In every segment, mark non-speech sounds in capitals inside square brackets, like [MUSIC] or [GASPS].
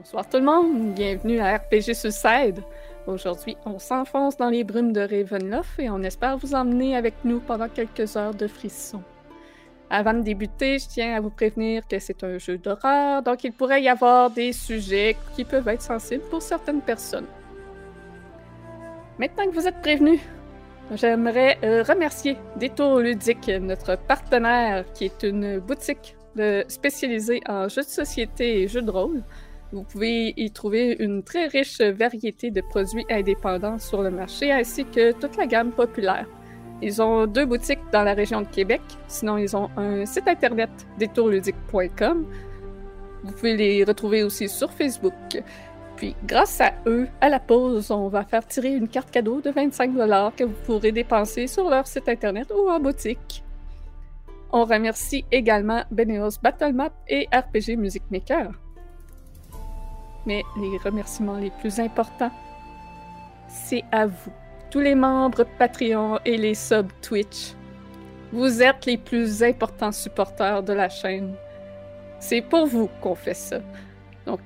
Bonsoir tout le monde, bienvenue à RPG Suicide. Aujourd'hui, on s'enfonce dans les brumes de Ravenloft et on espère vous emmener avec nous pendant quelques heures de frissons. Avant de débuter, je tiens à vous prévenir que c'est un jeu d'horreur, donc il pourrait y avoir des sujets qui peuvent être sensibles pour certaines personnes. Maintenant que vous êtes prévenus, j'aimerais euh, remercier Détour Ludique, notre partenaire, qui est une boutique de, spécialisée en jeux de société et jeux de rôle. Vous pouvez y trouver une très riche variété de produits indépendants sur le marché, ainsi que toute la gamme populaire. Ils ont deux boutiques dans la région de Québec. Sinon, ils ont un site internet détourludique.com. Vous pouvez les retrouver aussi sur Facebook. Puis, grâce à eux, à la pause, on va faire tirer une carte cadeau de 25 que vous pourrez dépenser sur leur site internet ou en boutique. On remercie également Beneos Battlemap et RPG Music Maker. Mais les remerciements les plus importants, c'est à vous, tous les membres Patreon et les subs Twitch. Vous êtes les plus importants supporters de la chaîne. C'est pour vous qu'on fait ça. Donc,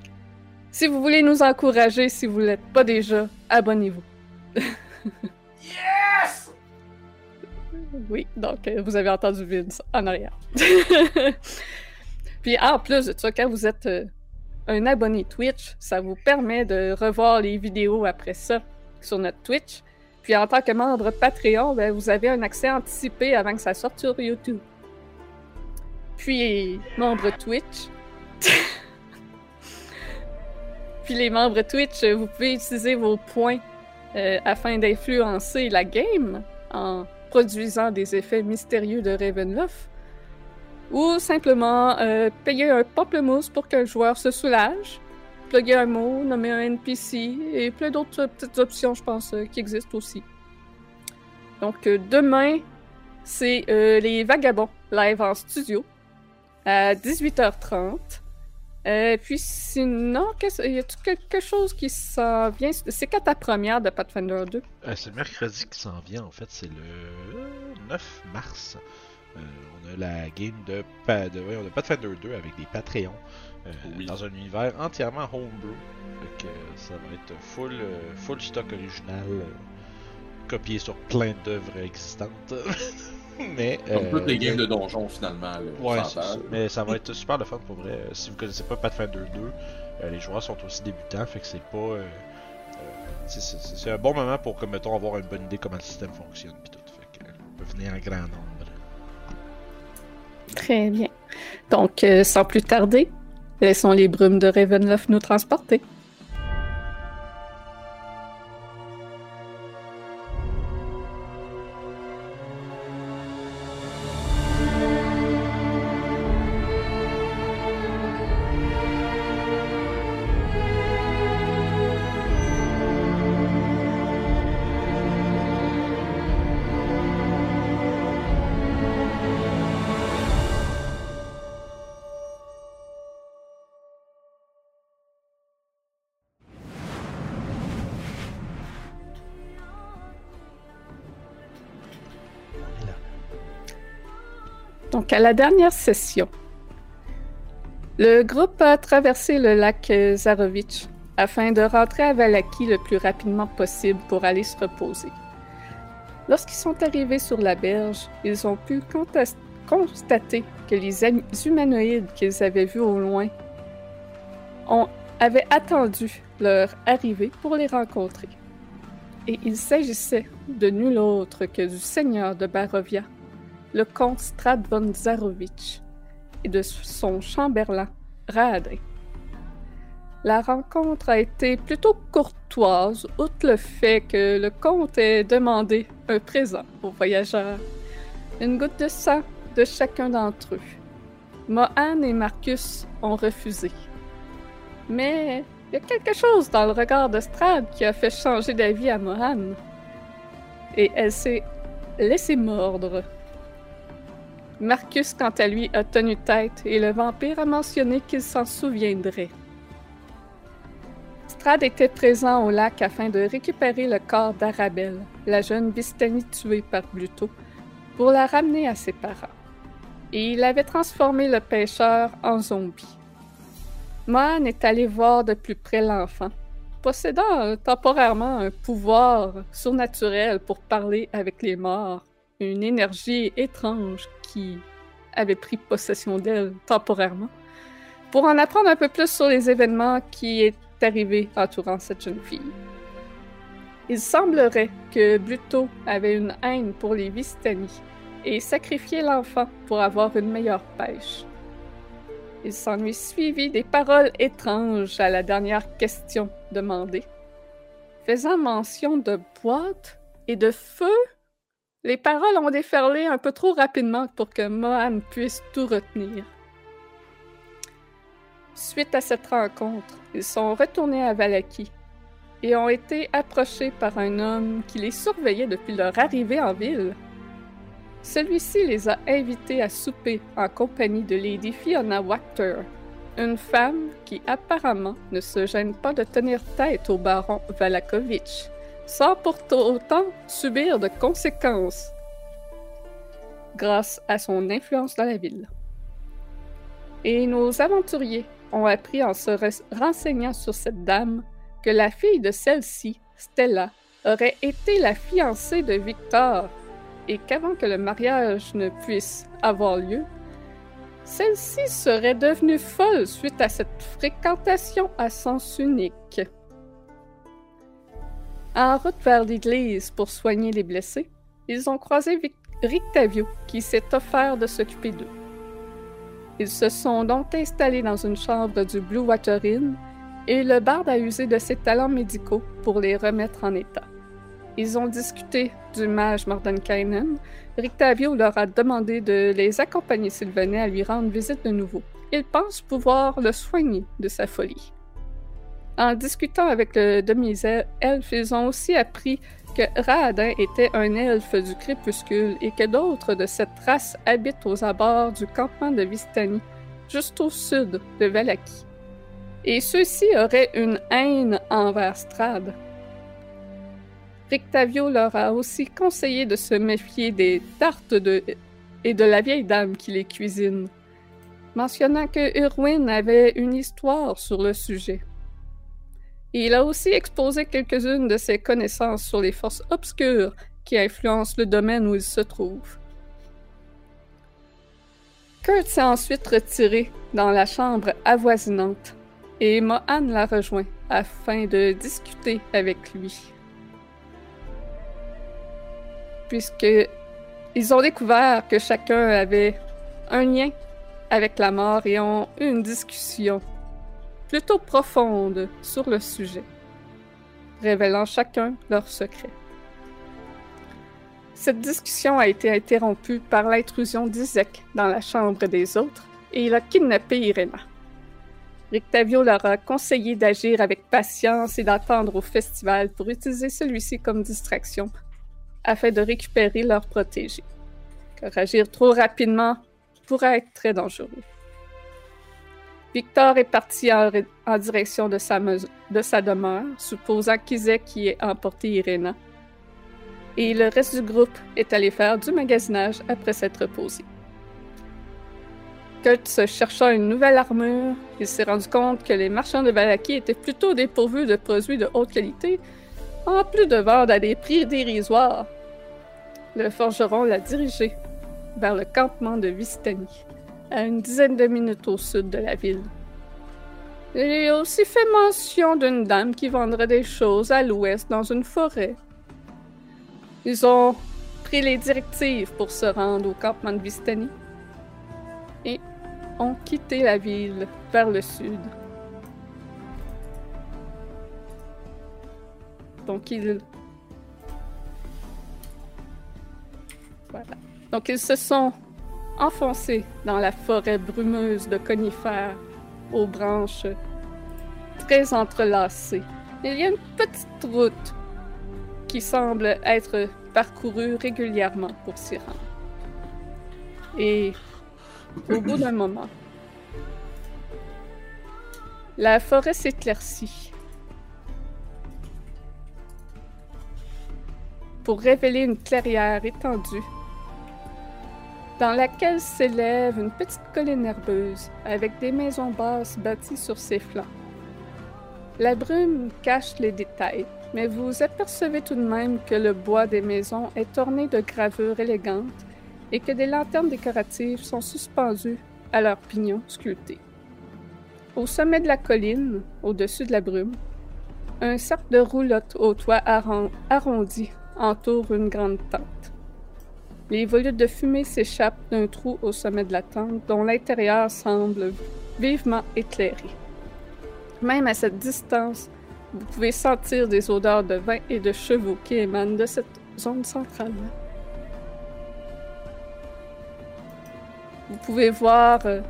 si vous voulez nous encourager, si vous ne l'êtes pas déjà, abonnez-vous. [LAUGHS] Yes! Oui, donc euh, vous avez entendu Vince en arrière. [LAUGHS] Puis en plus de ça, quand vous êtes euh, un abonné Twitch, ça vous permet de revoir les vidéos après ça sur notre Twitch. Puis en tant que membre Patreon, ben, vous avez un accès anticipé avant que ça sorte sur YouTube. Puis membre Twitch. [LAUGHS] Puis les membres Twitch, vous pouvez utiliser vos points euh, afin d'influencer la game en produisant des effets mystérieux de Ravenloft. Ou simplement euh, payer un pamplemousse pour qu'un joueur se soulage, plugger un mot, nommer un NPC et plein d'autres petites options, je pense, euh, qui existent aussi. Donc euh, demain, c'est les Vagabonds live en studio à 18h30. Euh, puis sinon, qu'est-ce- y a-t-il quelque chose qui s'en vient? C'est quand ta première de Pathfinder 2? Euh, c'est mercredi qui s'en vient, en fait, c'est le 9 mars. Euh, on a la game de, pa- de, voyons, de Pathfinder 2 avec des Patreons euh, Oui. dans un univers entièrement homebrew. Que, euh, ça va être full, full stock original, copié sur plein d'œuvres existantes. [LAUGHS] Mais. Comme toutes les games de donjon finalement. Là, on Ouais, ça. Mais ça va être super le fun pour vrai. Si vous connaissez pas Pathfinder 2, euh, les joueurs sont aussi débutants, fait que c'est pas. euh, c'est- un bon moment pour, comme mettons, avoir une bonne idée comment le système fonctionne pis tout. Fait que, on peut venir en grand nombre. Très bien. Donc, euh, sans plus tarder, laissons les brumes de Ravenloft nous transporter. Donc, à la dernière session, le groupe a traversé le lac Zarovitch afin de rentrer à Valaki le plus rapidement possible pour aller se reposer. Lorsqu'ils sont arrivés sur la berge, ils ont pu constater que les hum- humanoïdes qu'ils avaient vus au loin avaient attendu leur arrivée pour les rencontrer. Et il s'agissait de nul autre que du seigneur de Barovia, le comte Strad von Zarovitch et de son chambellan Raadrin. La rencontre a été plutôt courtoise, outre le fait que le comte ait demandé un présent aux voyageurs, une goutte de sang de chacun d'entre eux. Mohan et Marcus ont refusé. Mais il y a quelque chose dans le regard de Strad qui a fait changer d'avis à Mohan. Et elle s'est laissée mordre. Marcus, quant à lui, a tenu tête et le vampire a mentionné qu'il s'en souviendrait. Strad était présent au lac afin de récupérer le corps d'Arabelle, la jeune Bistanie tuée par Bluto, pour la ramener à ses parents. Et il avait transformé le pêcheur en zombie. Mohan est allé voir de plus près l'enfant, possédant temporairement un pouvoir surnaturel pour parler avec les morts, une énergie étrange qui avait pris possession d'elle temporairement, pour en apprendre un peu plus sur les événements qui est arrivé entourant cette jeune fille. Il semblerait que Bluto avait une haine pour les Vistani et sacrifiait l'enfant pour avoir une meilleure pêche. Il s'en est suivi des paroles étranges à la dernière question demandée. Faisant mention de boîte et de feu, les paroles ont déferlé un peu trop rapidement pour que Mohan puisse tout retenir. Suite à cette rencontre, ils sont retournés à Valaki et ont été approchés par un homme qui les surveillait depuis leur arrivée en ville. Celui-ci les a invités à souper en compagnie de Lady Fiona Wachter, une femme qui apparemment ne se gêne pas de tenir tête au baron Valakovitch, sans pour autant subir de conséquences, grâce à son influence dans la ville. Et nos aventuriers ont appris en se renseignant sur cette dame que la fille de celle-ci, Stella, aurait été la fiancée de Victor et qu'avant que le mariage ne puisse avoir lieu, celle-ci serait devenue folle suite à cette fréquentation à sens unique. En route vers l'église pour soigner les blessés, ils ont croisé Rictavio qui s'est offert de s'occuper d'eux. Ils se sont donc installés dans une chambre du Blue Water Inn et le barde a usé de ses talents médicaux pour les remettre en état. Ils ont discuté du mage Mordenkainen. Rictavio leur a demandé de les accompagner s'ils venaient à lui rendre visite de nouveau. Il pense pouvoir le soigner de sa folie. En discutant avec le demi-elfe, ils ont aussi appris que Raadin était un elfe du crépuscule et que d'autres de cette race habitent aux abords du campement de Vistani, juste au sud de Valaki. Et ceux-ci auraient une haine envers Strad. Rictavio leur a aussi conseillé de se méfier des tartes et de la vieille dame qui les cuisine, mentionnant que Urwin avait une histoire sur le sujet. Il a aussi exposé quelques-unes de ses connaissances sur les forces obscures qui influencent le domaine où il se trouve. Kurt s'est ensuite retiré dans la chambre avoisinante et Mohan l'a rejoint afin de discuter avec lui puisque ils ont découvert que chacun avait un lien avec la mort et ont eu une discussion plutôt profonde sur le sujet, révélant chacun leur secret. Cette discussion a été interrompue par l'intrusion d'Isaac dans la chambre des autres et il a kidnappé Irena. Rictavio leur a conseillé d'agir avec patience et d'attendre au festival pour utiliser celui-ci comme distraction afin de récupérer leur protégé. Car agir trop rapidement pourrait être très dangereux. Victor est parti en, direction de sa, de sa, demeure, supposant qu'Isaac y ait emporté Irena. Et le reste du groupe est allé faire du magasinage après s'être reposé. Kurt se cherchant une nouvelle armure, il s'est rendu compte que les marchands de Valaki étaient plutôt dépourvus de produits de haute qualité, en plus de vendre à des prix dérisoires le forgeron l'a dirigé vers le campement de Vistani, à une dizaine de minutes au sud de la ville. Il a aussi fait mention d'une dame qui vendrait des choses à l'ouest dans une forêt. Ils ont pris les directives pour se rendre au campement de Vistani et ont quitté la ville vers le sud. Donc ils Donc ils se sont enfoncés dans la forêt brumeuse de conifères aux branches très entrelacées. Il y a une petite route qui semble être parcourue régulièrement pour s'y rendre. Et au bout d'un moment, la forêt s'éclaircit pour révéler une clairière étendue dans laquelle s'élève une petite colline herbeuse avec des maisons basses bâties sur ses flancs. La brume cache les détails, mais vous apercevez tout de même que le bois des maisons est orné de gravures élégantes et que des lanternes décoratives sont suspendues à leurs pignons sculptés. Au sommet de la colline, au-dessus de la brume, un cercle de roulotte au toit arrondi entoure une grande tente. Les volutes de fumée s'échappent d'un trou au sommet de la tente dont l'intérieur semble vivement éclairé. Même à cette distance, vous pouvez sentir des odeurs de vin et de chevaux qui émanent de cette zone centrale. Vous pouvez voir euh,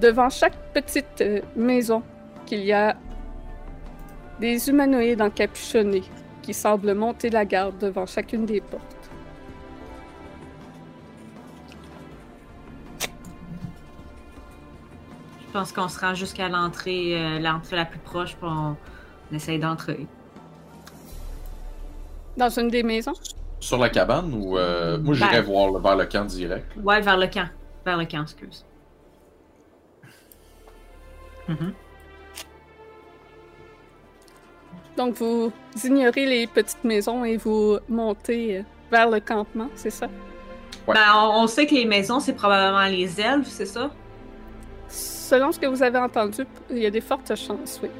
devant chaque petite euh, maison qu'il y a des humanoïdes encapuchonnés qui semblent monter la garde devant chacune des portes. Pense qu'on se rend jusqu'à l'entrée, euh, l'entrée la plus proche, pour on, essaye d'entrer. Dans une des maisons? Sur la cabane ou. Euh, moi, j'irais ben- voir vers le camp direct. Ouais, vers le camp. Vers le camp, excuse. Mm Donc, vous ignorez les petites maisons et vous montez vers le campement, c'est ça? Ben, on, sait que les maisons, c'est probablement les elfes, c'est ça? Selon ce que vous avez entendu, il y a des fortes chances, oui.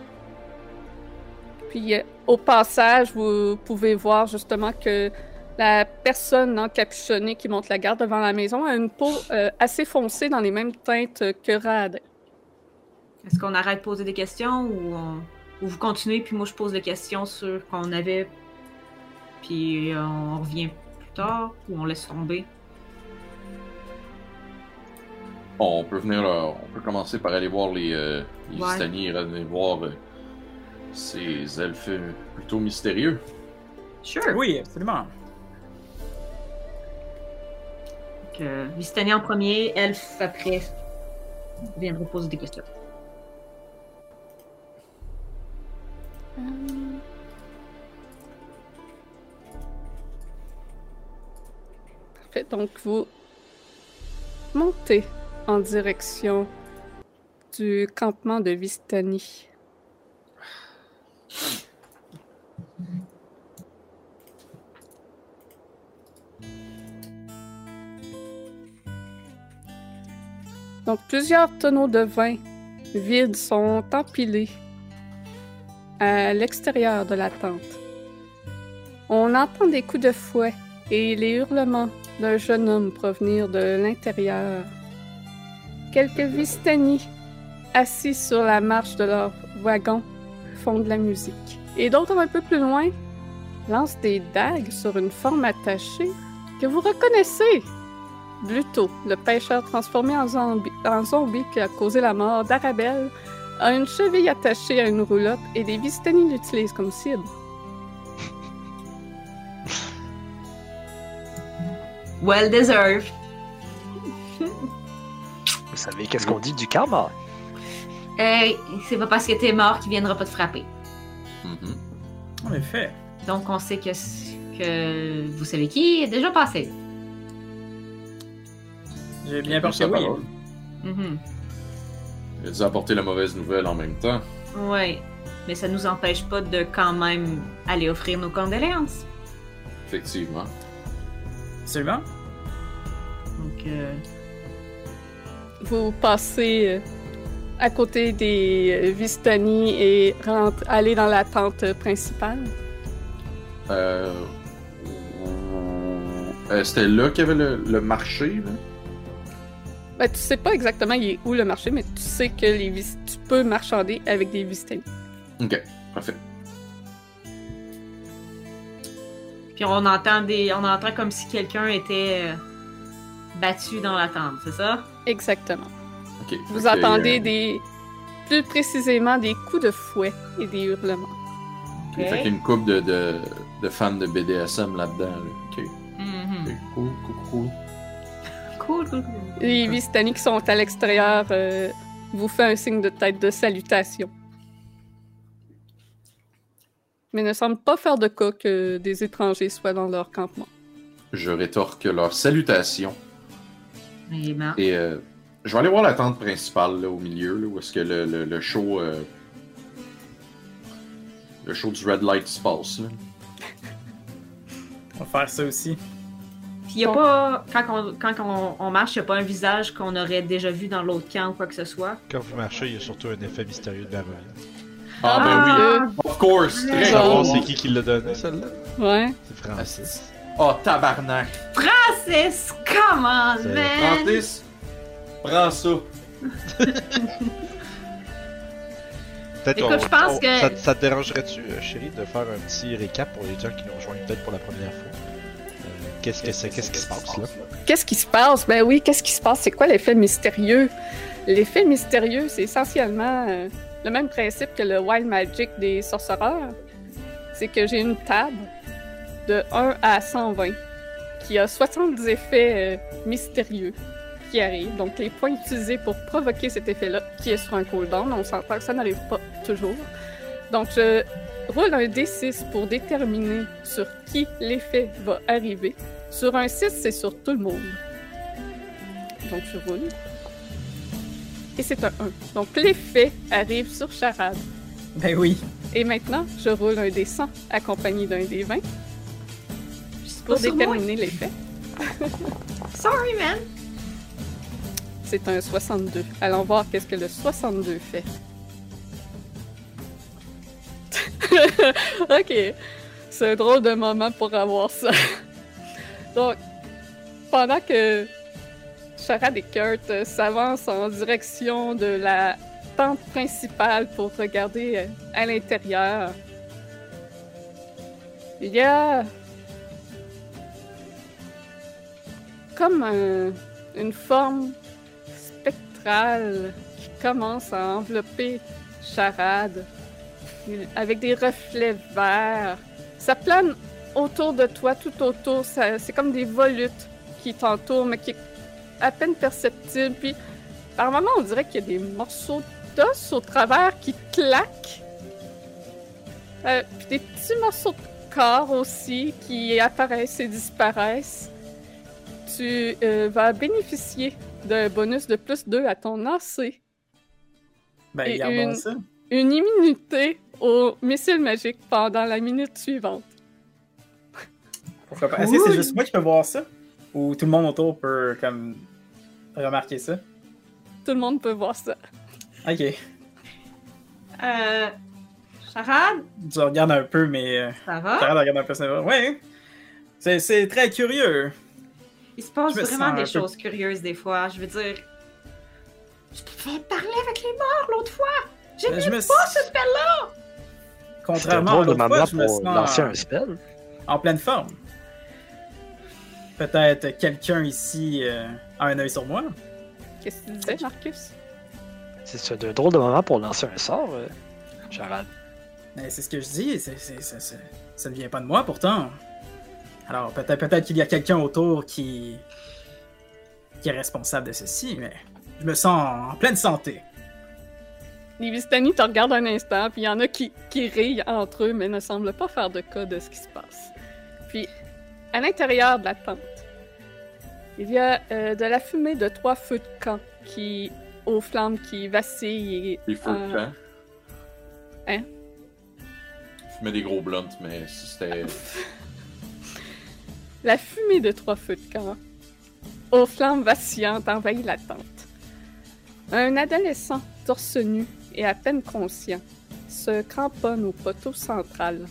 Puis, euh, au passage, vous pouvez voir justement que la personne encapuchonnée qui monte la garde devant la maison a une peau euh, assez foncée dans les mêmes teintes que Rad. Est-ce qu'on arrête de poser des questions ou. Ou vous continuez, puis moi je pose des questions sur qu'on avait, puis on revient plus tard, ou on laisse tomber? On peut venir, on peut commencer par aller voir les, euh, les aller voir euh, ces elfes plutôt mystérieux. Sure. Oui, absolument. Donc, Vistani en premier, elfe après. viendra poser des questions. Parfait. Donc, vous montez en direction du campement de Vistani. Donc, plusieurs tonneaux de vin vides sont empilés à l'extérieur de la tente. On entend des coups de fouet et les hurlements d'un jeune homme provenir de l'intérieur. Quelques Vistani, assis sur la marche de leur wagon, font de la musique. Et d'autres un peu plus loin lancent des dagues sur une forme attachée que vous reconnaissez. Bluto, le pêcheur transformé en zombie, en zombie qui a causé la mort d'Arabelle, a une cheville attachée à une roulotte et des Vistani l'utilisent comme cible. Well deserved. Vous savez qu'est-ce qu'on dit du karma? Euh, c'est pas parce que t'es mort qu'il viendra pas te frapper. Mm-hmm. En effet. Donc on sait que, que vous savez qui est déjà passé. J'ai bien peur que oui. Mm il a dû apporter la mauvaise nouvelle en même temps. Oui, mais ça nous empêche pas de quand même aller offrir nos condoléances. Effectivement. Absolument. Donc, euh... vous passez euh, à côté des euh, Vistani et rentre, aller dans la tente principale? Euh... euh c'était là qu'il y avait le, le marché, là? Ben, tu sais pas exactement où le marché, mais tu sais que les tu peux marchander avec des Vistani. Ok, parfait. Puis on entend des, on entend comme si quelqu'un était euh, battu dans la tente, c'est ça? Exactement. Vous entendez des, plus précisément des coups de fouet et des hurlements. Fait qu'il y a une couple de, de, de, fans de BDSM là-dedans. Ok. Mm Cool, cool, cool. Les Vistani qui sont à l'extérieur euh, vous font un signe de tête de salutation. Mais ne semblent pas faire de cas que des étrangers soient dans leur campement. Je rétorque leur salutation. Et ben, Et euh, je vais aller voir la tente principale là, au milieu, là, où est-ce que le, le, le show. euh, le show du Red Light se passe. Là. On va faire ça aussi. Puis il y a pas. Quand, on, quand on, on marche, il n'y a pas un visage qu'on aurait déjà vu dans l'autre camp ou quoi que ce soit? Quand vous marchez, il y a surtout un effet mystérieux de Baron. Ah, ben oui, of course, très Savoir c'est qui qui l'a donné, celle-là? Ouais. C'est Francis. Oh, tabarnak. Francis, come on, C'est- man! Francis, prends ça. Peut-être Écoute, on- je pense on- que- Ça, ça te dérangerait-tu, euh, chérie, de faire un petit récap pour les gens qui nous rejoignent peut-être pour la première fois? Euh, Qu'est-ce que c'est? Qu'est-ce qui se passe là? Qu'est-ce qui se passe? Ben oui, qu'est-ce qui se passe? C'est quoi l'effet mystérieux? L'effet mystérieux, c'est essentiellement euh, le même principe que le Wild Magic des sorcereurs. C'est que j'ai une table de 1 à 120 qui a 70 effets euh, mystérieux qui arrivent. Donc, les points utilisés pour provoquer cet effet-là, qui est sur un cooldown, on s'entend que ça n'arrive pas toujours. Donc, je roule un D6 pour déterminer sur qui l'effet va arriver. Sur un 6, c'est sur tout le monde. Donc, je roule. Et c'est un 1. Donc, l'effet arrive sur Charade. Ben oui. Et maintenant, je roule un D100 accompagné d'un D20 pour déterminer l'effet. [LAUGHS] Sorry, man! C'est un 62. Allons voir qu'est-ce que le 62 fait. [LAUGHS] ok. C'est un drôle de moment pour avoir ça. [LAUGHS] Donc, pendant que Charade et Kurt euh, s'avancent en direction de la tente principale pour regarder euh, à l'intérieur, il y a comme un- une forme spectrale qui commence à envelopper Charade avec des reflets verts. Ça plane autour de toi, tout autour. C'est comme des volutes qui t'entourent, mais qui est à peine perceptible. Puis, par moments, on dirait qu'il y a des morceaux d'os au travers qui claquent. Euh, puis des petits morceaux de corps aussi qui apparaissent et disparaissent. Tu euh, vas bénéficier d'un bonus de plus 2 à ton AC. Ben, Et regardons une- ça. Une immunité au missile magique pendant la minute suivante. Pourquoi pas? Est-ce que c'est juste moi qui peux voir ça? Ou tout le monde autour peut, comme, remarquer ça? Tout le monde peut voir ça. Ok. Euh. Charade, Tu regardes un peu, mais. Euh, ça va? Charade regarde un peu, ça va. Ouais. C'est, c'est très curieux. Il se passe vraiment sens des peu- choses curieuses des fois. Je veux dire. Je pouvais parler avec les morts l'autre fois! J'ai Ben, me pas ce spell-là! Contrairement à l'autre fois, moment je me pour lancer sens un spell. en pleine forme. Peut-être quelqu'un ici euh, a un œil sur moi. Qu'est-ce que tu disais, Marcus? C'est un drôle de moment pour lancer un sort, euh, Charade. Mais c'est ce que je dis, ça ne vient pas de moi pourtant. Alors peut-être, peut-être qu'il y a quelqu'un autour qui... qui est responsable de ceci, mais je me sens en pleine santé. Les Vistani te regardent un instant, puis il y en a qui, qui rient entre eux, mais ne semblent pas faire de cas de ce qui se passe. Puis, à l'intérieur de la tente, il y a euh, de la fumée de trois feux de camp qui, aux flammes qui vacillent et Les feux de euh, camp? Hein? Je mets des gros blunts, mais si c'était. [LAUGHS] La fumée de trois feux de camp, aux flammes vacillantes, envahit la tente. Un adolescent, torse nu et à peine conscient, se cramponne au poteau central.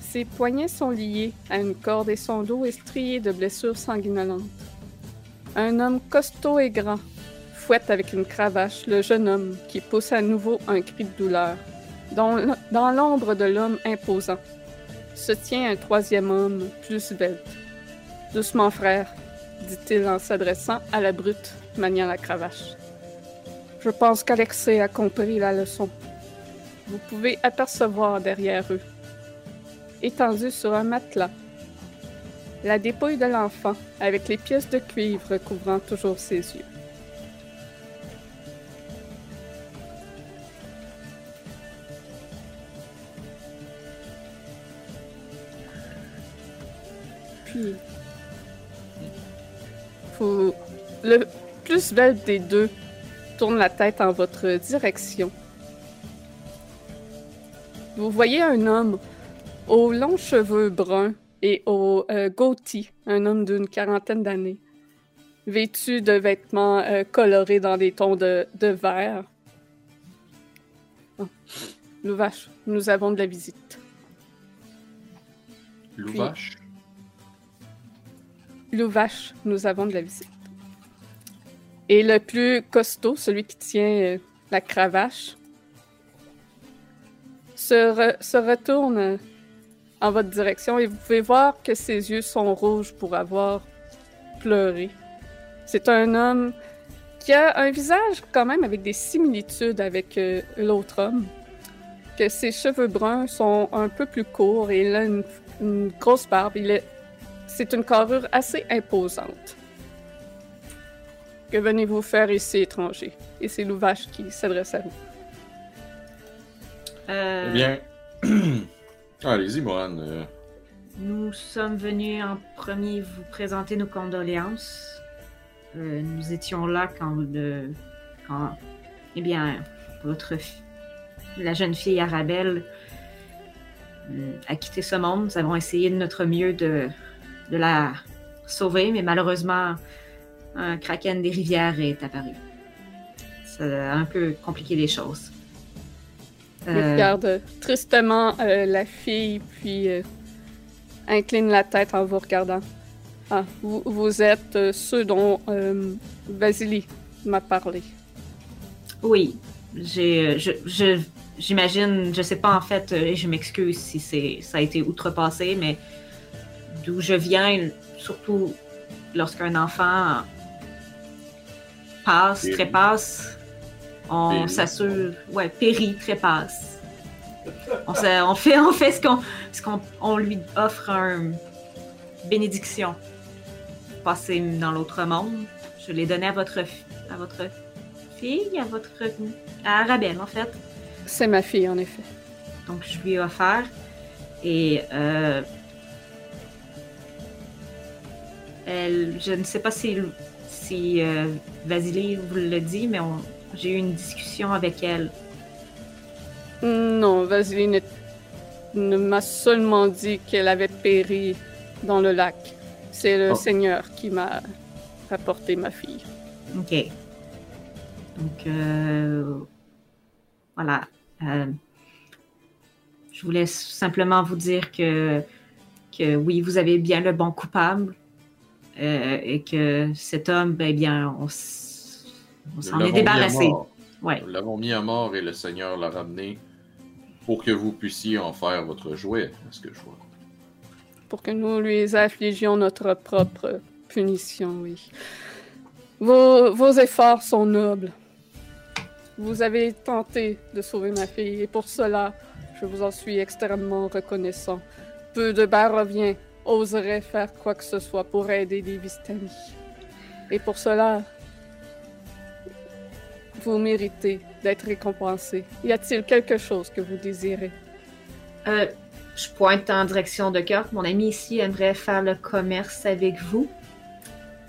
Ses poignets sont liés à une corde et son dos est strié de blessures sanguinolentes. Un homme costaud et grand fouette avec une cravache le jeune homme qui pousse à nouveau un cri de douleur. Dans, l'ombre de l'homme imposant, se tient un troisième homme plus svelte. Doucement, frère, dit-il en s'adressant à la brute maniant la cravache. Je pense qu'Alexei a compris la leçon. Vous pouvez apercevoir derrière eux, étendu sur un matelas, la dépouille de l'enfant avec les pièces de cuivre recouvrant toujours ses yeux. Puis, le plus belle des deux tourne la tête en votre direction. Vous voyez un homme aux longs cheveux bruns et au euh, un homme d'une quarantaine d'années, vêtu de vêtements euh, colorés dans des tons de, vert. Oh. Louvache, nous avons de la visite. Louvache? Louvache, nous avons de la visite. Et le plus costaud, celui qui tient euh, la cravache, se, se, retourne en votre direction et vous pouvez voir que ses yeux sont rouges pour avoir pleuré. C'est un homme qui a un visage quand même avec des similitudes avec euh, l'autre homme. Que ses cheveux bruns sont un peu plus courts et il a une, grosse barbe. Il est... C'est une carrure assez imposante. Que venez-vous faire ici, étranger? Et c'est Louvache qui s'adresse à vous. Euh... Eh bien, [CLEARS THROAT] allez-y, Mohan. Euh. Nous sommes venus en premier vous présenter nos condoléances. Euh, nous étions là quand, le, quand eh bien, votre la jeune fille Arabelle euh, a quitté ce monde. Nous avons essayé de notre mieux de, de la sauver, mais malheureusement, un kraken des rivières est apparu. Ça a un peu compliqué les choses. Il regarde tristement euh, la fille, puis incline la tête en vous regardant. Ah, vous, vous êtes euh, ceux dont euh, Vasily m'a parlé. Oui, j'ai, je, j'imagine, je sais pas en fait, euh, et je m'excuse si c'est, ça a été outrepassé, mais d'où je viens, surtout lorsqu'un enfant passe, trépasse, on s'assure, ouais, périt, trépasse. On, on, fait, on fait ce qu'on, ce qu'on on lui offre un bénédiction passer dans l'autre monde. Je l'ai donné à votre, à votre fille, à votre. à Arabelle, en fait. C'est ma fille, en effet. Donc, je lui ai offert. Et. Euh, elle, je ne sais pas si, si euh, Vasily vous le dit, mais j'ai eu une discussion avec elle. Non, Vasily ne m'a seulement dit qu'elle avait péri dans le lac. C'est le oh. Seigneur qui m'a apporté ma fille. Ok. Donc, euh, voilà. Euh, je voulais simplement vous dire que, que oui, vous avez bien le bon coupable euh, et que cet homme, ben bien, on, s'en est débarrassé. Ouais. Nous l'avons mis à mort et le Seigneur l'a ramené pour que vous puissiez en faire votre jouet, est-ce que je vois pour que nous lui affligions notre propre punition, oui. Vos, vos, efforts sont nobles. Vous avez tenté de sauver ma fille et pour cela, je vous en suis extrêmement reconnaissant. Peu de revient oserait faire quoi que ce soit pour aider les Vistani. Et pour cela, vous méritez d'être récompensé. Y a-t-il quelque chose que vous désirez? Euh, je pointe en direction de Kirk. Mon ami ici aimerait faire le commerce avec vous.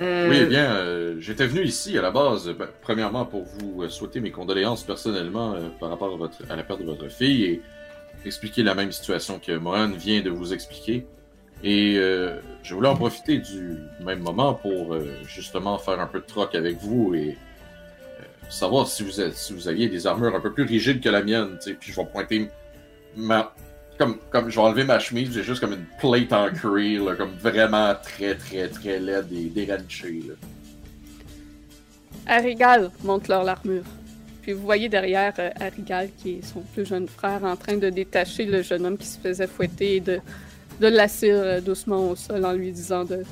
Euh, oui, eh bien, euh, j'étais venu ici à la base, ben, premièrement pour vous euh, souhaiter mes condoléances personnellement par rapport à, votre, à, la perte de votre fille et expliquer la même situation que Mohan vient de vous expliquer. Et je voulais en profiter du même moment pour justement faire un peu de troc avec vous et savoir si vous, aviez des armures un peu plus rigides que la mienne. Puis je vais pointer ma, comme, comme je vais enlever ma chemise, j'ai juste comme une plate en cuir, comme vraiment très, très, très laide et déranchée. Arigal montre leur l'armure. Puis vous voyez derrière euh, Arigal, qui est son plus jeune frère, en train de détacher le jeune homme qui se faisait fouetter et de, de l'assir euh, doucement au sol en lui disant de,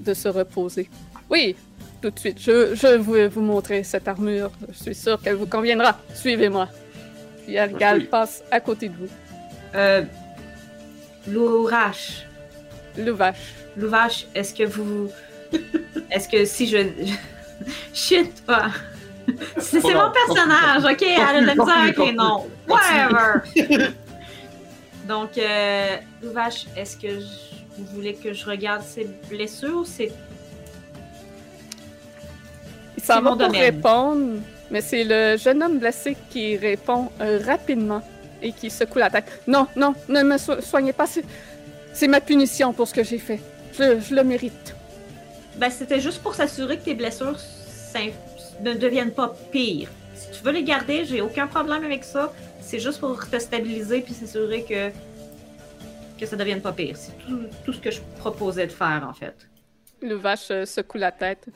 de se reposer. Oui, tout de suite. Je, je vais vous montrer cette armure. Je suis sûr qu'elle vous conviendra. Suivez-moi. Puis Arigal passe à côté de vous. Euh, Lourache. Louvache. Louvache, est-ce que vous. [LAUGHS] Est-ce que si je. [LAUGHS] Shit, toi! C'est mon personnage, ok? Arrête de me dire, ok, non. Whatever! [LAUGHS] Donc, euh, Louvache, est-ce que vous voulez que je regarde ses blessures ou c'est. mon va pour répondre, mais c'est le jeune homme blessé qui répond euh, rapidement et qui secoue la tête. Non, non, ne me so- soignez pas. C'est, ma punition pour ce que j'ai fait. Je, je le mérite. Ben, c'était juste pour s'assurer que tes blessures ne deviennent pas pires. Si tu veux les garder, j'ai aucun problème avec ça. C'est juste pour te stabiliser puis s'assurer que que ça devienne pas pire. C'est tout, tout ce que je proposais de faire en fait. Le vache euh, secoue la tête.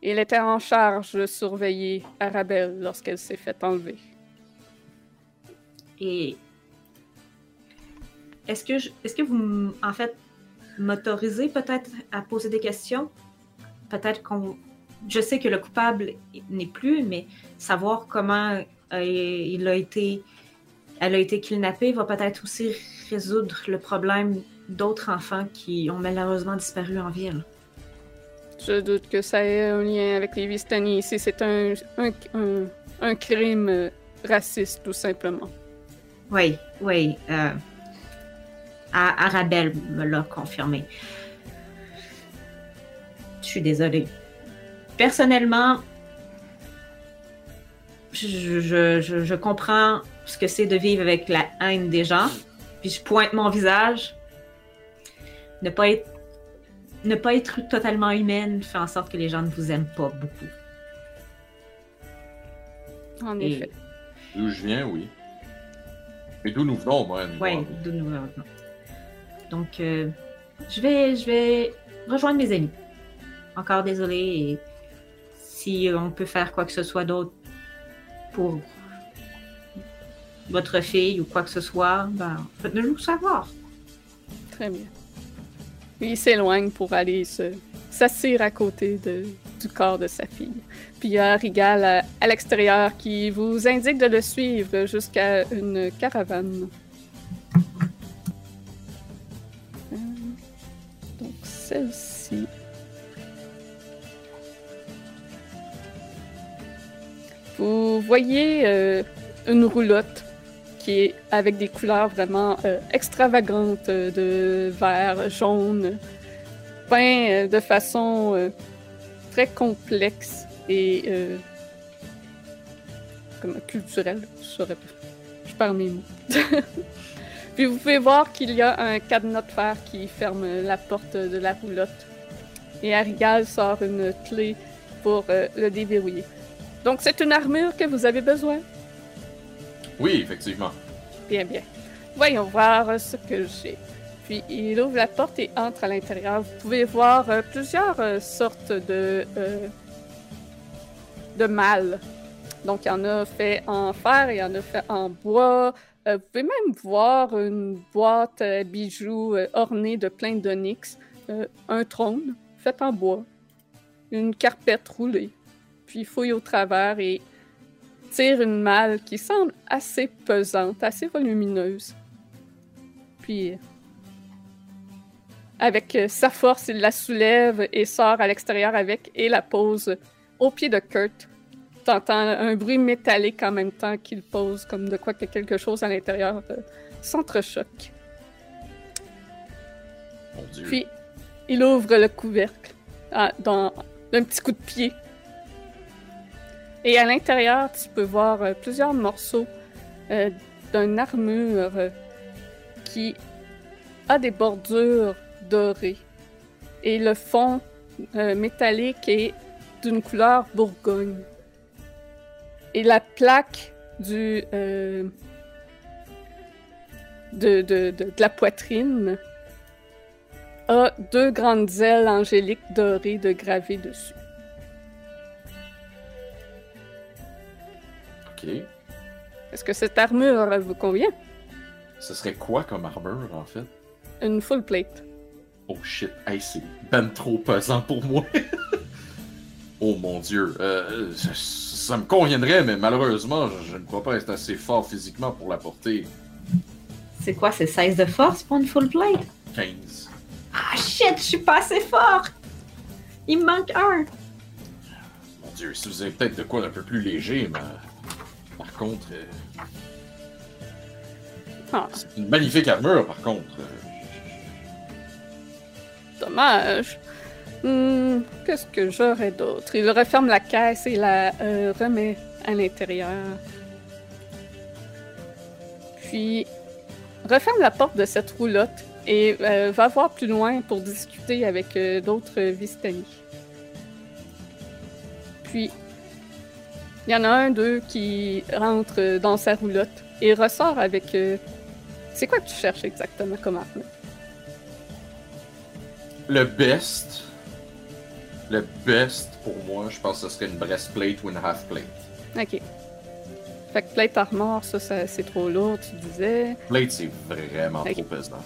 Il était en charge de surveiller Arabelle lorsqu'elle s'est fait enlever. Et est-ce que je- est-ce que vous en fait m'autorisez peut-être à poser des questions? Peut-être qu'on je sais que le coupable n'est plus, mais savoir comment euh, il a été elle a été kidnappée va peut-être aussi résoudre le problème d'autres enfants qui ont malheureusement disparu en ville. Je doute que ça ait un lien avec les Vistani ici. C'est un, un, un- un crime euh, raciste, tout simplement. Oui, oui. Euh, Arabelle me l'a confirmé. Je suis désolée. Personnellement, je, je- je- je comprends ce que c'est de vivre avec la haine des gens. Puis je pointe mon visage. Ne pas être, ne pas être totalement humaine fait en sorte que les gens ne vous aiment pas beaucoup. En Et- effet. D'où je viens, oui. Mais d'où nous venons, moi, nous Oui, voir. de nouveau. Donc, euh, je vais, je vais rejoindre mes amis. Encore désolé. Et si on peut faire quoi que ce soit d'autre pour votre fille ou quoi que ce soit, ben, faites-nous savoir. Très bien. Il s'éloigne pour aller se s'asseoir à côté du corps de sa fille. Puis il y a Rigal à, à l'extérieur qui vous indique de le suivre jusqu'à une caravane. Euh, Donc celle-ci. Vous voyez euh, une roulotte qui est avec des couleurs vraiment euh, extravagantes euh, de vert, jaune, peint euh, de façon très complexe et comme culturelle. Je saurais pas. Je perds mes mots. [LAUGHS] Puis vous pouvez voir qu'il y a un cadenas de fer qui ferme la porte de la roulotte. Et Arigal sort une clé pour le déverrouiller. Donc c'est une armure que vous avez besoin. Oui, effectivement. Bien, bien. Voyons voir ce que j'ai. Puis il ouvre la porte et entre à l'intérieur. Vous pouvez voir euh, plusieurs euh, sortes de, euh, de malles. Donc il y en a fait en fer il y en a fait en bois. Vous pouvez même voir une boîte à bijoux ornée de plein d'onyx. Un trône fait en bois. Une carpette roulée. Puis il fouille au travers et tire une malle qui semble assez pesante, assez volumineuse. Puis, avec sa force, il la soulève et sort à l'extérieur avec et la pose au pied de Kurt. T'entends un bruit métallique en même temps qu'il pose, comme de quoi que quelque chose à l'intérieur euh, s'entrechoque. Puis, il ouvre le couvercle ah, dans d'un petit coup de pied. Et à l'intérieur, tu peux voir euh, plusieurs morceaux euh, d'une armure euh, qui a des bordures dorées. Et le fond euh, métallique est d'une couleur bourgogne. Et la plaque de- de- de la poitrine a deux grandes ailes angéliques dorées de gravées dessus. Ok. Est-ce que cette armure elle vous convient? Ce serait quoi comme armure, en fait? Une full plate. Oh shit, hey, c'est ben trop pesant pour moi. [LAUGHS] oh mon dieu. Euh, ça, ça me conviendrait, mais malheureusement, je, je ne crois pas être assez fort physiquement pour la porter. C'est quoi, c'est 16 de force pour une full plate? 15. Ah shit, je suis pas assez fort! Il me manque un! Mon dieu, si vous avez peut-être de quoi d'un peu plus léger, mais. Par contre. euh, Ah, C'est une magnifique armure, par contre. Euh, dommage. Hmm, Qu'est-ce que j'aurais d'autre? Il referme la caisse et la euh, remet à l'intérieur. Puis, referme la porte de cette roulotte et euh, va voir plus loin pour discuter avec euh, d'autres Vistani. Puis, il y en a un d'eux qui rentre dans sa roulotte et ressort avec. euh, C'est quoi que tu cherches exactement comme arme? Le best. Le best pour moi, je pense que ce serait une breastplate ou une half plate. Ok. Fait que plate armor, ça, ça c'est trop lourd, tu disais. Plate, c'est vraiment trop pesant.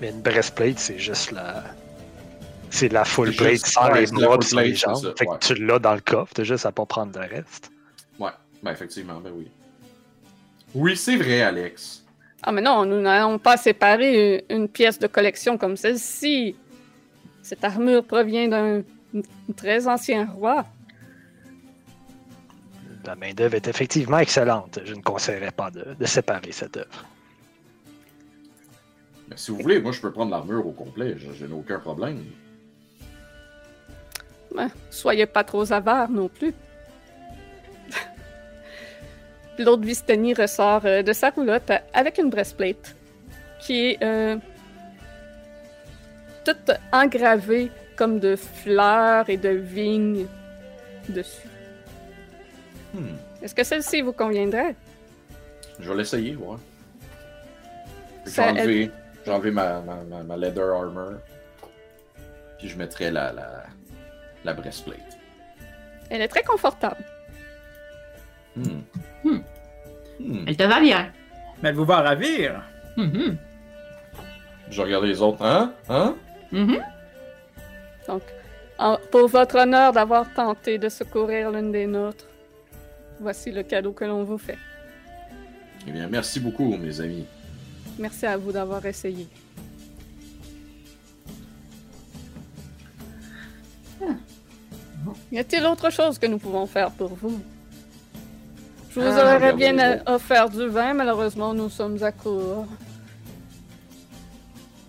Mais une breastplate, c'est juste la. C'est la full C'est plate sans ouais, les bras pis les jambes. ça, Fait que tu l'as dans le coffre, t'as juste à pas prendre le reste. Ouais, ben effectivement, ben oui. Oui, c'est vrai, Alex. Ah, mais non, nous n'allons pas séparer une, une pièce de collection comme celle-ci. Cette armure provient d'un un très ancien roi. La main-d'œuvre est effectivement excellente. Je ne conseillerais pas de, de séparer cette œuvre. Mais si vous voulez, moi je peux prendre l'armure au complet, je, je n'ai aucun problème. Soyez pas trop avare non plus. [LAUGHS] L'autre Vistani ressort euh, de sa roulotte avec une breastplate qui est euh, toute engravée comme de fleurs et de vignes dessus. Hmm. Est-ce que celle-ci vous conviendrait? Je vais l'essayer, ouais. J'ai enlevé, ma, ma, ma, ma leather armor. Puis je mettrai la, la, la breastplate. Elle est très confortable. Hmm. Hmm. Hmm. Elle te va bien. Mais elle vous va ravir. Mhm. Je vais regarder les autres. Hein? Hein? Mhm. Donc, en- pour votre honneur d'avoir tenté de secourir l'une des nôtres, voici le cadeau que l'on vous fait. Eh bien, merci beaucoup, mes amis. Merci à vous d'avoir essayé. Y a-t-il autre chose que nous pouvons faire pour vous? Je vous Ah, aurais bien offert du vin, malheureusement, nous sommes à court.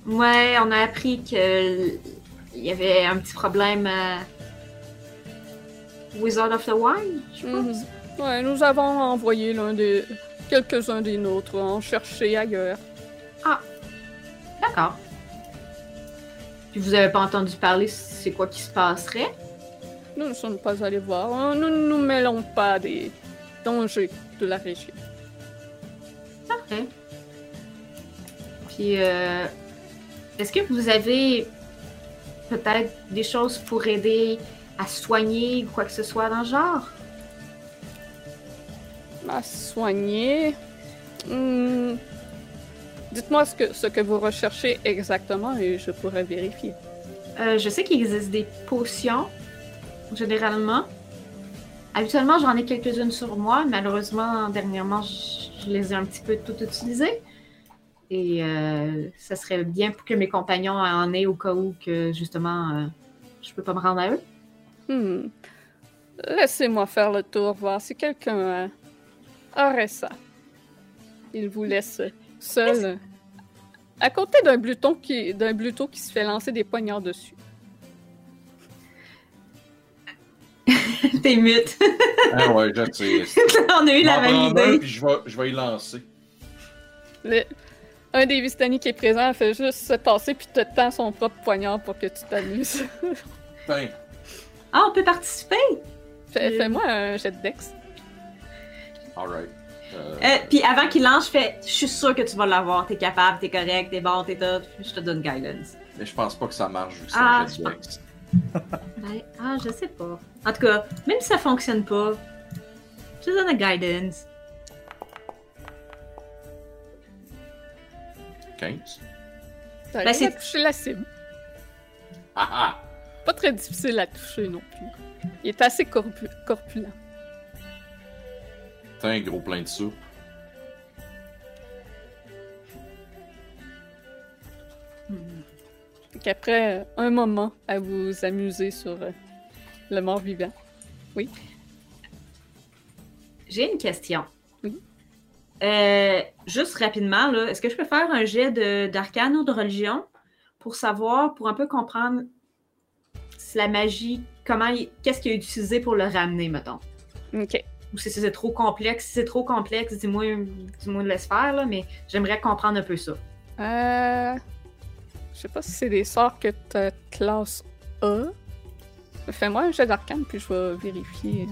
Ouais, on a appris que il y avait un petit problème à Wizard of the Wine, je pense. Mhm. Ouais, nous avons envoyé l'un des quelques-uns des nôtres en chercher ailleurs. D'accord. Puis vous avez pas entendu parler c'est quoi qui se passerait? Nous ne sommes pas allés voir. Nous ne nous mêlons pas des dangers de la région. Parfait. Puis, euh, est-ce que vous avez peut-être des choses pour aider à soigner ou quoi que ce soit dans le genre? À soigner? Hmm. Dites-moi ce que, ce que vous recherchez exactement et je pourrais vérifier. Euh, je sais qu'il existe des potions, généralement. Habituellement, j'en ai quelques-unes sur moi. Malheureusement, dernièrement, je, je les ai un petit peu toutes utilisées. Et euh, ça serait bien pour que mes compagnons en aient au cas où que, justement, euh, je peux pas me rendre à eux. Hmm. Laissez-moi faire le tour, voir si quelqu'un euh, aurait ça. Il vous laisse seul. À côté d'un bluton qui, d'un qui se fait lancer des poignards dessus. [LAUGHS] T'es mute. Ah ouais, je sais. [LAUGHS] On a eu la même prendre un, idée. puis je vais, je vais y lancer. Le- un des Vistani qui est présent fait juste se passer puis te tend son propre poignard pour que tu t'amuses. Putain. [LAUGHS] Ah, on peut participer? Fais- Euh. Fais-moi un jet de dex. Alright. Euh, Euh, Puis avant qu'il lance, je fais Je suis sûr que tu vas l'avoir. T'es capable, t'es correct, t'es bon, t'es tout. Je te donne guidance. Mais je pense pas que ça marche vu que c'est Ah, un jet je de dex. Ah, je sais pas. En tout cas, même si ça fonctionne pas, je te donne la guidance. 15. T'arrives Ben, toucher la cible. Ah ah! Pas très difficile à toucher non plus. Il est assez corpu- corpulent. Putain, gros plein de soupe. Qu'après euh, un moment à vous amuser sur euh, le mort-vivant. J'ai une question. Oui. Euh, juste rapidement, là, est-ce que je peux faire un jet d'arcane ou de religion pour savoir, pour un peu comprendre c'est la magie, comment, qu'est-ce qu'il a utilisé pour le ramener, mettons? Ok. Ou si c'est trop complexe. Si c'est trop complexe, dis-moi dis-moi de laisse faire, là, mais j'aimerais comprendre un peu ça. Euh... Je sais pas si c'est des sorts que ta classe A. Fais-moi un jet d'arcane, puis je vais vérifier.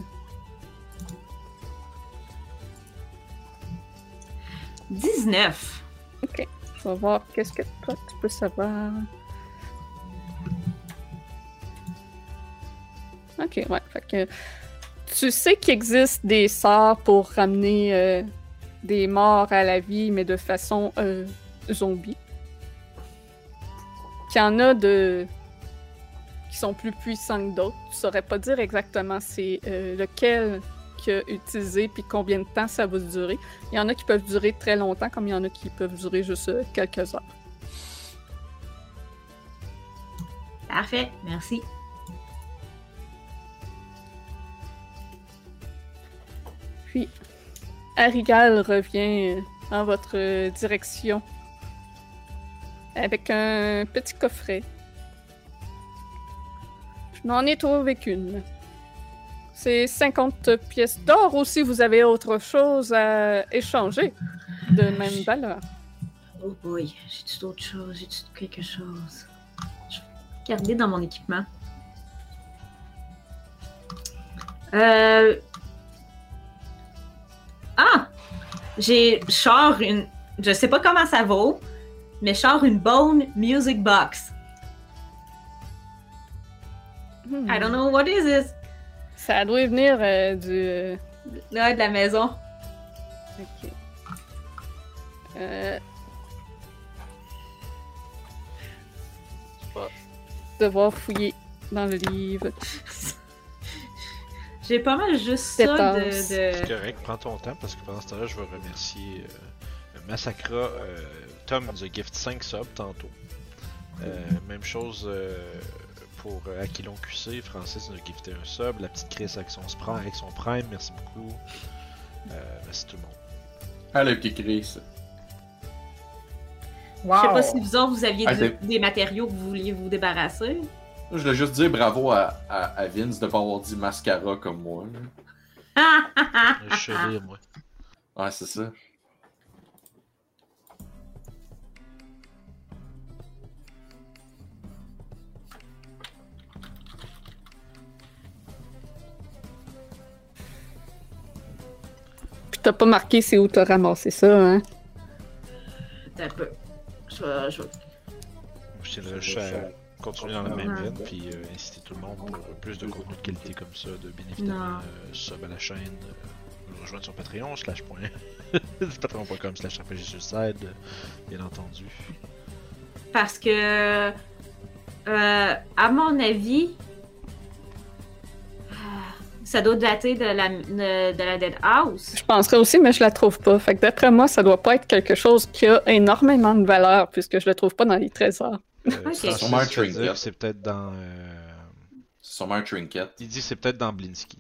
19. Je vais voir qu'est-ce que toi tu peux savoir. Ok, ouais. Fait que tu sais qu'il existe des sorts pour ramener euh, des morts à la vie, mais de façon euh, zombie. Qu'il y en a de qui sont plus puissants que d'autres. Tu saurais pas dire exactement c'est euh, lequel utilisé puis combien de temps ça va durer. Il y en a qui peuvent durer très longtemps, comme il y en a qui peuvent durer juste euh, quelques heures. Parfait, merci. Puis, Arigal revient euh, en votre direction avec un petit coffret. Je n'en ai trouvé qu'une. C'est 50 pièces d'or aussi. Vous avez autre chose à échanger de même valeur. Oh boy, j'ai-tu d'autres choses? J'ai-tu quelque chose? Je vais regarder dans mon équipement. Euh... Ah! J'ai genre une... Je sais pas comment ça vaut, mais genre une Bone Music Box. Hmm. I don't know what is this. Ça doit venir euh, du. euh, Là, de la maison. Ok. Euh... Je vais devoir fouiller dans le livre. [LAUGHS] J'ai pas mal juste ça de... C'est de... correct, prends ton temps parce que pendant ce temps-là, je vais remercier euh, Massacra. Tom nous a gift 5 subs tantôt. Euh, même chose euh, pour euh, Aquilon QC. Francis nous a gifté un sub. La petite Chris avec son, spra- avec son Prime, merci beaucoup. Euh, merci tout le monde. Le petit Chris. Wow. Je sais pas si vous autres, vous aviez Ah, des matériaux que vous vouliez vous débarrasser. Je voulais juste dire bravo à, à, à Vince de pas avoir dit mascara comme moi. [LAUGHS] Je suis rire, moi. Ouais, c'est ça. T'as pas marqué c'est où t'as ramassé ça, hein? Attends un peu. Je vais- je vais- continuer dans la même veine, puis euh, inciter tout le monde pour plus de contenu de qualité comme ça, de bien évidemment euh, sub à la chaîne, euh, nous rejoindre sur Patreon, slash point, [LAUGHS] patreon.com slash RPG Suicide, euh, bien entendu. Parce que, euh, à mon avis, ça doit dater de la, de, de la Dead House. Je penserais aussi, mais je la trouve pas. Fait que d'après moi, ça doit pas être quelque chose qui a énormément de valeur, puisque je le trouve pas dans les trésors. Euh, Ok. Francis Sûrement un fait trinket. dire que c'est peut-être dans... euh, C'est sûrement un trinket. Il dit que c'est peut-être dans Blinsky.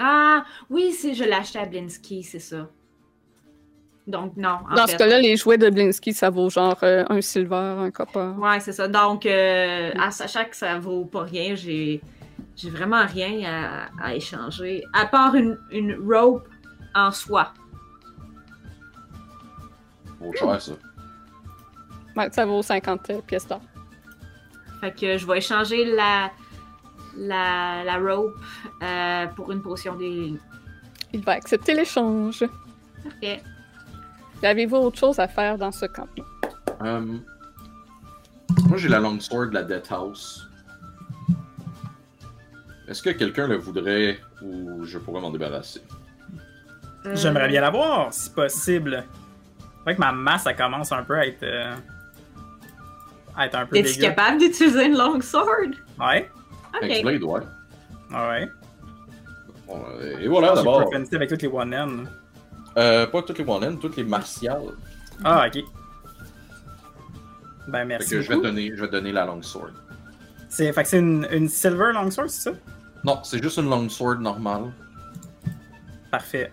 Ah, oui, si je l'ai acheté à Blinsky, c'est ça. Donc, non. En Dans fait. ce cas-là, les jouets de Blinsky, ça vaut genre euh, un silver, un copper. Ouais, c'est ça. Donc, euh, à sachant que ça vaut pas rien, j'ai j'ai vraiment rien à, à échanger. À part une, une rope en soie. Vaut cher, ça. Ouais, ça vaut 50 euh, pièces d'or. Fait que je vais échanger la, la, la rope euh, pour une potion des. Il va accepter l'échange. Parfait. Avez-vous autre chose à faire dans ce campement? Euh, moi, j'ai la longsword de la Death House. Est-ce que quelqu'un le voudrait ou je pourrais m'en débarrasser? Euh, J'aimerais bien l'avoir, si possible. C'est vrai que ma masse, ça commence un peu à être. euh, à être un peu Es-tu capable d'utiliser une long sword? Ouais, Ok. X-Blade, ouais. ouais. Bon, euh, et voilà, d'abord. profanité avec toutes les one n Euh, pas toutes les one toutes les martiales. Ah, ok. Ben, Fait merci. que je vais, donner, je vais te donner la longsword. C'est, fait que c'est une, une silver longsword, c'est ça? Non, c'est juste une longsword normale. Parfait.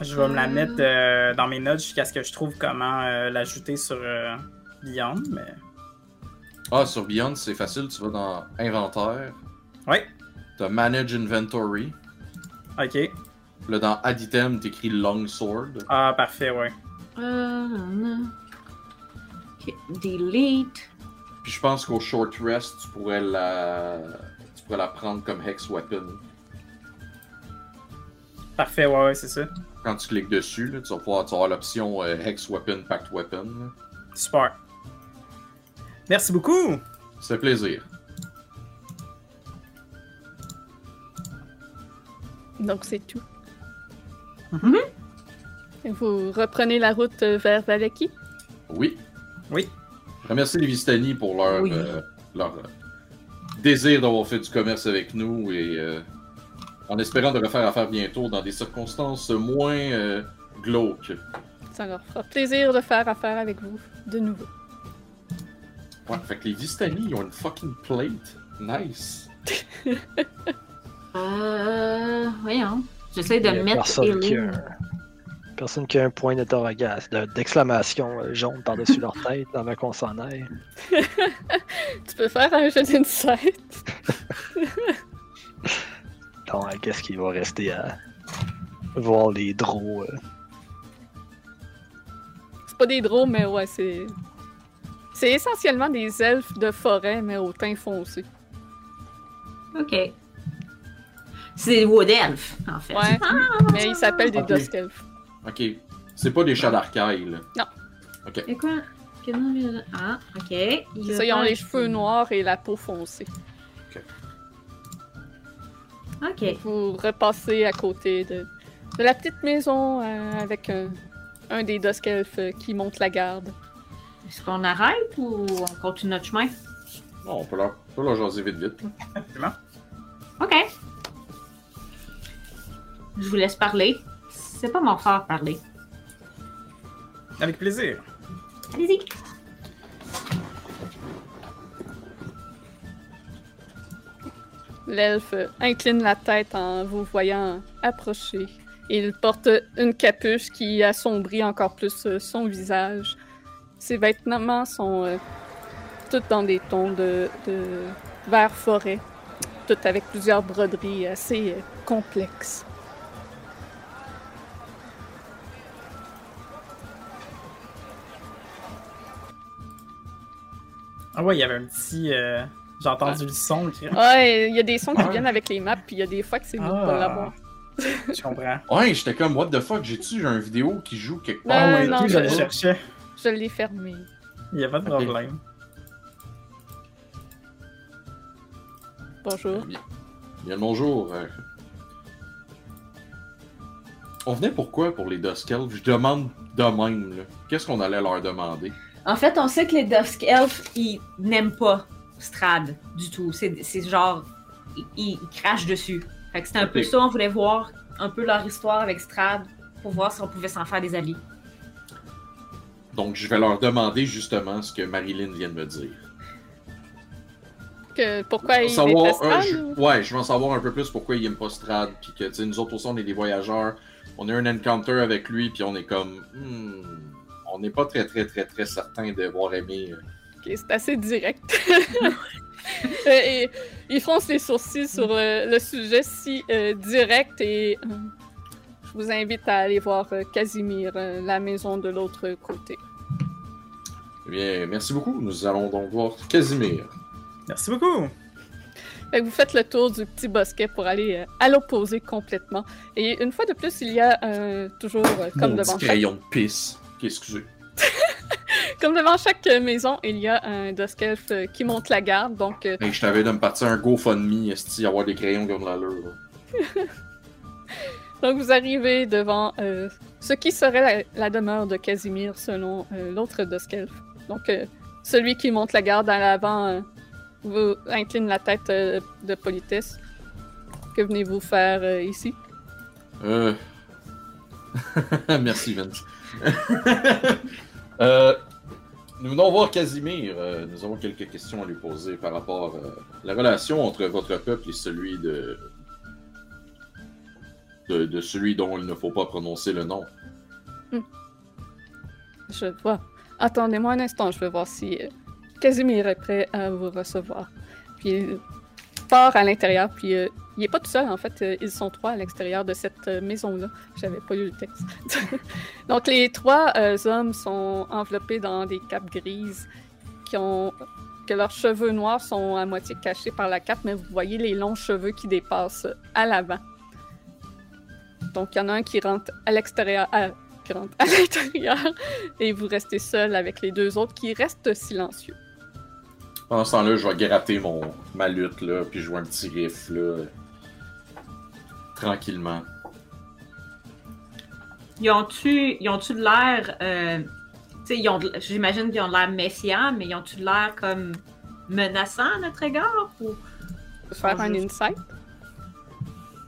Je vais me la mettre euh, dans mes notes jusqu'à ce que je trouve comment euh, l'ajouter sur euh, Beyond, mais Ah, sur Beyond, c'est facile. Tu vas dans Inventaire. Ouais. T'as Manage Inventory. Ok. Là, dans Add Item, t'écris Long Sword. Ah, parfait, ouais. Euh, non. Delete. Puis je pense qu'au Short Rest, tu pourrais la. Tu pourrais la prendre comme Hex Weapon. Parfait, ouais, ouais, c'est ça. Quand tu cliques dessus, là, tu vas pouvoir tu vas avoir l'option euh, Hex Weapon, Pact Weapon. là. Super. Merci beaucoup. Fait plaisir. Donc, c'est tout. Mhm. Et vous reprenez la route vers Valaki? Oui. Oui. Je remercie les Vistani pour leur, Oui. euh, leur euh, désir d'avoir fait du commerce avec nous et euh, en espérant de refaire affaire bientôt dans des circonstances moins euh, glauques. Ça leur fera plaisir de faire affaire avec vous de nouveau. Ouais, fait que les Vistani, ils ont une fucking plate. Nice. [LAUGHS] Euh, voyons. J'essaie de mettre personne qui a, healing. Personne qui a un point d'interrogation, de- d'exclamation euh, jaune par-dessus leur tête avant qu'on s'en aille. [LAUGHS] Tu peux faire un jeu d'insight? [LAUGHS] Donc, qu'est-ce qu'il va rester à voir les draws? euh? C'est pas des drôles, mais ouais, c'est. C'est essentiellement des elfes de forêt, mais au teint foncé. Ok. C'est des Wood Elf, en fait. Ouais. mais ils s'appellent des. Dusk Elves. Ok. C'est pas des chats d'arcaille, là. Et quoi? Ah, ok. C'est ça, ils ont les cheveux noirs et la peau foncée. Ok. Vous repassez à côté de, de la petite maison euh, avec un, un des Dusk Elves euh, qui monte la garde. Est-ce qu'on arrête ou on continue notre chemin? Non, on peut leur, on peut leur jaser vite vite. là. Ok. Je vous laisse parler. C'est pas mon fort parler. Avec plaisir. Allez-y. L'elfe incline la tête en vous voyant approcher. Il porte une capuche qui assombrit encore plus euh, son visage. Ses vêtements sont euh, tous dans des tons de, de vert forêt, tout avec plusieurs broderies assez euh, complexes. Ah ouais, il y avait un petit. euh, J'ai entendu le son. Qui... Ouais, il y a des sons qui Ah. viennent avec les maps, puis il y a des fois que c'est de Ah. pas l'avoir. Je comprends. [LAUGHS] Ouais, j'étais comme, what the fuck, j'ai-tu un vidéo qui joue quelque Non, part? Ah, et non, je le je- cherchais. Je l'ai fermé. Il n'y a pas de problème. Bonjour. Bien, bien le bonjour. euh. On venait pourquoi pour les Dusk Elves? Je demande de même, là. Qu'est-ce qu'on allait leur demander? En fait, on sait que les Dusk Elves, ils n'aiment pas Strad du tout. C'est genre, ils, ils crachent dessus. Fait que c'était un peu ça, on voulait voir un peu leur histoire avec Strad pour voir si on pouvait s'en faire des alliés. Donc, je vais leur demander justement ce que Marilyn vient de me dire. Que, pourquoi il savoir, déteste euh, Strad, je- ou- ouais, je veux en savoir un peu plus pourquoi il aime pas Strad, puis que tu sais, nous autres aussi on est des voyageurs, on a un encounter avec lui, puis on est comme, hmm, on n'est pas très très très très certain d'avoir aimé. euh. Ok, c'est assez direct. [LAUGHS] Euh, et il fronce les sourcils sur euh, le sujet si euh, direct et euh, je vous invite à aller voir euh, Casimir, euh, la maison de l'autre côté. Eh bien, merci beaucoup. Nous allons donc voir Casimir. Merci beaucoup. Fait que vous faites le tour du petit bosquet pour aller euh, à l'opposé complètement. Et une fois de plus, il y a euh, toujours, euh, comme, Mon devant petit chaque, crayon de pisse. Excusez. [LAUGHS] comme devant chaque maison, il y a un Duskelf euh, qui monte la garde. Donc, euh, Hey, je t'avais de me partir un GoFundMe, esti, avoir des crayons de l'allure. [LAUGHS] Donc vous arrivez devant euh, ce qui serait la, la demeure de Casimir selon euh, l'autre Duskelf. Donc euh, celui qui monte la garde à l'avant vous incline la tête de politesse. Que venez-vous faire ici? Euh... [LAUGHS] Merci, Vince. [LAUGHS] euh, nous venons voir Casimir. Euh, nous avons quelques questions à lui poser par rapport euh, à la relation entre votre peuple et celui de... celui dont il ne faut pas prononcer le nom. Je vois. Attendez-moi un instant, je vais voir si euh, Casimir est prêt à vous recevoir. Puis il part à l'intérieur, puis euh, il n'est pas tout seul, en fait. euh, ils sont trois à l'extérieur de cette euh, maison-là. J'avais pas lu le texte. [LAUGHS] Donc, les trois euh, hommes sont enveloppés dans des capes grises qui ont que leurs cheveux noirs sont à moitié cachés par la cape, mais vous voyez les longs cheveux qui dépassent à l'avant. Donc, il y en a un qui rentre à l'extérieur, qui rentre à [LAUGHS] l'intérieur, et vous restez seul avec les deux autres qui restent silencieux. Pendant ce temps-là, je vais gratter mon, ma lutte, là, puis jouer un petit riff, là. Tranquillement. Ils ont-tu ils ont-tu de l'air. euh, tu sais, ils ont de- j'imagine qu'ils ont de l'air méfiants, mais ils ont-tu de l'air comme menaçants à notre égard? Ou... Faire un juste- insight.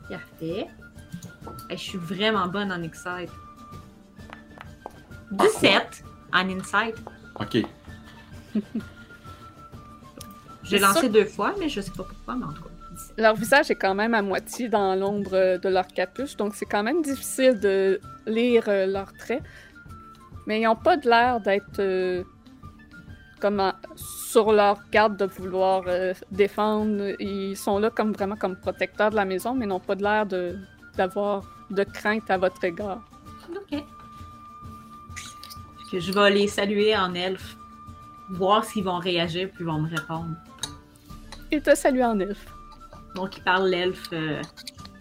Parfait. Hey, je suis vraiment bonne en Insight. 17 en Insight. Ok. J'ai lancé sûr- deux fois, mais je sais pas pourquoi, mais en tout cas. 17. Leur visage est quand même à moitié dans l'ombre euh, de leur capuche, donc c'est quand même difficile de lire euh, leurs traits. Mais ils n'ont pas de l'air d'être euh, comme en- sur leur garde de vouloir euh, défendre. Ils sont là comme vraiment comme protecteurs de la maison, mais n'ont pas de l'air de- d'avoir de crainte à votre égard. Ok. Que je vais les saluer en elfe. Voir s'ils vont réagir, puis ils vont me répondre. Ils te saluent en elfe. Donc, ils parlent l'elfe. euh,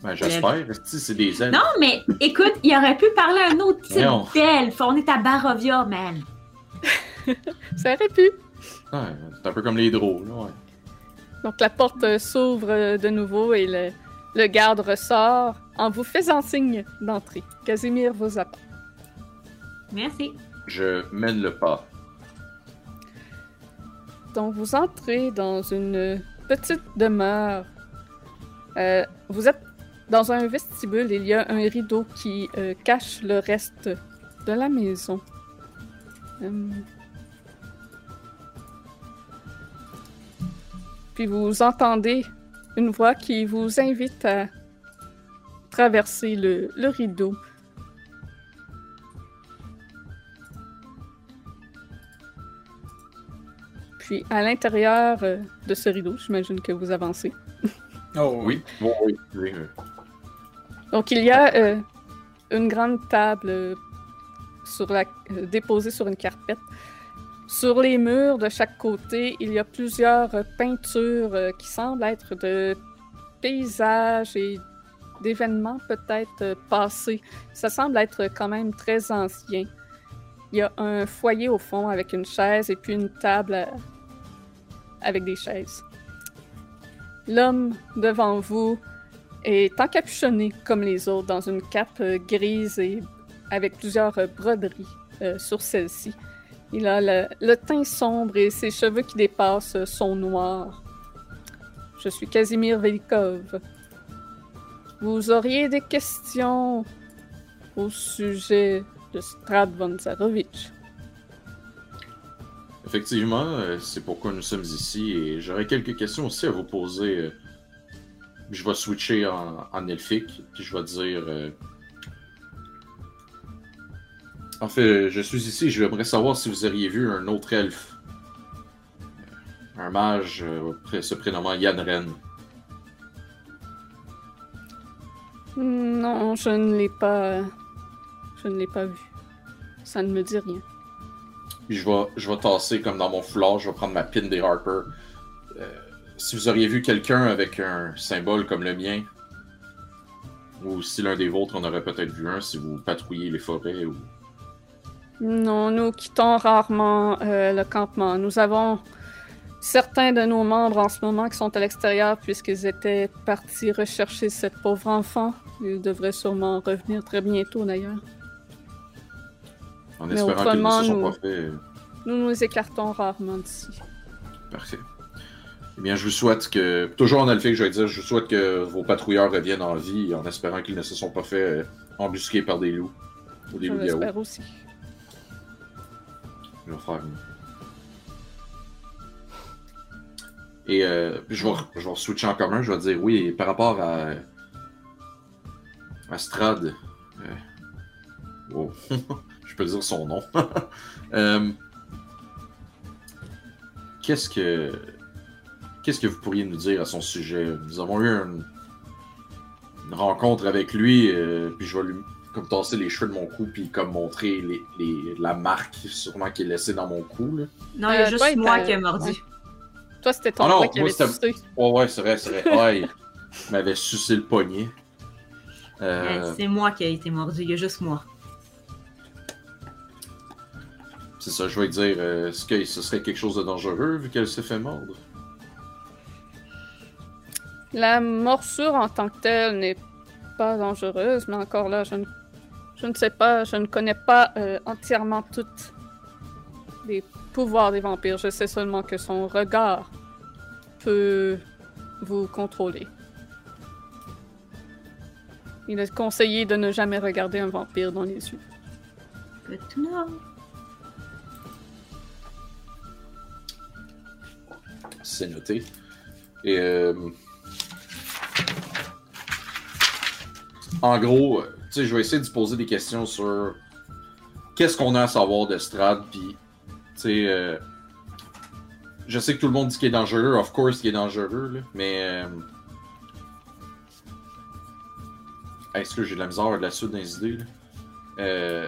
Ben, j'espère. Si c'est des elfes. Non, mais écoute, il aurait pu parler un autre type Non. d'elfe. On est à Barovia, man. [LAUGHS] Ça aurait pu. Ouais, c'est un peu comme les drôles, là, ouais. Donc la porte euh, s'ouvre euh, de nouveau et le, le garde ressort en vous faisant signe d'entrer. Casimir vous attend. Merci. Je mène le pas. Donc vous entrez dans une petite demeure. Euh, vous êtes dans un vestibule. Il y a un rideau qui euh, cache le reste de la maison. Hum. Puis vous entendez une voix qui vous invite à traverser le, rideau. Puis à l'intérieur euh, de ce rideau, j'imagine que vous avancez. Oh Oui, bon, oui. oui, Donc il y a euh, une grande table euh, sur la, euh, déposée sur une carpette. Sur les murs de chaque côté, il y a plusieurs peintures euh, qui semblent être de paysages et d'événements peut-être passés. Ça semble être quand même très ancien. Il y a un foyer au fond avec une chaise et puis une table avec des chaises. L'homme devant vous est encapuchonné comme les autres dans une cape euh, grise et avec plusieurs euh, broderies euh, sur celle-ci. Il a le, teint sombre et ses cheveux qui dépassent sont noirs. Je suis Casimir Velikov. Vous auriez des questions au sujet de Strad von Zarovich? Effectivement, euh, c'est pourquoi nous sommes ici et j'aurais quelques questions aussi à vous poser. Je vais switcher en, elfique, puis je vais dire. euh, En fait, je suis ici, je voudrais savoir si vous auriez vu un autre elfe. Un mage euh, se prénommant Yanren. Non, je ne l'ai pas. Je ne l'ai pas vu. Ça ne me dit rien. Je vais, je tasser comme dans mon foulard, je vais prendre ma pin des Harper. Euh, si vous auriez vu quelqu'un avec un symbole comme le mien, ou si l'un des vôtres en aurait peut-être vu un, si vous patrouillez les forêts ou. Non, nous quittons rarement euh, le campement. Nous avons certains de nos membres en ce moment qui sont à l'extérieur puisqu'ils étaient partis rechercher cette pauvre enfant. Ils devraient sûrement revenir très bientôt d'ailleurs. En Mais espérant qu'ils ne se sont nous- pas fait. euh, Nous nous écartons rarement d'ici. Parfait. Eh bien, je vous souhaite que. Toujours en elfique, je vais dire, je vous souhaite que vos patrouilleurs reviennent en vie en espérant qu'ils ne se sont pas fait euh, embusquer par des loups. Ou des Je loups-garous. l'espère aussi. Je vais faire une- Et euh, puis je vais, je vais switcher en commun, je vais dire oui, et par rapport à. à Strad. euh, wow. [LAUGHS] je peux dire son nom. [LAUGHS] Euh, qu'est-ce que qu'est-ce que vous pourriez nous dire à son sujet? Nous avons eu une, une rencontre avec lui, euh, puis je vais lui comme tasser les cheveux de mon cou, puis comme montrer les, les- la marque sûrement qu'il a laissée dans mon cou. Là. Non, il y a Euh, juste toi, moi qui ai mordu. ouais. Toi, c'était ton Ah non, qui moi, avait sucé. Ouais, ouais, c'est vrai, c'est vrai. [LAUGHS] Ouais, il m'avait sucé le poignet. Euh, Ouais, C'est moi qui ai été mordu, il y a juste moi. C'est ça, je vais dire, euh, est-ce que ce serait quelque chose de dangereux vu qu'elle s'est fait mordre? La morsure en tant que telle n'est pas dangereuse, mais encore là, je ne, je ne sais pas, je ne connais pas euh, entièrement toutes les pouvoirs des vampires. Je sais seulement que son regard peut vous contrôler. Il est conseillé de ne jamais regarder un vampire dans les yeux. Good to know. C'est noté. Et euh, en gros, euh, je vais essayer de se poser des questions sur qu'est-ce qu'on a à savoir de Strad, puis euh, je sais que tout le monde dit qu'il est dangereux, of course qu'il est dangereux, là, mais euh, est-ce que j'ai de la misère de la suite dans les idées là?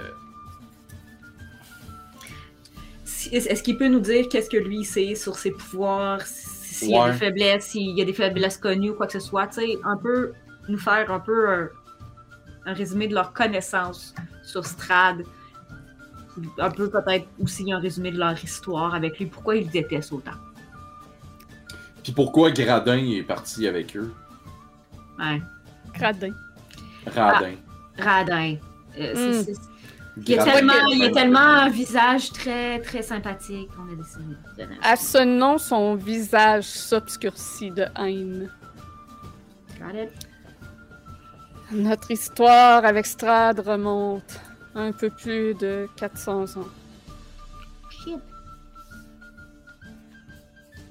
Est-ce qu'il peut nous dire qu'est-ce que lui sait sur ses pouvoirs, si- s'il y a des faiblesses, s'il y a des faiblesses connues ou quoi que ce soit, tu sais, un peu nous faire un peu un, un résumé de leur connaissance sur Strad. Un peu peut-être aussi un résumé de leur histoire avec lui, pourquoi ils le détestent autant. Puis pourquoi Gradin est parti avec eux? Ouais. Gradin. Radin. Radin. Euh, c'est- Mm. Il, est tellement, il est tellement un visage très, très sympathique qu'on a décidé de donner. À ce nom, son visage s'obscurcit de haine. Got it? Notre histoire avec Strad remonte un peu plus de 400 ans. Shit.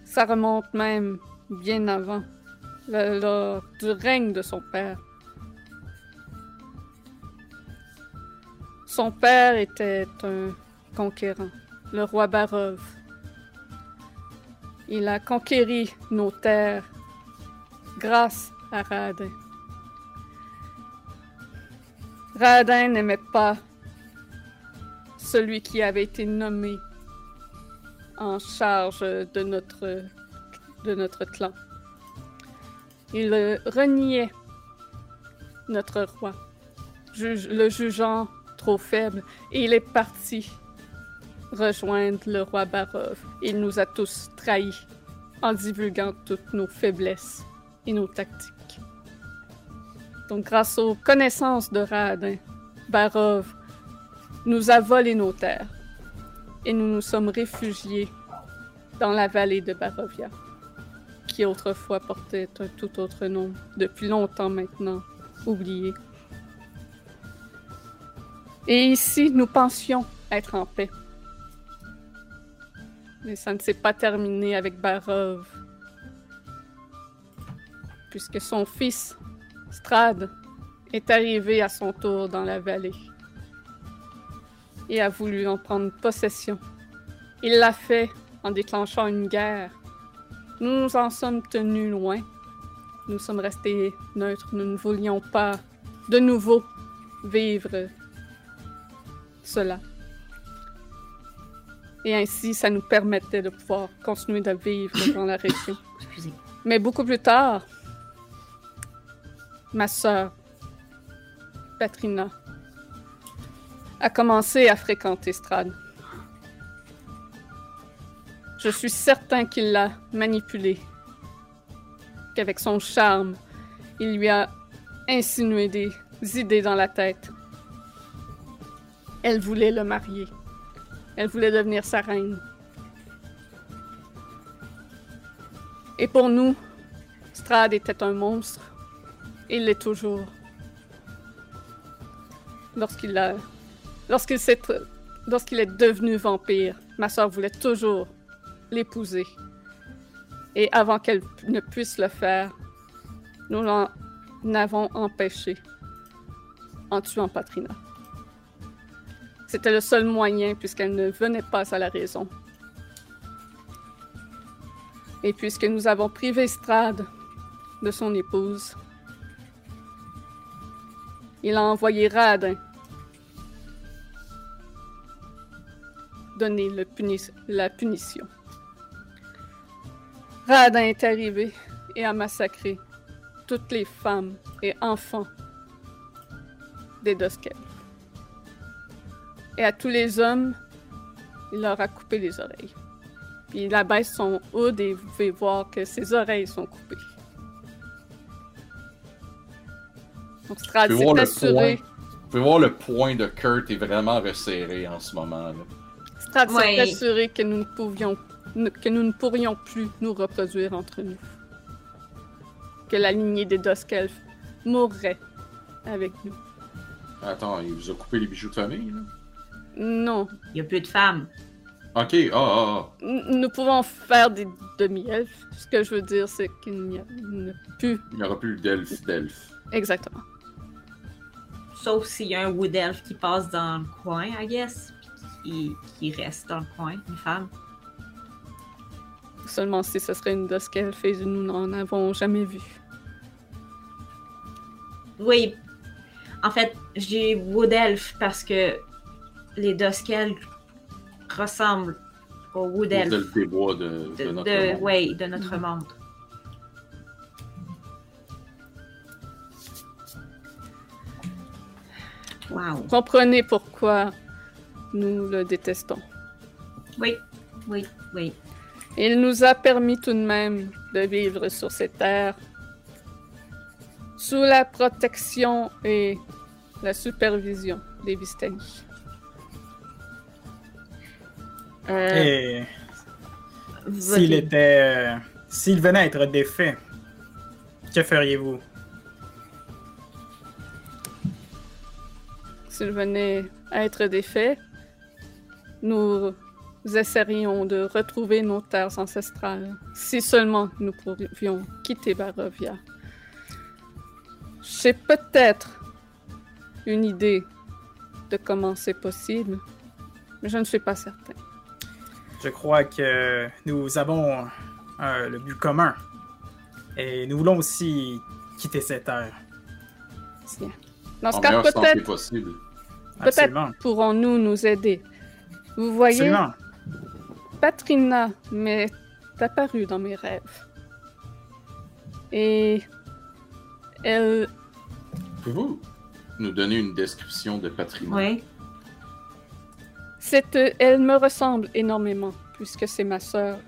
Ça remonte même bien avant, le- lors du règne de son père. Son père était un conquérant, le roi Barov. Il a conquéri nos terres grâce à Radin. Radin n'aimait pas celui qui avait été nommé en charge de notre, clan. Il reniait notre roi, le jugeant trop faible, et il est parti rejoindre le roi Barov. Il nous a tous trahis en divulguant toutes nos faiblesses et nos tactiques. Donc, grâce aux connaissances de Radin, Barov nous a volé nos terres et nous nous sommes réfugiés dans la vallée de Barovia, qui autrefois portait un tout autre nom, depuis longtemps maintenant oublié. Et ici, nous pensions être en paix. Mais ça ne s'est pas terminé avec Barov, puisque son fils, Strad, est arrivé à son tour dans la vallée et a voulu en prendre possession. Il l'a fait en déclenchant une guerre. Nous nous en sommes tenus loin. Nous sommes restés neutres. Nous ne voulions pas de nouveau vivre cela. Et ainsi, ça nous permettait de pouvoir continuer de vivre dans la région. Excusez. Mais beaucoup plus tard, ma sœur, Patrina, a commencé à fréquenter Strad. Je suis certain qu'il l'a manipulée, qu'avec son charme, il lui a insinué des idées dans la tête. Elle voulait le marier. Elle voulait devenir sa reine. Et pour nous, Strad était un monstre. Il l'est toujours. Lorsqu'il a... Lorsqu'il. Lorsqu'il est devenu vampire, ma soeur voulait toujours l'épouser. Et avant qu'elle ne puisse le faire, nous l'en avons empêché en tuant Patrina. C'était le seul moyen puisqu'elle ne venait pas à la raison. Et puisque nous avons privé Strad de son épouse, il a envoyé Radin donner la punition. Radin est arrivé et a massacré toutes les femmes et enfants des Doskel. Et à tous les hommes, il leur a coupé les oreilles. Puis il abaisse son hood et vous pouvez voir que ses oreilles sont coupées. Donc Strad s'est voir le assuré, Vous pouvez voir le point de Kurt est vraiment resserré en ce moment. Strad s'est Ouais. assuré que nous ne pouvions que nous ne pourrions plus nous reproduire entre nous. Que la lignée des Doskel mourrait avec nous. Attends, il vous a coupé les bijoux de famille, là? Non, Il n'y a plus de femmes. Ok, ah, ah, ah. Nous pouvons faire des demi-elfes. Ce que je veux dire, c'est qu'il n'y a plus. Il n'y aura plus d'elfes d'elfes. Exactement. Sauf s'il y a un wood elf qui passe dans le coin, I guess. Puis qui, qui reste dans le coin, une femme. Seulement si ce serait une Doskelf et nous n'en avons jamais vu. Oui. En fait, j'ai wood elf parce que les Doskel ressemblent aux wood elf des bois de, de de, notre de- monde. ouais, de notre monde. Wow. Comprenez pourquoi nous le détestons. Oui, oui, oui. Il nous a permis tout de même de vivre sur cette terre sous la protection et la supervision des Vistani. Euh, s'il était. euh, S'il venait à être défait, que feriez-vous? S'il venait à être défait, nous essaierions de retrouver nos terres ancestrales, si seulement nous pourrions quitter Barovia. J'ai peut-être une idée de comment c'est possible, mais je ne suis pas certain. Je crois que nous avons euh, le but commun. Et nous voulons aussi quitter cette terre. Dans ce En cas, peut-être. Absolument. pourrons-nous nous aider. Vous voyez, Absolument. Patrina m'est apparue dans mes rêves. Et elle Pouvez-vous nous donner une description de Patrina? Oui. Cette, elle me ressemble énormément, puisque c'est ma sœur.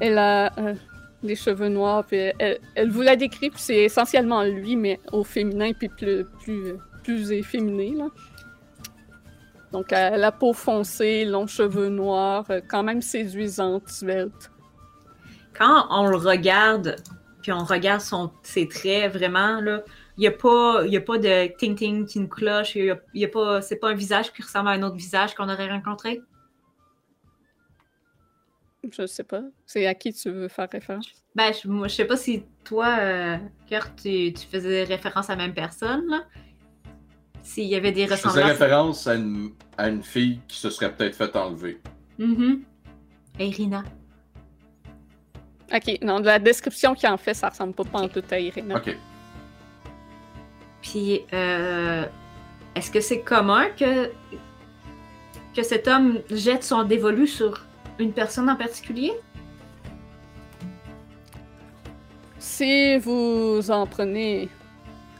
Elle a euh, des cheveux noirs, puis elle, elle vous la décrit, puis c'est essentiellement lui, mais au féminin, puis plus, plus, plus efféminé, là. Donc, elle a la peau foncée, longs cheveux noirs, euh, quand même séduisante, svelte. Quand on le regarde, puis on regarde son, ses traits, vraiment, là, il n'y a, pas- il y a pas de ting-ting qui nous cloche. Il y a, il y a pas, c'est pas un visage qui ressemble à un autre visage qu'on aurait rencontré? Je sais pas. C'est à qui tu veux faire référence? Ben, je, moi, je sais pas si toi, euh, Kurt, tu, tu faisais référence à la même personne, là. S'il y avait des Je faisais ressemblances. référence à une, à une fille qui se serait peut-être fait enlever. Mhm. Irina. Ok, non, de la description qu'il en fait, ça ressemble pas pantoute à Irina. Ok. Puis, euh, est-ce que c'est commun que, que cet homme jette son dévolu sur une personne en particulier? Si vous en prenez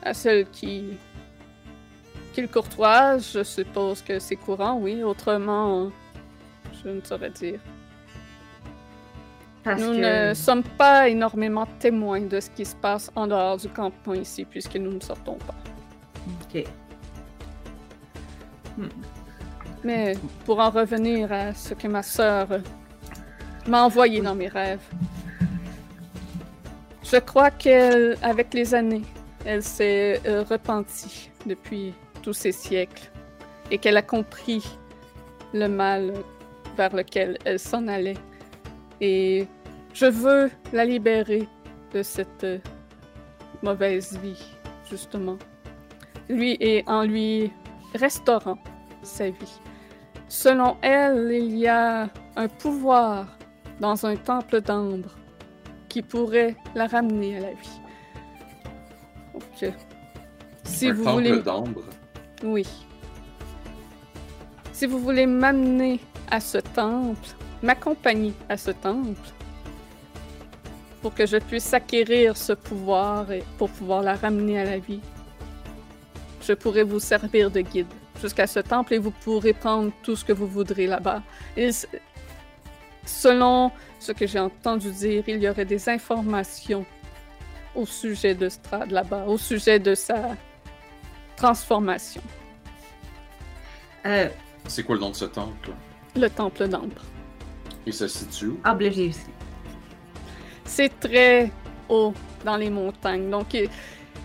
à celle qui, qui le courtoise, je suppose que c'est courant, oui. Autrement, je ne saurais dire. Parce nous que... ne sommes pas énormément témoins de ce qui se passe en dehors du campement ici, puisque nous ne sortons pas. Ok. Mais pour en revenir à ce que ma sœur m'a envoyé dans mes rêves, je crois qu'avec les années, elle s'est euh, repentie depuis tous ces siècles et qu'elle a compris le mal vers lequel elle s'en allait. Et je veux la libérer de cette euh, mauvaise vie, justement. Lui et en lui restaurant sa vie. Selon elle, il y a un pouvoir dans un temple d'ambre qui pourrait la ramener à la vie. Donc, si un vous temple voulez. d'ambre. Oui. Si vous voulez m'amener à ce temple, m'accompagner à ce temple, pour que je puisse acquérir ce pouvoir et pour pouvoir la ramener à la vie, je pourrai vous servir de guide jusqu'à ce temple et vous pourrez prendre tout ce que vous voudrez là-bas. Selon ce que j'ai entendu dire, il y aurait des informations au sujet de Strad là-bas, au sujet de sa transformation. Euh, C'est quoi le nom de ce temple? Le temple d'ambre. Et ça se situe où? ah, j'ai aussi. C'est très haut dans les montagnes, donc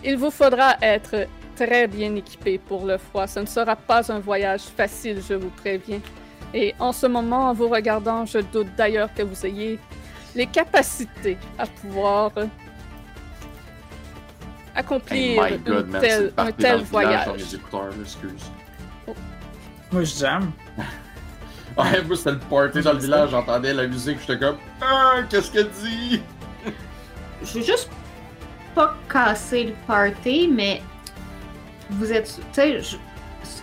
il, vous faudra être très bien équipé pour le froid. Ce ne sera pas un voyage facile, je vous préviens. Et en ce moment, en vous regardant, je doute d'ailleurs que vous ayez les capacités à pouvoir accomplir Hey, my God, un parti dans tel le village voyage. dans mes écouteurs, là, excuse. Moi, je jamme. [LAUGHS] Ouais, moi, c'était le party dans le village, j'entendais la musique, j'étais comme Ah, qu'est-ce qu'elle dit? Je veux juste pas casser le party, mais vous êtes. Tu sais,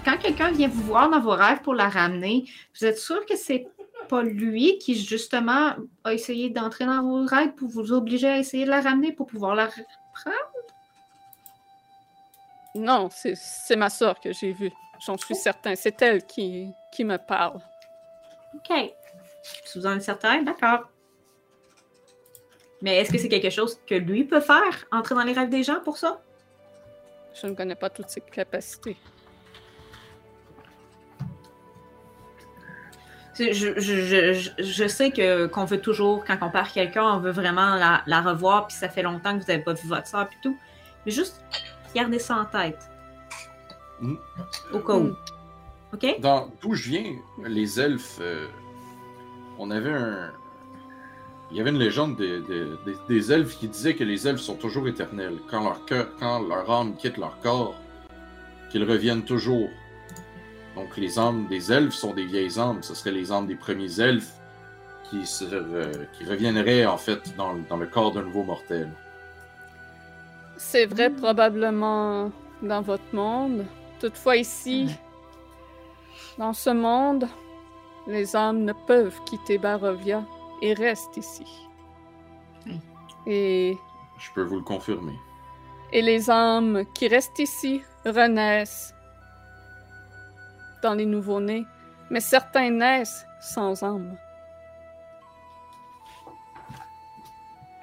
quand quelqu'un vient vous voir dans vos rêves pour la ramener, vous êtes sûr que c'est pas lui qui, justement, a essayé d'entrer dans vos rêves pour vous obliger à essayer de la ramener pour pouvoir la reprendre? Non, c'est ma sœur que j'ai vue. J'en suis certain. C'est elle qui, qui me parle. OK. Si vous en êtes certain, d'accord. Mais est-ce que c'est quelque chose que lui peut faire, entrer dans les rêves des gens pour ça? Je ne connais pas toutes ses capacités. Je, je, je, je- sais que qu'on veut toujours, quand on perd quelqu'un, on veut vraiment la, la revoir, puis ça fait longtemps que vous n'avez pas vu votre soeur, puis tout. Mais juste gardez ça en tête. Mm. Au cas où. Mm. OK? Dans d'où je viens, les elfes, euh, on avait un. Il y avait une légende des, des- des- des elfes qui disait que les elfes sont toujours éternels. Quand leur cœur, quand leur âme quitte leur corps, qu'ils reviennent toujours. Donc les âmes des elfes sont des vieilles âmes. Ce seraient les âmes des premiers elfes qui, se, euh, qui reviendraient en fait dans, dans le corps d'un nouveau mortel. C'est vrai probablement dans votre monde. Toutefois ici, dans ce monde, les âmes ne peuvent quitter Barovia et restent ici. Oui. Et, Je peux vous le confirmer. et les âmes qui restent ici renaissent dans les nouveaux-nés, mais certains naissent sans âme.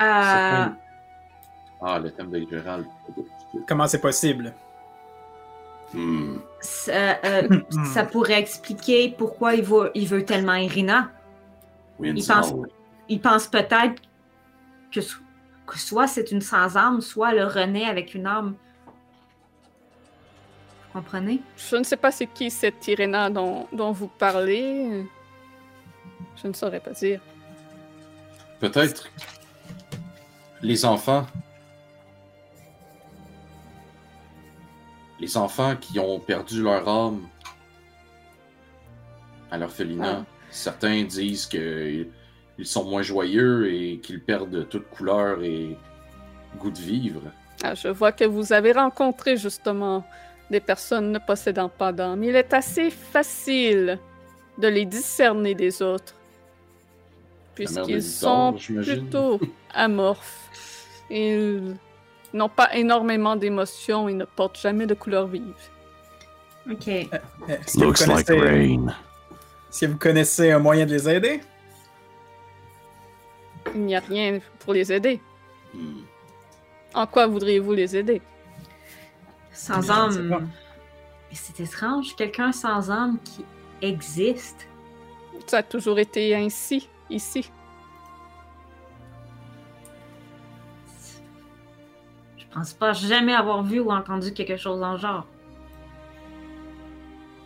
Euh, Ah, le thème de Gérald. Comment c'est possible? Hmm. ça, euh, [LAUGHS] ça pourrait expliquer pourquoi il veut, il veut tellement Irina. Il pense, il pense peut-être que, so- que soit c'est une sans-âme, soit elle renaît avec une âme. Vous comprenez? Je ne sais pas c'est qui cette Iréna dont, dont vous parlez. Je ne saurais pas dire. Peut-être les enfants. Les enfants qui ont perdu leur âme à l'orphelinat. Ah. Certains disent qu'ils sont moins joyeux et qu'ils perdent toute couleur et goût de vivre. Ah, je vois que vous avez rencontré justement des personnes ne possédant pas d'âme. Il est assez facile de les discerner des autres, puisqu'ils sont plutôt [LAUGHS] amorphes. Ils n'ont pas énormément d'émotions et ne portent jamais de couleur vive. OK. Que, vous Looks like rain. Que vous connaissez un moyen de les aider? Il n'y a rien pour les aider. Hmm. En quoi voudriez-vous les aider? Sans âme. Mais c'est étrange, quelqu'un sans âme qui existe. Ça a toujours été ainsi, ici. Je pense pas jamais avoir vu ou entendu quelque chose dans le genre.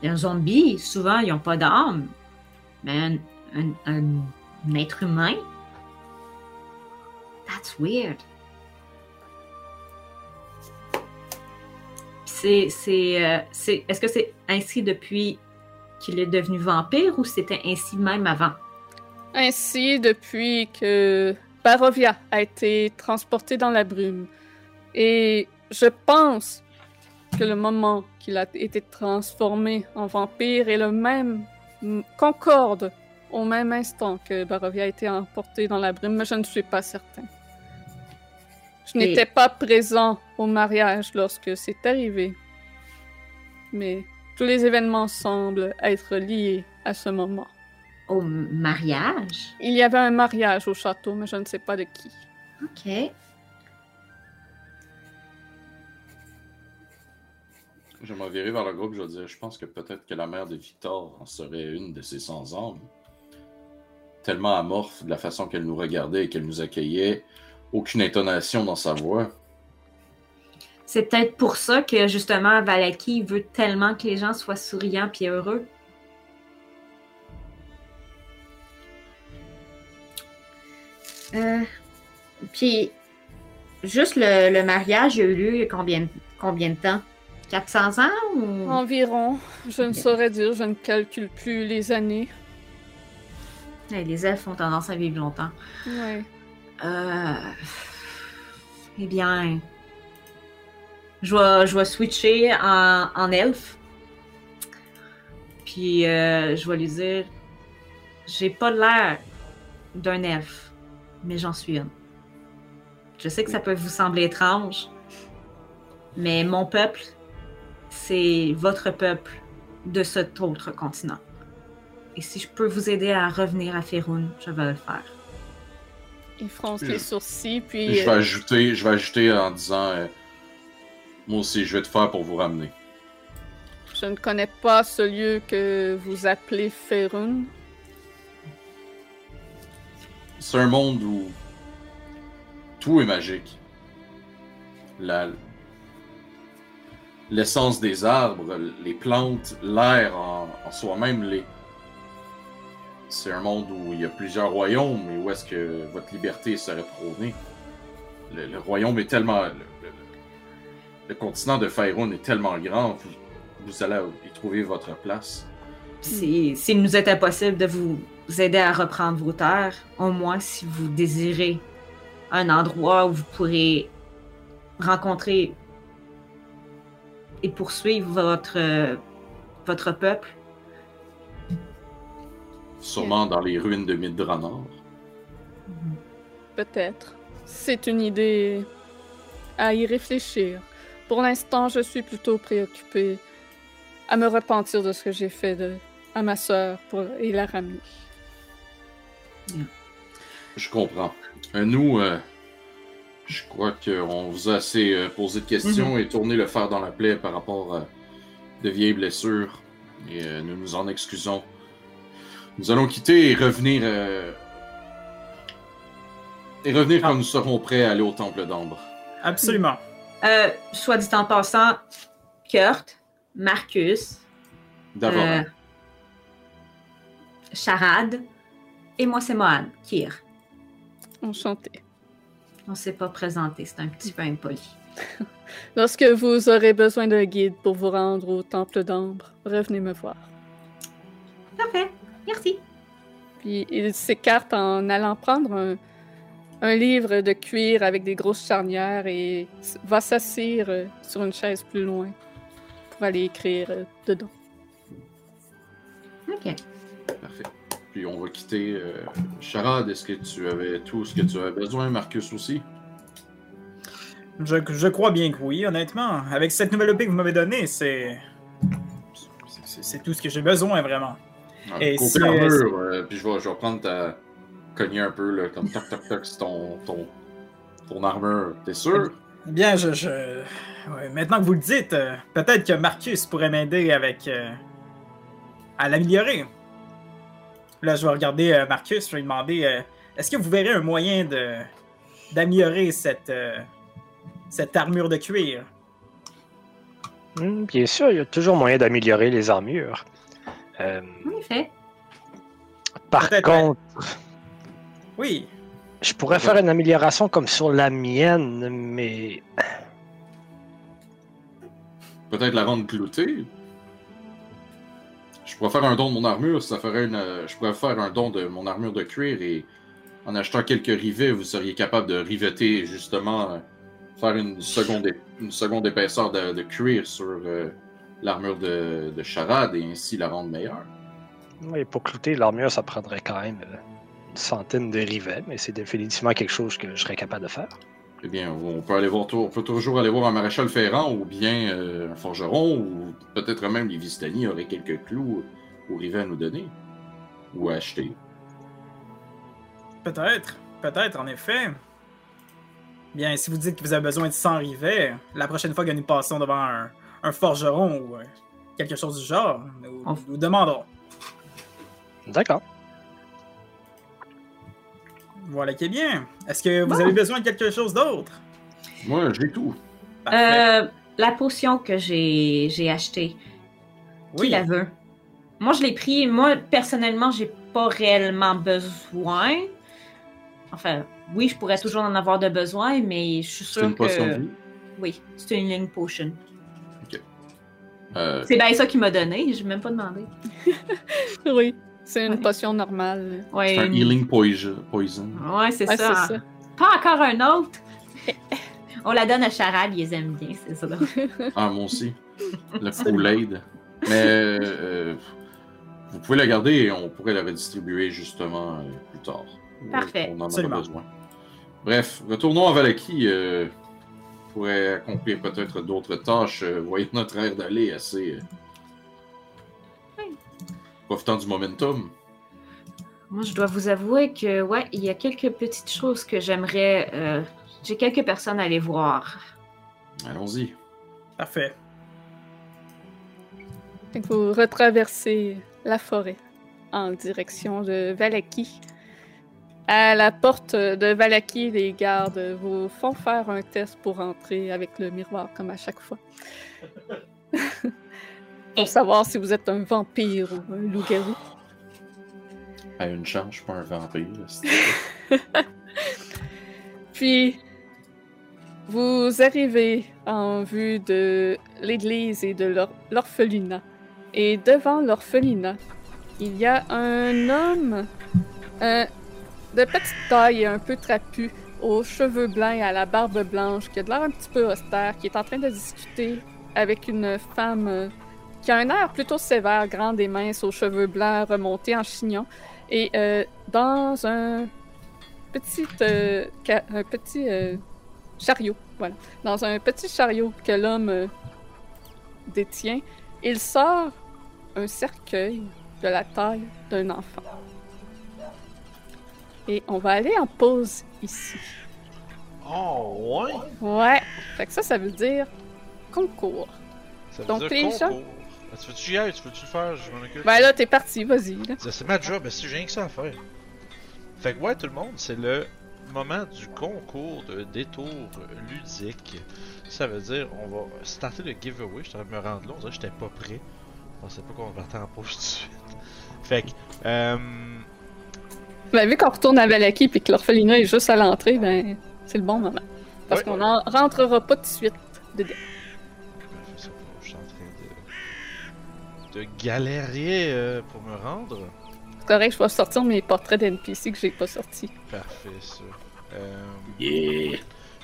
Un zombie, souvent, ils n'ont pas d'âme. Mais un, un- un être humain? That's weird. C'est, c'est, euh, c'est, est-ce que c'est ainsi depuis qu'il est devenu vampire ou c'était ainsi même avant? Ainsi, depuis que Barovia a été transporté dans la brume, et je pense que le moment qu'il a été transformé en vampire est le même, m- concorde au même instant que Barovia a été emporté dans la brume, mais je ne suis pas certain. Je Et- n'étais pas présent au mariage lorsque c'est arrivé, mais tous les événements semblent être liés à ce moment. Au mariage? Il y avait un mariage au château, mais je ne sais pas de qui. Ok. Je m'en virai vers le groupe, je vais dire, je pense que peut-être que la mère de Victor en serait une de ces sans âmes. Tellement amorphe de la façon qu'elle nous regardait et qu'elle nous accueillait, aucune intonation dans sa voix. C'est peut-être pour ça que justement Valaki veut tellement que les gens soient souriants puis heureux. Euh, puis juste le, le mariage il a eu lieu il y a combien, combien de temps? 400 ans ou... Environ, je ne saurais dire, je ne calcule plus les années. Les elfes ont tendance à vivre longtemps. Ouais. Euh... Eh bien, je vais, je vais switcher en, en elfe. Puis euh, je vais lui dire, j'ai pas l'air d'un elfe, mais j'en suis une. Je sais que ça peut vous sembler étrange, mais mon peuple, c'est votre peuple de cet autre continent. Et si je peux vous aider à revenir à Ferun, je vais le faire. Il fronce Je- les sourcils, puis je vais euh, ajouter, je vais ajouter en disant, euh, moi aussi, je vais tout faire pour vous ramener. je ne connais pas ce lieu que vous appelez Ferun. C'est un monde où tout est magique. La- L'essence des arbres, les plantes, l'air en, soi-même, c'est un monde où il y a plusieurs royaumes et où est-ce que votre liberté serait prônée. Le, royaume est tellement... Le, continent de Faerun est tellement grand, vous, allez y trouver votre place. Si- S'il nous est impossible de vous aider à reprendre vos terres, au moins si vous désirez un endroit où vous pourrez rencontrer et poursuivre votre, euh, votre peuple, Sûrement dans les ruines de Midranor. Peut-être. C'est une idée à y réfléchir. Pour l'instant, je suis plutôt préoccupée à me repentir de ce que j'ai fait de... à ma sœur pour... et la ramener. Je comprends. Euh, nous, euh, je crois qu'on vous a assez euh, posé de questions et tourné le fer dans la plaie par rapport à de vieilles blessures. Et euh, nous nous en excusons. Nous allons quitter et revenir. euh, et revenir quand nous serons prêts à aller au Temple d'Ambre. Absolument. euh, soit dit en passant, Kurt, Marcus, D'abord. euh, Charade, et moi c'est Mohan, Kir. Enchantée. On s'est pas présenté, c'est un petit peu impoli. [LAUGHS] Lorsque vous aurez besoin d'un guide pour vous rendre au Temple d'Ambre, revenez me voir. Parfait, merci. Puis il s'écarte en allant prendre un, un livre de cuir avec des grosses charnières et va s'asseoir euh, sur une chaise plus loin pour aller écrire euh, dedans. Ok. Parfait. Puis on va quitter. euh, Charade, est-ce que tu avais tout ce que tu avais besoin? Marcus aussi? Je, je crois bien que oui, honnêtement. Avec cette nouvelle EP que vous m'avez donnée, c'est. c'est- tout ce que j'ai besoin, vraiment. Ah, Et euh, puis je vais, je vais prendre ta. cogner un peu, là, comme toc toc toc, c'est ton, ton, ton armure. T'es sûr? Eh Bien, je. je... ouais, maintenant que vous le dites, euh, peut-être que Marcus pourrait m'aider avec. à l'améliorer. Là, je vais regarder euh, Marcus, je vais lui demander euh, est-ce que vous verrez un moyen de d'améliorer cette. euh, cette armure de cuir? Hmm, bien sûr, il y a toujours moyen d'améliorer les armures. Euh, En effet. par Peut-être, contre, Oui. je pourrais faire une amélioration comme sur la mienne, mais Peut-être la rendre cloutée? Je pourrais faire un don de mon armure, ça ferait une, euh, je pourrais faire un don de mon armure de cuir et en achetant quelques rivets, vous seriez capable de riveter justement, euh, faire une seconde, une seconde épaisseur de, de cuir sur euh, l'armure de, de charade et ainsi la rendre meilleure. Oui, pour clouter l'armure, ça prendrait quand même une centaine de rivets, mais c'est définitivement quelque chose que je serais capable de faire. Eh bien, on peut aller voir, on peut toujours aller voir un maréchal ferrant ou bien euh, un forgeron ou peut-être même les Vistani auraient quelques clous ou rivets à nous donner ou à acheter. Peut-être, peut-être, en effet. Bien, si vous dites que vous avez besoin de 100 rivets, la prochaine fois que nous passons devant un, un forgeron ou euh, quelque chose du genre, nous, On- nous demanderons. D'accord. Voilà qui est bien. Est-ce que vous Bon. avez besoin de quelque chose d'autre? Moi, j'ai tout. Euh, la potion que j'ai j'ai achetée, qui oui, la veut? Moi, je l'ai pris. Moi, personnellement, j'ai pas réellement besoin. Enfin, oui, je pourrais toujours en avoir de besoin, mais je suis C'est sûre une potion de que... vie? Oui, c'est une ligne potion. Euh, C'est bien ça qu'il m'a donné, je même pas demandé. Oui, c'est une Ouais. potion normale. Ouais, c'est un healing poison. Ouais, c'est Ouais, ça. Pas encore un autre. [LAUGHS] On la donne à Charade, ils aiment bien, c'est ça. Ah, moi aussi. [LAUGHS] Le Kool-Aid. Mais euh, vous pouvez la garder et on pourrait la redistribuer justement euh, plus tard. Parfait. On en aura Absolument. besoin. Bref, retournons à Valaki. Euh, pourrait accomplir peut-être d'autres tâches. Euh, voyez notre air d'aller assez. Profitant du momentum. Moi, je dois vous avouer que, ouais, il y a quelques petites choses que j'aimerais. euh, J'ai quelques personnes à aller voir. Allons-y. parfait. Vous retraversez la forêt en direction de Valaki. À la porte de Valaki, les gardes vous font faire un test pour entrer avec le miroir, comme à chaque fois. [LAUGHS] pour savoir si vous êtes un vampire ou un loup-garou. À une chance, je suis pas un vampire. [LAUGHS] Puis, vous arrivez en vue de l'église et de l'or- l'orphelinat. Et devant l'orphelinat, il y a un homme euh, de petite taille et un peu trapu, aux cheveux blancs et à la barbe blanche, qui a de l'air un petit peu austère, qui est en train de discuter avec une femme euh, qui a un air plutôt sévère, grande et mince, aux cheveux blancs remontés en chignon. Et euh, dans un petit, euh, un petit euh, chariot, voilà. Dans un petit chariot que l'homme détient, il sort un cercueil de la taille d'un enfant. Et on va aller en pause ici. Oh, ouais! Ouais, fait que ça, ça veut dire concours. Ça veut Donc, dire les gens- concours. Tu veux-tu y aller? Tu veux-tu le faire? Je m'en occupe. Ben là, t'es parti, vas-y. C'est ma job, mais si j'ai rien que ça à faire. Fait que ouais, tout le monde, c'est le moment du concours de détour ludique. Ça veut dire, on va starter le giveaway. Je train de me rendre là, on dirait que j'étais pas prêt. Je pensais pas qu'on partait en pause tout de suite. Fait que, euh, Ben, vu qu'on retourne à Valaki et que l'orphelinat est juste à l'entrée, ben, c'est le bon moment. Parce Ouais. qu'on en rentrera pas tout de suite dedans. De, galérer euh, pour me rendre. C'est correct, je vais sortir mes portraits d'NPC que j'ai pas sortis. Parfait, ça. Euh, Yeah!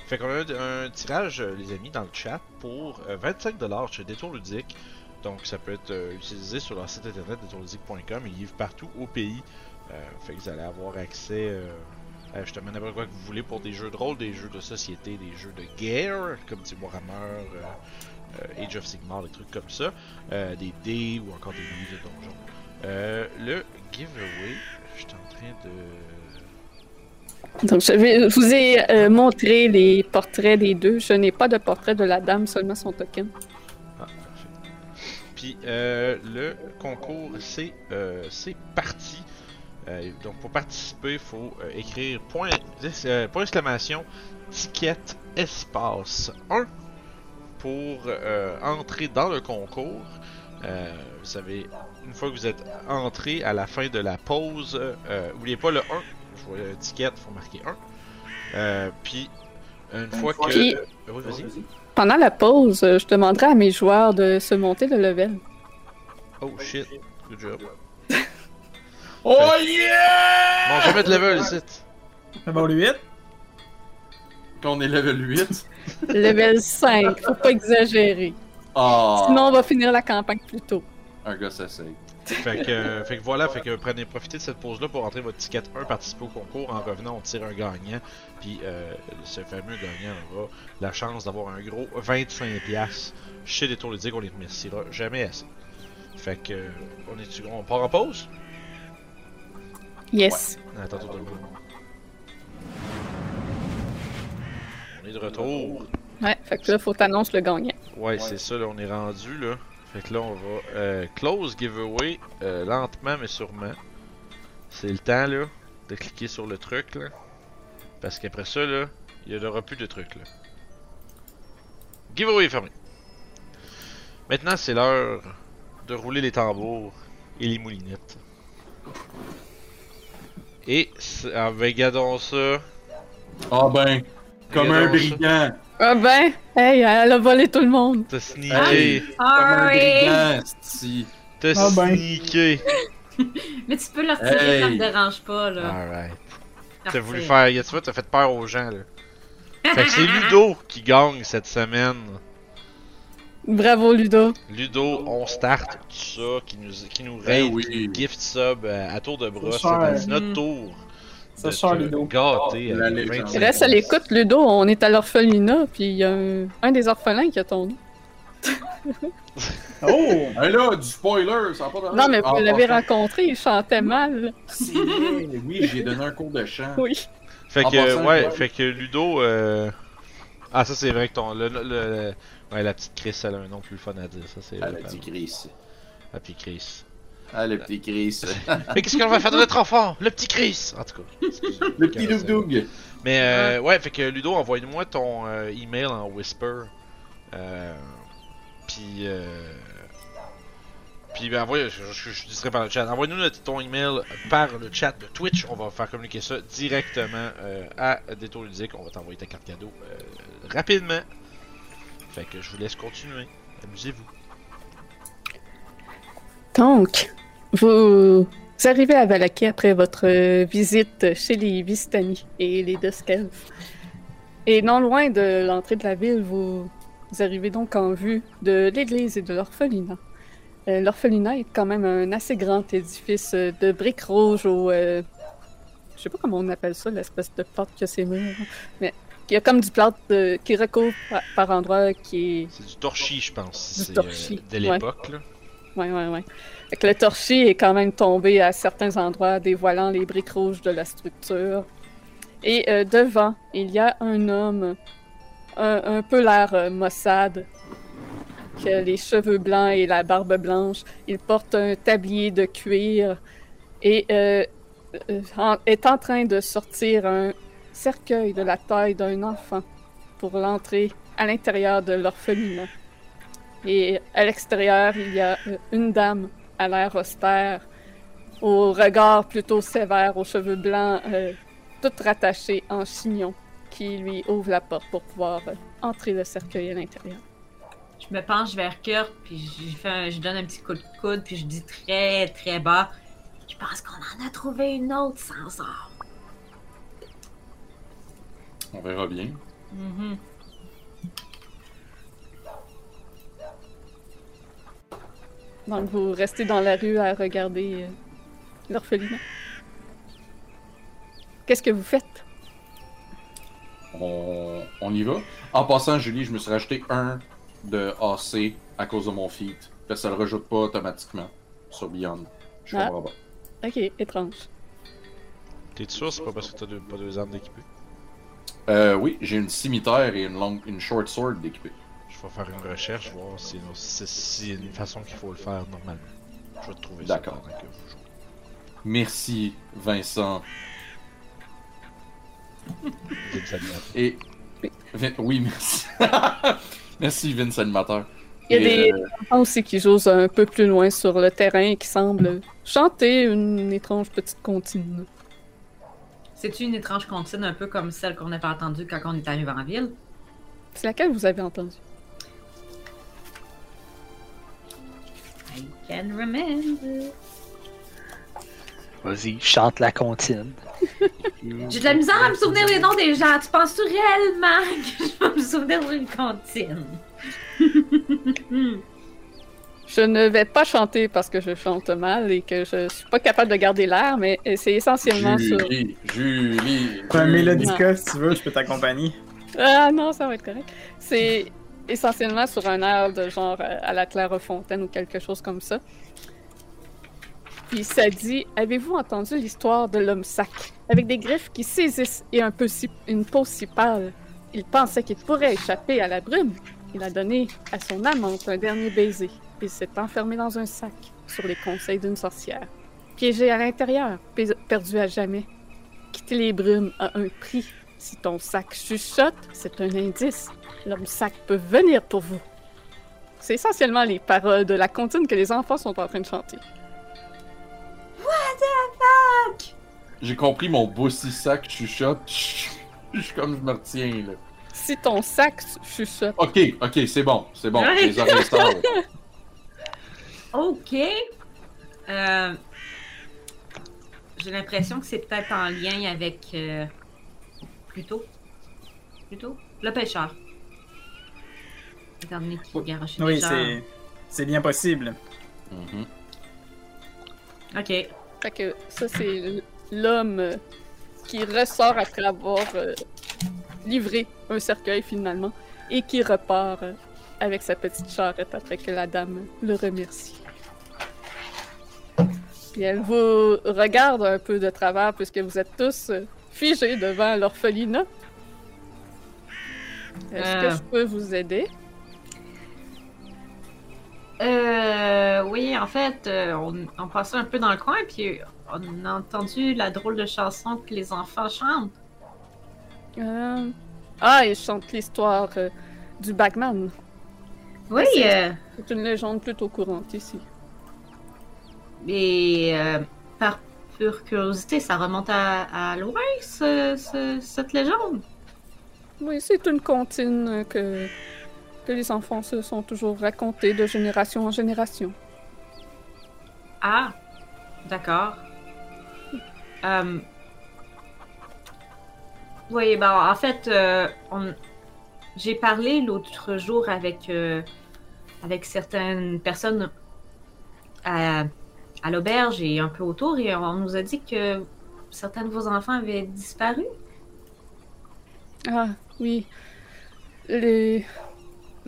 Fait qu'on a un, un tirage, euh, les amis, dans le chat pour euh, 25$ chez Détour Ludique. Donc ça peut être euh, utilisé sur leur site internet détourludique.com. Ils livrent partout au pays. Euh, fait que vous allez avoir accès euh, à justement n'importe quoi que vous voulez pour des jeux de rôle, des jeux de société, des jeux de guerre, comme du Warhammer, Age of Sigmar, des trucs comme ça. Euh, des dés ou encore des livres de donjons. Euh, le giveaway, je suis en train de. Donc, je, vais, je vous ai euh, montré les portraits des deux. Je n'ai pas de portrait de la dame, seulement son token. Ah, parfait. Puis euh, le concours, c'est euh, parti. Euh, donc pour participer, il faut euh, écrire point, euh, point exclamation ticket espace 1 pour euh, entrer dans le concours. Euh, vous savez, une fois que vous êtes entré à la fin de la pause, euh, oubliez pas le 1. Je vois le ticket, il faut marquer 1. Euh, puis une fois que. Puis- Euh, oui, vas-y. Pendant la pause, euh, je demanderai à mes joueurs de se monter le level. Oh shit. Good job. Oh yeah! Bon, je vais mettre level ici. D'abord le 8. Quand on est level 8. Level 5, faut pas exagérer. Ah! Sinon, on va finir la campagne plus tôt. Un gars s'essaye. Fait que, euh, fait que voilà, fait que prenez, profitez de cette pause-là pour rentrer votre ticket 1, participer au concours. En revenant, on tire un gagnant. Puis euh, ce fameux gagnant aura la chance d'avoir un gros 25$ chez les tours ludiques. On les remerciera jamais assez. Fait que, euh, on est on part en pause? Yes. Attends, attends. On est de retour. Ouais, fait que là, faut t'annoncer le gagnant. Ouais, c'est ça, là, on est rendu là. Fait que là, on va euh, close giveaway euh, lentement mais sûrement. C'est le temps là de cliquer sur le truc là. Parce qu'après ça là, il n'y aura plus de trucs là. Giveaway est fermé. Maintenant, c'est l'heure de rouler les tambours et les moulinettes. Et c'est- ah, ben, ça. Ah ben, comme un brigand. Ah ben, hey, elle a volé tout le monde. T'as sneaké. Comme un Sorry! brigand, si. T'as Ah ben. sneaké. [LAUGHS] Mais tu peux le retirer, Hey. ça me dérange pas, là. Alright. T'as voulu faire, tu vois, t'as fait peur aux gens là. Fait que c'est [LAUGHS] Ludo qui gagne cette semaine. Bravo, Ludo. Ludo, on start tout ça, qui nous, qui nous Ben raid oui. gift sub euh, à tour de bras. C'est notre Mm. tour. Cher, te Ludo. Gâter Oh, la avec légende. 25 Et là, ça l'écoute, Ludo. On est à l'orphelinat, puis il y a un, un des orphelins qui a ton nom. [LAUGHS] Oh! Hey là, du spoiler, ça va pas Non, mais vous Ah, l'avez rencontré, il chantait mal. Oui, j'ai donné un cours de chant. Oui. Fait que, ouais, ouais. fait que Ludo. Euh... Ah, ça c'est vrai que ton. Le, le- le- Ouais, la petite Chris, elle a un nom plus fun à dire. Ça c'est. Ah, vrai, le petit Chris. Ah, puis Chris. Ah, le petit Chris. [LAUGHS] Mais qu'est-ce qu'on va faire de notre enfant? Le petit Chris En tout cas. excusez-moi. le petit Doug Doug. Mais euh, ouais, fait que Ludo, envoie-moi ton euh, email en whisper. Euh, puis euh, puis ben envoie, je, je, je dirai par le chat. Envoie-nous ton email par le chat de Twitch. On va faire communiquer ça directement euh, à Détour Ludique. On va t'envoyer ta carte cadeau euh, rapidement. Fait que je vous laisse continuer. Amusez-vous. Donc, vous arrivez à Valaquet après votre euh, visite chez les Vistani et les Duskelf. Et non loin de l'entrée de la ville, vous, vous arrivez donc en vue de l'église et de l'orphelinat. Euh, l'orphelinat est quand même un assez grand édifice euh, de briques rouges au... euh, je sais pas comment on appelle ça, l'espèce de plâtre que c'est murs, mais il y a comme du plâtre euh, qui recouvre par, par endroits qui est C'est du torchis, je pense. Du torchis, euh, de l'époque. là. Ouais, que le torchis est quand même tombé à certains endroits, dévoilant les briques rouges de la structure. Et euh, devant, il y a un homme, un, un peu l'air euh, maussade, qui a les cheveux blancs et la barbe blanche. Il porte un tablier de cuir et euh, euh, est en train de sortir un cercueil de la taille d'un enfant pour l'entrée à l'intérieur de l'orphelinat. Et à l'extérieur, il y a euh, une dame à l'air austère, au regard plutôt sévère, aux cheveux blancs, euh, toute rattachée en chignon, qui lui ouvre la porte pour pouvoir euh, entrer le cercueil à l'intérieur. Je me penche vers Kurt, puis je, fais un- je donne un petit coup de coude, puis je dis très très bas Je pense qu'on en a trouvé une autre sans or. On verra bien. Mhm. Donc vous restez dans la rue à regarder euh, l'orphelinat. Qu'est-ce que vous faites? On, on y va. En passant, Julie, je me suis rajouté un de AC à cause de mon feat. Fait que ça le rajoute pas automatiquement sur Beyond. Je Ah. comprends pas. Ok, étrange. T'es sûr c'est pas parce que t'as deux, pas deux armes d'équipées Euh, oui, j'ai une cimetière et une, longue, une short sword d'équipée. Je vais faire une recherche, voir si si- si y a une façon qu'il faut le faire normalement. Je vais te trouver ça D'accord. pendant que vous jouez. Merci, Vincent. Vince Animateur. Et. Oui, merci. [LAUGHS] merci, Vince Animateur. Il y a Et, des euh, enfants aussi qui jouent un peu plus loin sur le terrain et qui semblent chanter une étrange petite comptine. C'est-tu une étrange comptine un peu comme celle qu'on avait entendue quand on est arrivé en ville? C'est laquelle vous avez entendu? Can remember. Vas-y, chante la comptine. [LAUGHS] J'ai de la misère à me souvenir des noms des gens. Tu penses-tu réellement que je vais me souvenir d'une comptine? [LAUGHS] Je ne vais pas chanter parce que je chante mal et que je suis pas capable de garder l'air, mais c'est essentiellement sur. Julie, Julie. Fais un Julie. mélodica si tu veux, je peux t'accompagner. Ah non, ça va être correct. C'est essentiellement sur un air de genre euh, à la Clairefontaine ou quelque chose comme ça. Puis ça dit Avez-vous entendu l'histoire de l'homme sac? Avec des griffes qui saisissent et un peu si- une peau si pâle. Il pensait qu'il pourrait échapper à la brume. Il a donné à son amante un dernier baiser. Il s'est enfermé dans un sac, sur les conseils d'une sorcière. Piégé à l'intérieur, pe- perdu à jamais. Quitter les brumes a un prix. Si ton sac chuchote, c'est un indice. L'homme sac peut venir pour vous. C'est essentiellement les paroles de la comptine que les enfants sont en train de chanter. J'ai compris mon bossy sac chuchote. [LAUGHS] Je suis comme je me retiens là. Si ton sac chuchote, Ok, ok, c'est bon, c'est bon. Ouais. Les. [LAUGHS] Ok. Euh, J'ai l'impression que c'est peut-être en lien avec. Euh... Plutôt. Plutôt. Le pêcheur. Étant donné qu'il garoche Oui, c'est. C'est bien possible. Mhm. Ok. fait que ça c'est l'homme qui ressort après avoir euh, livré un cercueil finalement et qui repart euh, avec sa petite charrette après que la dame le remercie. Puis elle vous regarde un peu de travers puisque vous êtes tous euh, figés devant l'orphelinat. Est-ce Euh. que je peux vous aider? Euh, oui, en fait, euh, on, on passait un peu dans le coin, puis on a entendu la drôle de chanson que les enfants chantent. Euh, Ah, il chante l'histoire euh, du Bagman. Oui, c'est- une légende plutôt courante ici. et euh, par pure curiosité, ça remonte à, à loin, ce- ce- cette légende? Oui, c'est une comptine que, que les enfants se sont toujours racontés de génération en génération. Ah, d'accord. Euh, oui, ben en fait, euh, on- j'ai parlé l'autre jour avec, euh, avec certaines personnes à, à l'auberge et un peu autour, et on nous a dit que certains de vos enfants avaient disparu. Ah, oui. Les.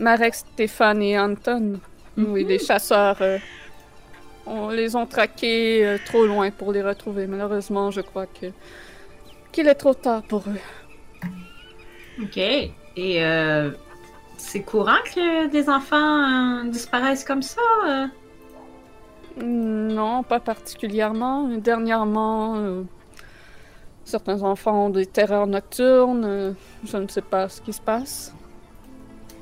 Marek, Stéphane et Anton. Oui, les chasseurs. euh, on les ont traqués euh, trop loin pour les retrouver. Malheureusement, je crois que. qu'il est trop tard pour eux. Ok. Et euh, c'est courant que des enfants disparaissent comme ça? Non, pas particulièrement. Dernièrement, certains enfants ont des terreurs nocturnes. je ne sais pas ce qui se passe.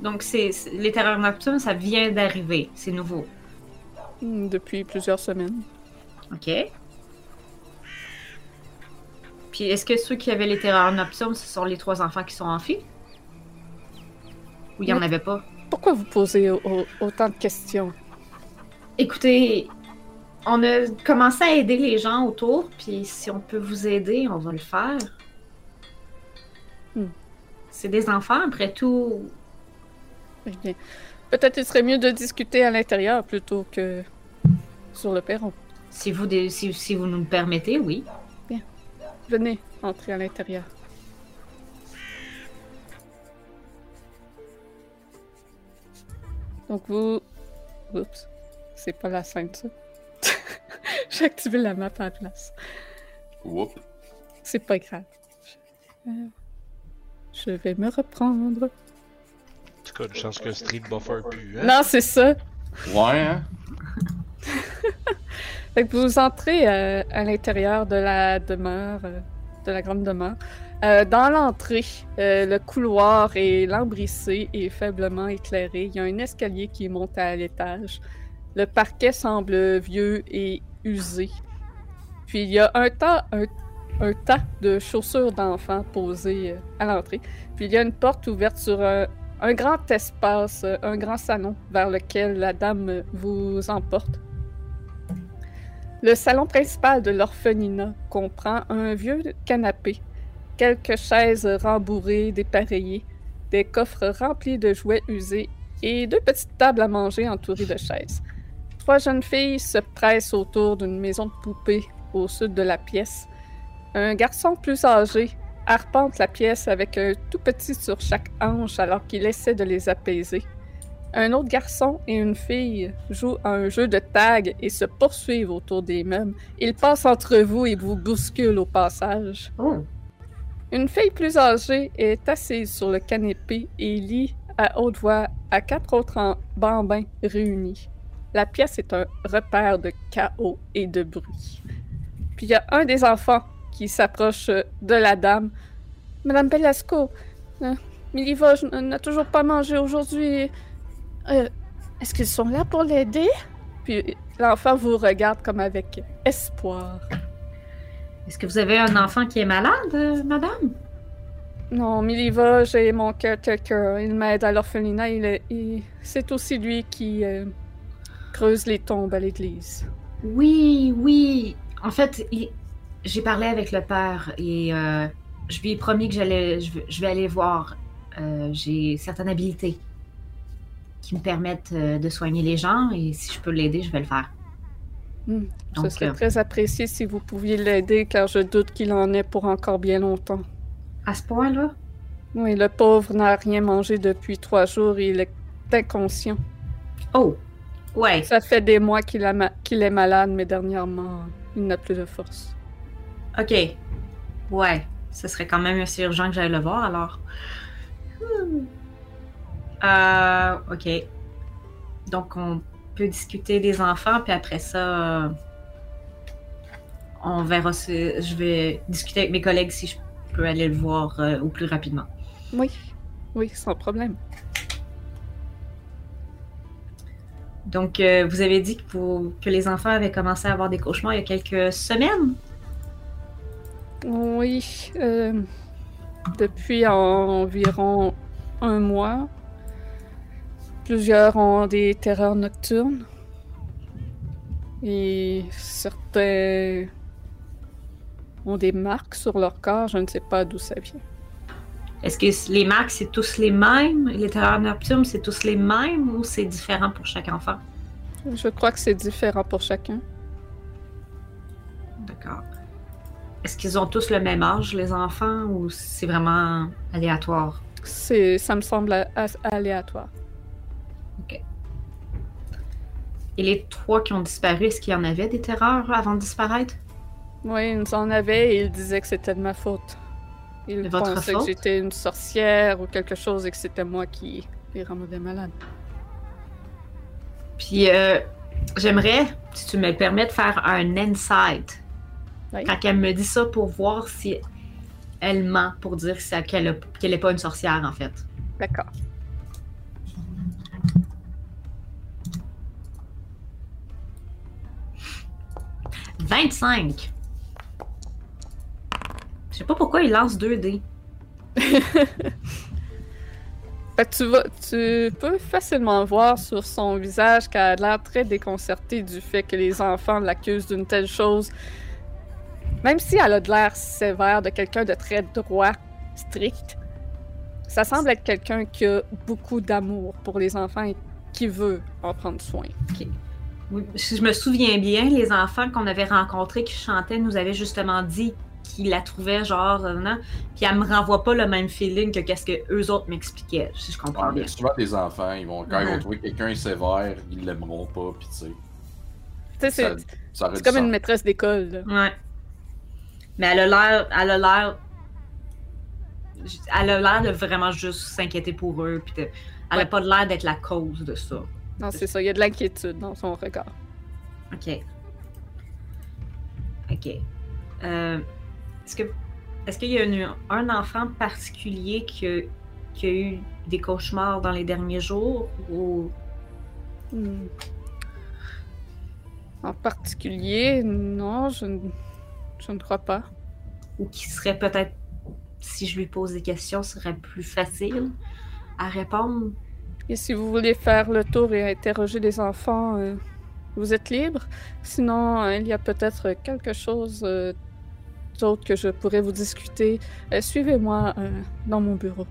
Donc, c'est les terreurs nocturnes, ça vient d'arriver. C'est nouveau. Hmm, Depuis plusieurs semaines. OK. Puis, est-ce que ceux qui avaient les terreurs nocturnes, ce sont les trois enfants qui sont enfuis? Ou il n'y en avait pas? Pourquoi vous posez au- au- autant de questions? Écoutez, on a commencé à aider les gens autour, puis si on peut vous aider, on va le faire. Hmm. C'est des enfants, après tout. Eh bien, peut-être il serait mieux de discuter à l'intérieur plutôt que sur le perron. Si vous, dé- si, si vous nous le permettez, oui. Venez entrer à l'intérieur. Donc vous... Oups. C'est pas la scène, ça. [LAUGHS] J'ai activé la map à la place. Whoop. C'est pas grave. Euh, je vais me reprendre. Tout cas, une chance que Street Buffer pue. Hein? Non, c'est ça. Ouais, hein? [LAUGHS] Fait que vous entrez euh, à l'intérieur de la demeure, euh, de la grande demeure. Euh, dans l'entrée, euh, le couloir est lambrissé et faiblement éclairé. Il y a un escalier qui monte à l'étage. Le parquet semble vieux et usé. Puis il y a un tas, un, un tas de chaussures d'enfants posées euh, à l'entrée. Puis il y a une porte ouverte sur un, un grand espace, un grand salon vers lequel la dame vous emporte. Le salon principal de l'orphelinat comprend un vieux canapé, quelques chaises rembourrées, dépareillées, des coffres remplis de jouets usés et deux petites tables à manger entourées de chaises. Trois jeunes filles se pressent autour d'une maison de poupées au sud de la pièce. Un garçon plus âgé arpente la pièce avec un tout petit sur chaque hanche alors qu'il essaie de les apaiser. Un autre garçon et une fille jouent à un jeu de tag et se poursuivent autour des meubles. Ils passent entre vous et vous bousculent au passage. Oh. Une fille plus âgée est assise sur le canapé et lit à haute voix à quatre autres bambins réunis. La pièce est un repère de chaos et de bruit. Puis il y a un des enfants qui s'approche euh, de la dame. Madame Belasco, euh, n'a toujours pas mangé aujourd'hui. Euh, Est-ce qu'ils sont là pour l'aider? Puis l'enfant vous regarde comme avec espoir. Est-ce que vous avez un enfant qui est malade, euh, madame? Non, Miliva, j'ai mon caretaker. Il m'aide à l'orphelinat. Il est- il- C'est aussi lui qui euh, creuse les tombes à l'église. Oui, oui. En fait, il- j'ai parlé avec le père et euh, je lui ai promis que j'allais, je, vais- je vais aller voir. Euh, j'ai certaines habilités qui me permettent euh, de soigner les gens et si je peux l'aider, je vais le faire. Hmm, Ce serait très apprécié si vous pouviez l'aider, car je doute qu'il en ait pour encore bien longtemps. à ce point-là, Oui, le pauvre n'a rien mangé depuis trois jours et il est inconscient. oh, ouais. Ça fait des mois qu'il a ma- qu'il est malade, mais dernièrement, il n'a plus de force. Ok. Ouais. Ce serait quand même assez urgent que j'aille le voir alors. Hmm. Euh, ok. Donc on peut discuter des enfants, puis après ça, euh, on verra si je vais discuter avec mes collègues si je peux aller le voir euh, au plus rapidement. Oui, oui, sans problème. Donc euh, vous avez dit que, vous- que les enfants avaient commencé à avoir des cauchemars il y a quelques semaines? Oui, euh, depuis environ un mois, plusieurs ont des terreurs nocturnes. Et certains ont des marques sur leur corps, je ne sais pas d'où ça vient. Est-ce que les marques, c'est tous les mêmes? Les terreurs nocturnes, c'est tous les mêmes ou c'est différent pour chaque enfant? Je crois que c'est différent pour chacun. D'accord. Est-ce qu'ils ont tous le même âge, les enfants, ou c'est vraiment aléatoire? C'est, ça me semble aléatoire. Et les trois qui ont disparu, est-ce qu'il y en avait des terreurs avant de disparaître? Oui, ils en avaient et ils disaient que c'était de ma faute. Ils De votre pensaient faute? que j'étais une sorcière ou quelque chose et que c'était moi qui les rendais malades. Puis, euh, j'aimerais, si tu me permets, de faire un insight. Oui. Quand elle me dit ça pour voir si elle ment, pour dire qu'elle n'est pas une sorcière, en fait. D'accord. 25! Je sais pas pourquoi il lance 2 dés. [LAUGHS] Fait que tu, vas, tu peux facilement voir sur son visage qu'elle a l'air très déconcertée du fait que les enfants l'accusent d'une telle chose. Même si elle a de l'air sévère, de quelqu'un de très droit, strict, ça semble être quelqu'un qui a beaucoup d'amour pour les enfants et qui veut en prendre soin. Oui, Si je me souviens bien, les enfants qu'on avait rencontrés qui chantaient nous avaient justement dit qu'ils la trouvaient genre, euh, non? Puis elle me renvoie pas le même feeling que qu'est-ce que eux autres m'expliquaient, si je comprends Ouais, bien. mais souvent, les enfants, ils vont, quand ils vont trouver quelqu'un sévère, ils l'aimeront pas, pis tu sais. Tu sais, c'est comme une maîtresse d'école. là. Ouais. Mais elle a l'air, elle a l'air, elle a l'air de vraiment juste s'inquiéter pour eux, puis de- elle a Ouais. pas l'air d'être la cause de ça. Non, c'est ça, il y a de l'inquiétude dans son regard. Ok. Ok. Euh, est-ce que, est-ce qu'il y a une- un enfant particulier qui a, qui a eu des cauchemars dans les derniers jours ou? Hmm. En particulier, non, je ne, je ne crois pas. ou qui serait peut-être, si je lui pose des questions, serait plus facile à répondre? Et si vous voulez faire le tour et interroger les enfants, euh, vous êtes libre. Sinon, euh, il y a peut-être quelque chose euh, d'autre que je pourrais vous discuter. Euh, Suivez-moi euh, dans mon bureau.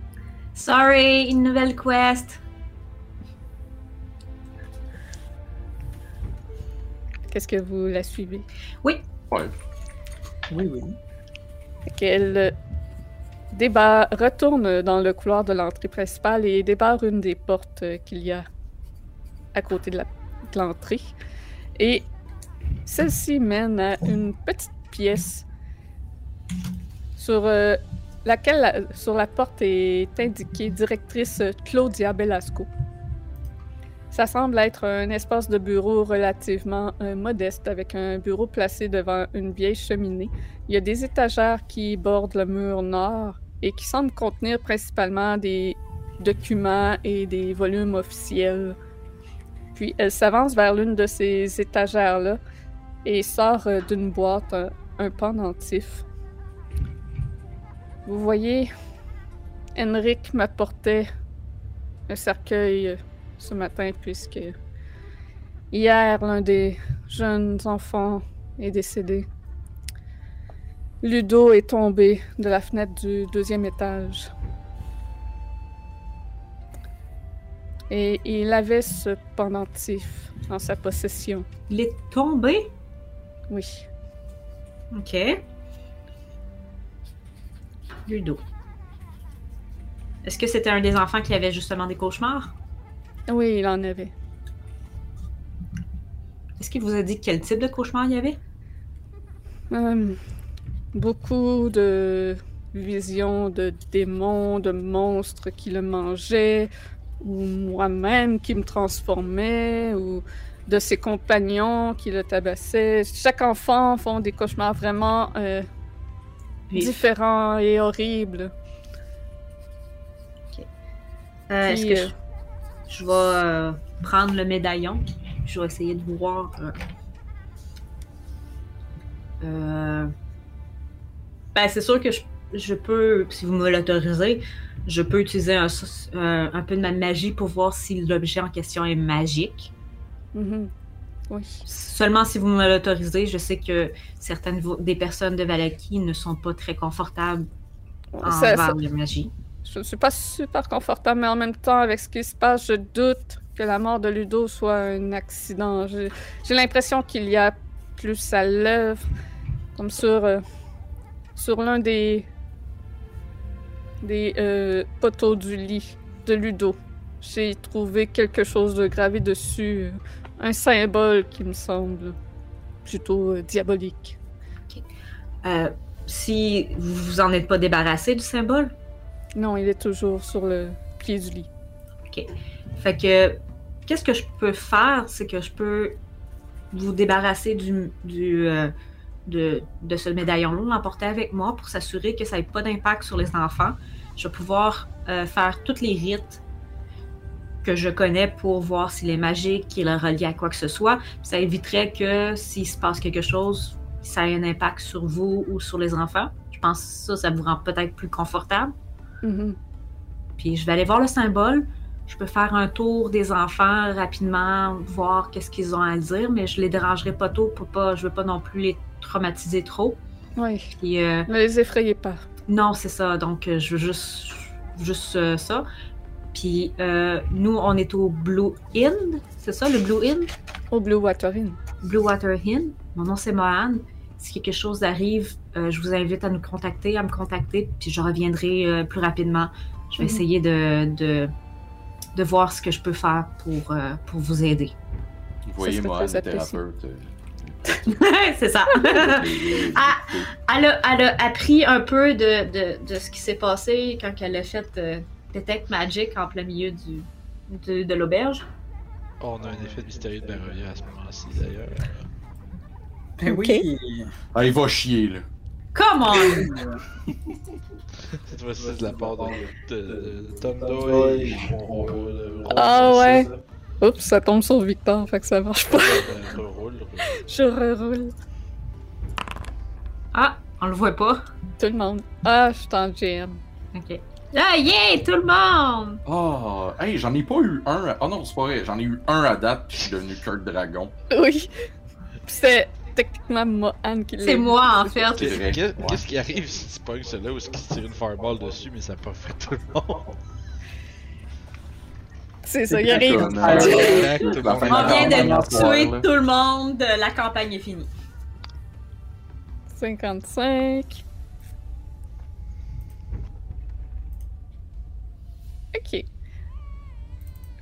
Sorry, une nouvelle quest. Qu'est-ce que vous la suivez? Ouais. Oui, oui. qu'elle euh, retourne dans le couloir de l'entrée principale et débarre une des portes euh, qu'il y a à côté de l'entrée. Et celle-ci mène à une petite pièce sur euh, laquelle la, sur la porte est indiquée directrice Claudia Belasco. Ça semble être un espace de bureau relativement euh, modeste avec un bureau placé devant une vieille cheminée. Il y a des étagères qui bordent le mur nord et qui semblent contenir principalement des documents et des volumes officiels. Puis elle s'avance vers l'une de ces étagères-là et sort euh, d'une boîte un, un pendentif. Vous voyez, Henrik m'apportait un cercueil euh, ce matin puisque hier l'un des jeunes enfants est décédé. Ludo est tombé de la fenêtre du deuxième étage. Et il avait ce pendentif en sa possession. Il est tombé? Oui. Ok. Ludo. Est-ce que c'était un des enfants qui avait justement des cauchemars? Oui, il en avait. Est-ce qu'il vous a dit quel type de cauchemar il y avait? Euh, beaucoup de visions de démons, de monstres qui le mangeaient, ou moi-même qui me transformais, ou de ses compagnons qui le tabassaient. Chaque enfant font des cauchemars vraiment euh, différents et horribles. Euh, Est-ce que euh, je, je vais euh, prendre le médaillon? Je vais essayer de voir. euh, euh, Ben, c'est sûr que je, je peux, si vous me l'autorisez, je peux utiliser un, s- un- un peu de ma magie pour voir si l'objet en question est magique. mhm. Oui. Seulement si vous me l'autorisez, je sais que certaines des personnes de Valaki ne sont pas très confortables Ça- envers ça- la magie. Je ne suis pas super confortable, mais en même temps, avec ce qui se passe, je doute que la mort de Ludo soit un accident. J'ai l'impression qu'il y a plus à l'œuvre, comme sur, euh, sur l'un des, des euh, poteaux du lit de Ludo. J'ai trouvé quelque chose de gravé dessus, euh, un symbole qui me semble plutôt diabolique. Euh, si vous vous en êtes pas débarrassé du symbole, Non, il est toujours sur le pied du lit. Fait que, qu'est-ce que je peux faire, c'est que je peux vous débarrasser euh, de, de ce médaillon-là, l'emporter avec moi pour s'assurer que ça n'ait pas d'impact sur les enfants. Je vais pouvoir euh, faire tous les rites que je connais pour voir s'il est magique, qu'il est relié à quoi que ce soit. Ça éviterait que s'il se passe quelque chose, ça ait un impact sur vous ou sur les enfants. Je pense que ça, ça vous rend peut-être plus confortable. Mhm. Puis je vais aller voir le symbole. Je peux faire un tour des enfants rapidement, voir qu'est-ce qu'ils ont à dire, mais je les dérangerai pas tôt pour pas, je veux pas non plus les traumatiser trop. Oui, Puis euh, ne les effrayez pas. non, c'est ça. Donc euh, je veux juste, juste euh, ça. Puis euh, nous, on est au Blue Inn, c'est ça, le Blue Inn, Au Blue Water Inn. Blue Water Inn. Mon nom c'est Mohan. Si quelque chose arrive, euh, je vous invite à nous contacter, à me contacter, puis je reviendrai euh, plus rapidement. Je vais Mhm. essayer de, de, de voir ce que je peux faire pour, euh, pour vous aider. Vous voyez, serait moi, très le apprécié. thérapeute. euh, [LAUGHS] c'est ça. [LAUGHS] Ah! elle, a, elle a appris un peu de, de, de ce qui s'est passé quand elle a fait euh, Detect Magic en plein milieu du, de, de l'auberge. Oh, on a un effet mystérieux de Barovia à ce moment-ci, d'ailleurs. Ben oui. Ah, il va chier, là. Come on! Cette fois-ci, c'est de la part de, de, de Tom on- Ah ouais. Oups, ça tombe sur Victor, fait que ça marche pas. reroule, reroule. [LAUGHS] Je reroule. Ah, on le voit pas. Tout le monde. Ah, je suis en GM. Ok. Ah, yeah, tout le monde! Oh, hey, j'en ai pas eu un. Oh non, c'est pas vrai. J'en ai eu un à date, puis je suis devenu Kurt Dragon. Oui. C'est techniquement Mohan qui l'a C'est moi, en fait. Ouais. Qu'est-ce qui arrive si tu pognes celui-là ou est-ce qu'il se tire une fireball dessus, mais ça n'a pas fait tout le monde? C'est ça, il arrive. Ah, euh, de On vient de tuer tout le monde, la campagne est finie. 55. Ok.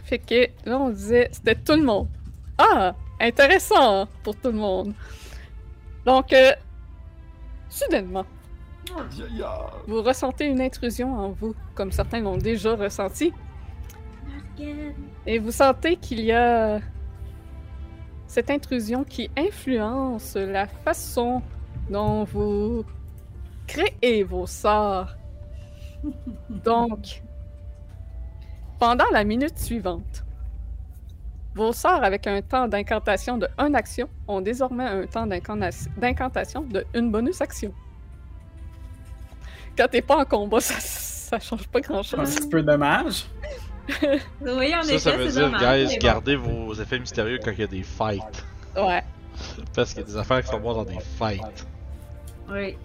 Fait que là, on disait, c'était tout le monde. Ah, intéressant pour tout le monde. Donc, euh, soudainement, vous ressentez une intrusion en vous, comme certains l'ont déjà ressenti. Et vous sentez qu'il y a cette intrusion qui influence la façon dont vous créez vos sorts. [LAUGHS] Donc, pendant la minute suivante, vos sorts avec un temps d'incantation de 1 action ont désormais un temps d'incantation de une bonus action. Quand t'es pas en combat, ça, ça change pas grand C'est un chose. petit peu dommage. Oui, en Ça, effet, ça veut dire, dommage, guys, bon. gardez vos effets mystérieux quand il y a des fights. Ouais. Parce qu'il y a des affaires qui sont bonnes dans des fights. Oui.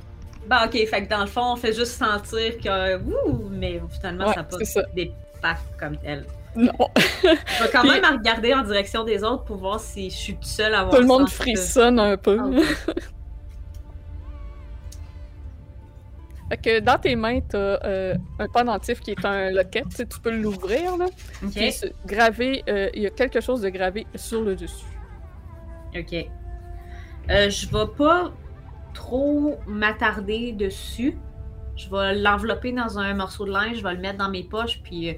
Bon, ok, fait que dans le fond, on fait juste sentir que. Wouh! Mais finalement, Ouais, ça n'a pas ça. d'impact comme tel. Non. Je vais quand même à regarder en direction des autres pour voir si je suis toute seule à voir Tout le monde frissonne un peu. Ah. [LAUGHS] Fait que dans tes mains, t'as euh, un pendentif qui est un locket. Tu sais, tu peux l'ouvrir, là. Ok. Puis gravé, euh, il y a quelque chose de gravé sur le dessus. Ok. Euh, je vais pas trop m'attarder dessus. Je vais l'envelopper dans un morceau de linge, je vais le mettre dans mes poches, puis euh,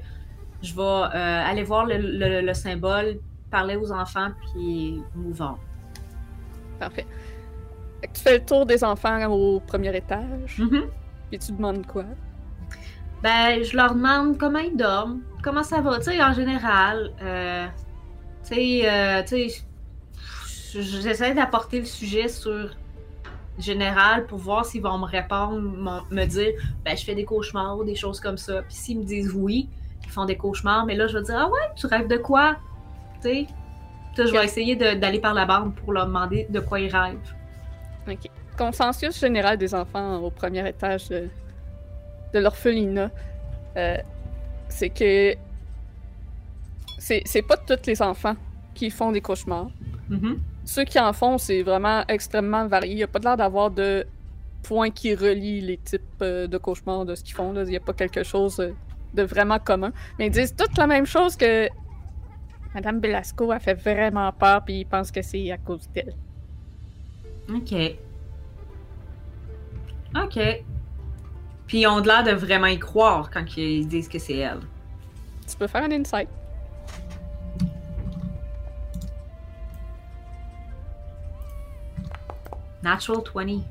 je vais euh, aller voir le, le- le symbole, parler aux enfants, puis move on. Parfait. Tu fais le tour des enfants au premier étage. Mhm. Puis tu demandes quoi? Ben, je leur demande comment ils dorment, comment ça va, tu sais, en général. Euh, tu sais, euh, tu sais, j'essaie d'apporter le sujet sur général pour voir s'ils vont me répondre, me dire, ben, je fais des cauchemars ou des choses comme ça. Puis s'ils me disent oui, font des cauchemars, mais là, je vais dire, ah ouais, tu rêves de quoi? Tu sais, là, je vais essayer d'aller par la bande pour leur demander de quoi ils rêvent. Ok. Consensus général des enfants au premier étage de, de l'orphelinat, euh, c'est que c'est pas tous les enfants qui font des cauchemars. Mhm. Ceux qui en font, c'est vraiment extrêmement varié. Il n'y a pas l'air d'avoir de point qui relie les types euh, de cauchemars de ce qu'ils font. là. Il n'y a pas quelque chose euh, de vraiment commun. Mais ils disent toutes la même chose que Madame Belasco a fait vraiment peur, puis ils pensent que c'est à cause d'elle. OK. OK. Puis ils ont de l'air de vraiment y croire quand ils disent que c'est elle. Tu peux faire un insight. Natural 20.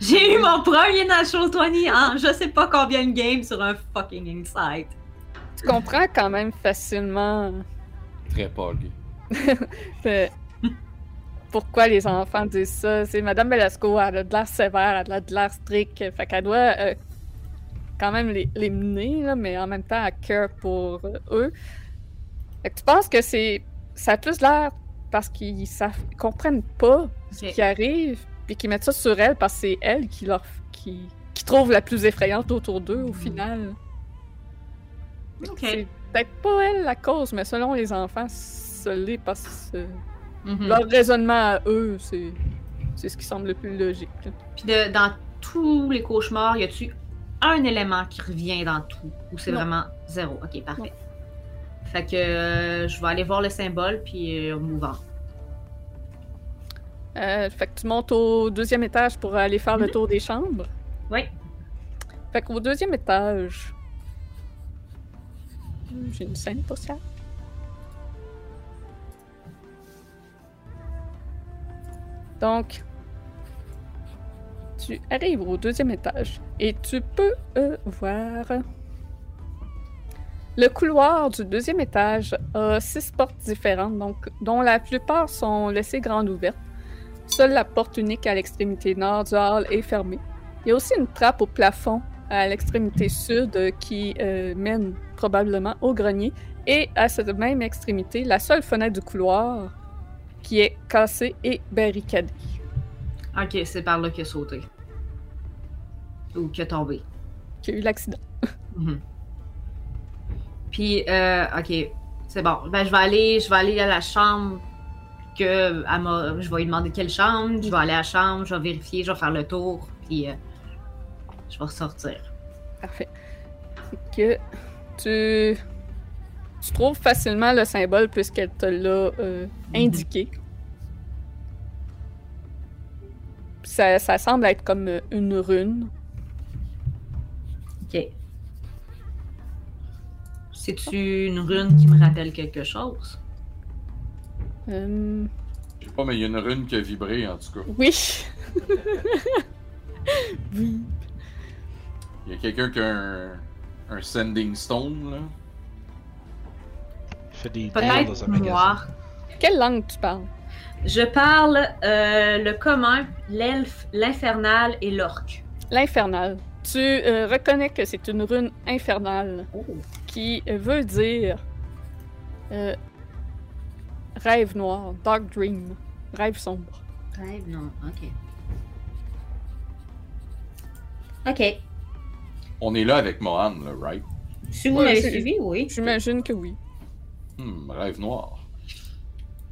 J'ai eu mon premier Natural 20 en je sais pas combien de games sur un fucking insight. Tu comprends quand même facilement Très euh, [LAUGHS] pourquoi les enfants disent ça. C'est Madame Belasco, elle a de l'air sévère, elle a de l'air strict. Fait qu'elle doit euh, quand même les, les mener, là, mais en même temps, elle cœur pour euh, eux. Fait que tu penses que c'est. Ça a plus l'air parce qu'ils comprennent pas ce qui arrive, puis qu'ils mettent ça sur elle parce que c'est elle qui leur. qui, qui trouve la plus effrayante autour d'eux au final. Ok. C'est peut-être pas elle la cause, mais selon les enfants, ça l'est parce que Mhm. leur raisonnement à eux, c'est c'est ce qui semble le plus logique. Puis de- dans tous les cauchemars, y a-tu un élément qui revient dans tout Ou c'est vraiment zéro? Ok, parfait. Fait que euh, je vais aller voir le symbole puis euh, move on. Euh, fait que tu montes au deuxième étage pour aller faire le tour des chambres. Oui. Fait qu'au deuxième étage. J'ai une scène pour ça. Donc, tu arrives au deuxième étage et tu peux euh, voir. Le couloir du deuxième étage a six portes différentes, donc, dont la plupart sont laissées grandes ouvertes. Seule la porte unique à l'extrémité nord du hall est fermée. Il y a aussi une trappe au plafond à l'extrémité sud qui euh, mène probablement au grenier. Et à cette même extrémité, la seule fenêtre du couloir qui est cassée et barricadée. Ok, c'est par là qu'il a sauté. Ou qu'il a tombé. Qui a eu l'accident. [LAUGHS] Mhm. Puis, euh, ok, c'est bon. Ben, je vais aller, je vais aller à la chambre que elle je vais lui demander quelle chambre. Je vais aller à la chambre, je vais vérifier, je vais faire le tour, puis euh, je vais ressortir. Parfait. Fait que tu, tu trouves facilement le symbole puisqu'elle te l'a euh, indiqué. Puis Ça, ça semble être comme une rune. Ok. C'est-tu une rune qui me rappelle quelque chose? Euh, Je sais pas, mais il y a une rune qui a vibré en tout cas. oui. [LAUGHS] oui. Il y a quelqu'un qui a un, un sending stone là. Il fait des deals dans Peut-être un magasin. moi. Quelle langue tu parles? Je parle euh, le commun, l'elfe, l'infernal et l'orque. L'infernal. Tu euh, reconnais que c'est une rune infernale qui euh, veut dire euh, rêve noir, dark dream, rêve sombre. Rêve, non, ok. Ok. On est là avec Mohan, là, right? Si vous m'avez suivi, oui. J'imagine que oui. Hmm, rêve noir.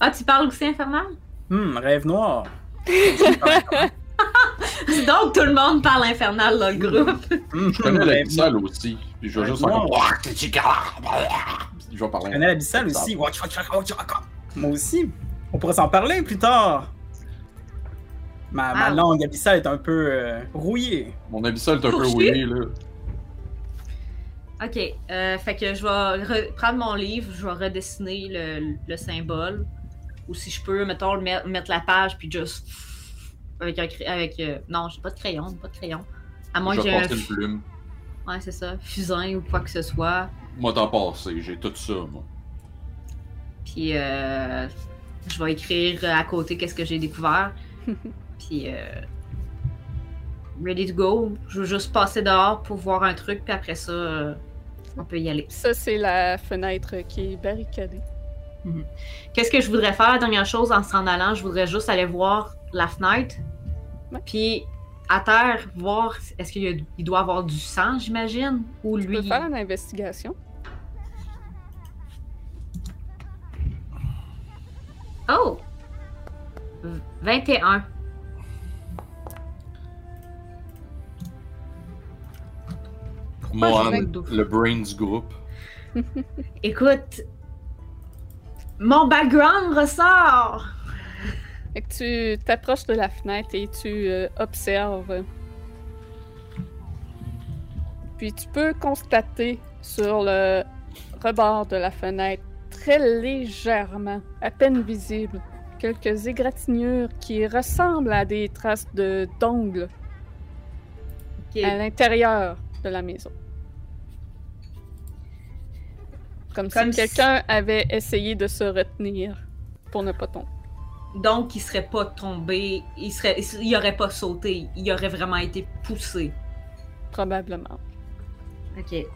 Ah, tu parles aussi infernal? Hum, rêve noir. [LAUGHS] Donc, tout le monde parle infernal dans le groupe. Hum, Je connais l'abyssal aussi. Puis je vais juste faire noir. comme. [LAUGHS] Je vais parler. Je connais l'abyssal aussi. Moi aussi. On pourrait s'en parler plus tard. Ma, ma Ah. langue abyssale est un peu euh, rouillée. Mon abyssal est un peu Poursuis. rouillé là. Ok, euh, fait que je vais re- prendre mon livre, je vais redessiner le, le symbole. Ou si je peux, mettons, le mettre, mettre la page, puis juste. Avec un crayon. Avec, euh, non, j'ai pas de crayon, pas de crayon. À moins Je que j'ai un. passer une plume. Ouais, c'est ça. Fusain ou quoi que ce soit. Moi, t'en passé, j'ai tout ça, moi. Puis euh, je vais écrire à côté qu'est-ce que j'ai découvert. [LAUGHS] puis euh, ready to go. Je veux juste passer dehors pour voir un truc, puis après ça, euh, on peut y aller. Ça, c'est la fenêtre qui est barricadée. Qu'est-ce que je voudrais faire? La dernière chose, en s'en allant, je voudrais juste aller voir la fenêtre. Ouais. Puis à terre, voir est-ce qu'il doit avoir du sang, j'imagine? Ou Tu peux lui. faire une investigation. Oh! 21. Mohan, le brain du groupe. [LAUGHS] Écoute, mon background ressort! Que tu t'approches de la fenêtre et tu euh, observes. Puis tu peux constater sur le rebord de la fenêtre, très légèrement, à peine visible, quelques égratignures qui ressemblent à des traces de d'ongles à l'intérieur de la maison. Comme, Comme si si- quelqu'un avait essayé de se retenir pour ne pas tomber. Donc, il serait pas tombé, il serait, il aurait pas sauté, il aurait vraiment été poussé. Probablement. Ok.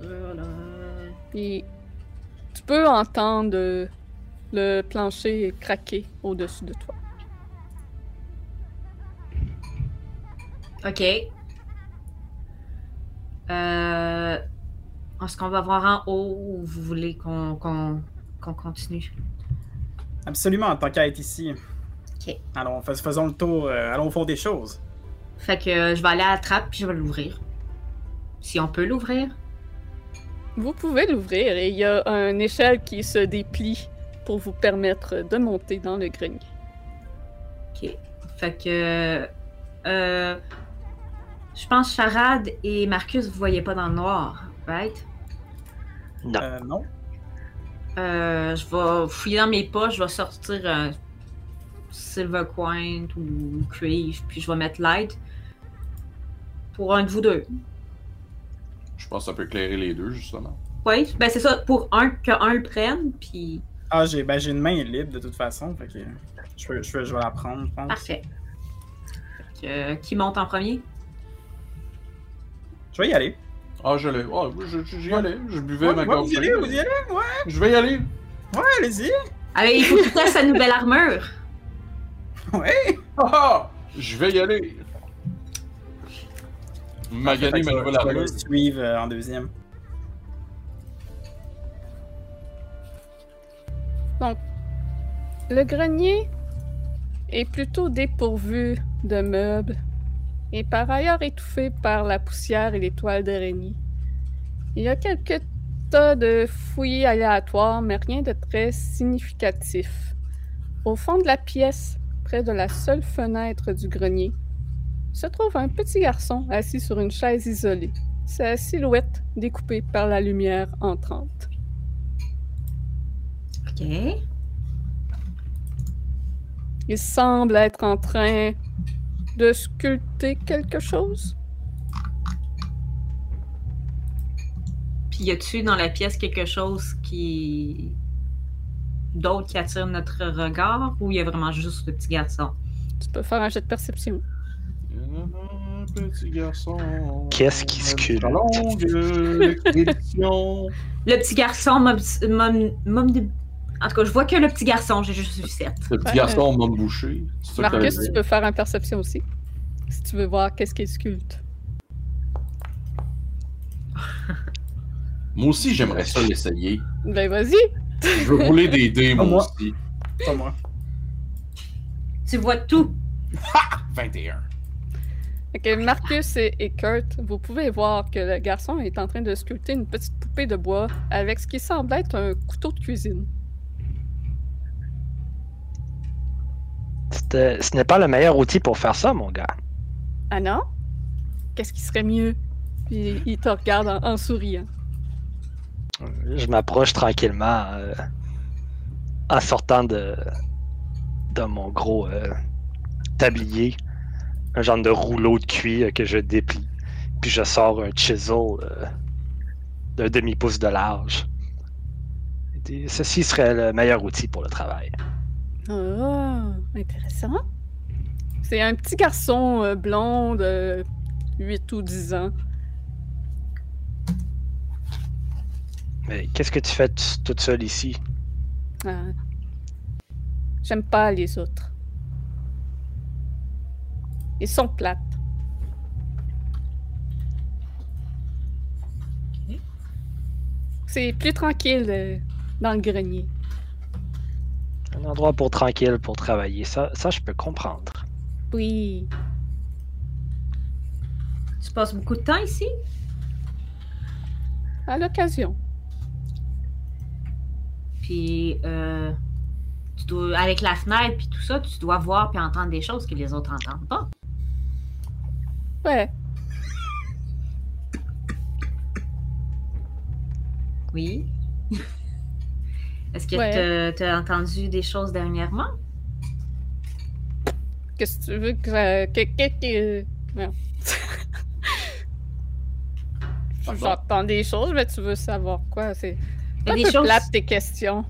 Ça, là. Puis tu peux entendre le plancher craquer au-dessus de toi. Ok. Euh, Est-ce qu'on va voir en haut ou vous voulez qu'on continue? Absolument, tant qu'à être ici. Ok. Allons, fais- faisons le tour, euh, allons au fond des choses. Fait que euh, je vais aller à la trappe puis je vais l'ouvrir. Si on peut l'ouvrir. Vous pouvez l'ouvrir et il y a une échelle qui se déplie pour vous permettre de monter dans le grenier. Ok. Fait que. Euh, je pense Charade et Marcus, vous voyez pas dans le noir, right? Non. Euh, non. Euh, je vais fouiller dans mes poches, je vais sortir un Silver Coin ou Crave, puis je vais mettre Light pour un de vous deux. Je pense que ça peut éclairer les deux, justement. Oui, ben c'est ça, pour un, qu'un le prenne, puis Ah, j'ai ben, j'ai une main libre de toute façon, fait que je, peux- je, peux- je vais la prendre, je pense. parfait. Que- qui monte en premier? Je vais y aller. Ah, je l'ai. Ah, je- j'y allais. Je buvais Ouais, ma ouais, gorgée. vous y allez, vous y allez, ouais, Je vais y aller. ouais, allez-y. Allez, il faut qu'il teste sa nouvelle armure. Ouais. Ah, ah, je vais y aller. Ma nouvelle je vais armure. le suivre euh, en deuxième. Le grenier est plutôt dépourvu de meubles et par ailleurs étouffé par la poussière et les toiles d'araignée. Il y a quelques tas de fouillis aléatoires, mais rien de très significatif. Au fond de la pièce, près de la seule fenêtre du grenier, se trouve un petit garçon assis sur une chaise isolée, sa silhouette découpée par la lumière entrante. Ok. Il semble être en train de sculpter quelque chose. Puis y a-tu dans la pièce quelque chose qui. d'autre qui attire notre regard ou il y a vraiment juste le petit garçon? Tu peux faire un jet de perception. Un petit garçon. Qu'est-ce qui sculpte? La longue expédition. Le petit garçon m'a- En tout cas, je vois que le petit garçon, j'ai juste vu 7. Le petit garçon m'a bouché. Marcus, tu peux faire un perception aussi. Si tu veux voir qu'est-ce qu'il sculpte. Moi aussi, j'aimerais ça l'essayer. Ben vas-y. Je veux rouler des dés, moi, Pas moi. aussi. Pas moi. Tu vois tout. [LAUGHS] 21. Ok, Marcus et, et Kurt, vous pouvez voir que le garçon est en train de sculpter une petite poupée de bois avec ce qui semble être un couteau de cuisine. Ce n'est pas le meilleur outil pour faire ça, mon gars. Ah non? Qu'est-ce qui serait mieux? Puis il te regarde en, en souriant. Je m'approche tranquillement euh, en sortant de, de mon gros euh, tablier, un genre de rouleau de cuir que je déplie. Puis je sors un chisel euh, d'un demi-pouce de large. Et ceci serait le meilleur outil pour le travail. Ah, intéressant. C'est un petit garçon euh, blond de 8 ou 10 ans. Mais qu'est-ce que tu fais toute seule ici? Ah. J'aime pas les autres. Ils sont plates. C'est plus tranquille euh, dans le grenier. Un endroit pour tranquille pour travailler. Ça, ça je peux comprendre. Oui. Tu passes beaucoup de temps ici? À l'occasion. Puis, euh, tu dois, avec la fenêtre puis tout ça, tu dois voir puis entendre des choses que les autres entendent pas. Ouais. Oui. [LAUGHS] Est-ce que Ouais. tu as entendu des choses dernièrement? Qu'est-ce que tu veux que ça- que- que- que- non. [LAUGHS] J'entends des choses, mais tu veux savoir quoi? C'est un des [LAUGHS] peu choses- plate tes questions.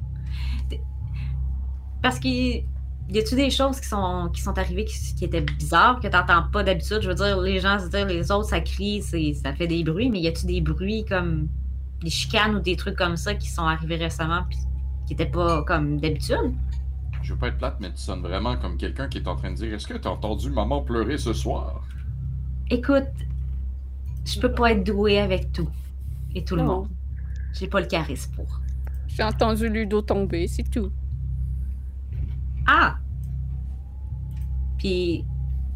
Parce qu'il y a-tu des choses qui sont, qui sont arrivées qui, qui étaient bizarres, que tu n'entends pas d'habitude? Je veux dire, les gens se disent, les autres, ça crie, c'est- ça fait des bruits, mais y a-tu des bruits comme des chicanes ou des trucs comme ça qui sont arrivés récemment puis qui n'étaient pas comme d'habitude? Je veux pas être plate, mais tu sonnes vraiment comme quelqu'un qui est en train de dire Est-ce que t'as entendu maman pleurer ce soir? Écoute, je peux pas être douée avec tout et tout le monde. J'ai pas le charisme pour. J'ai entendu Ludo tomber, c'est tout. Ah! Puis,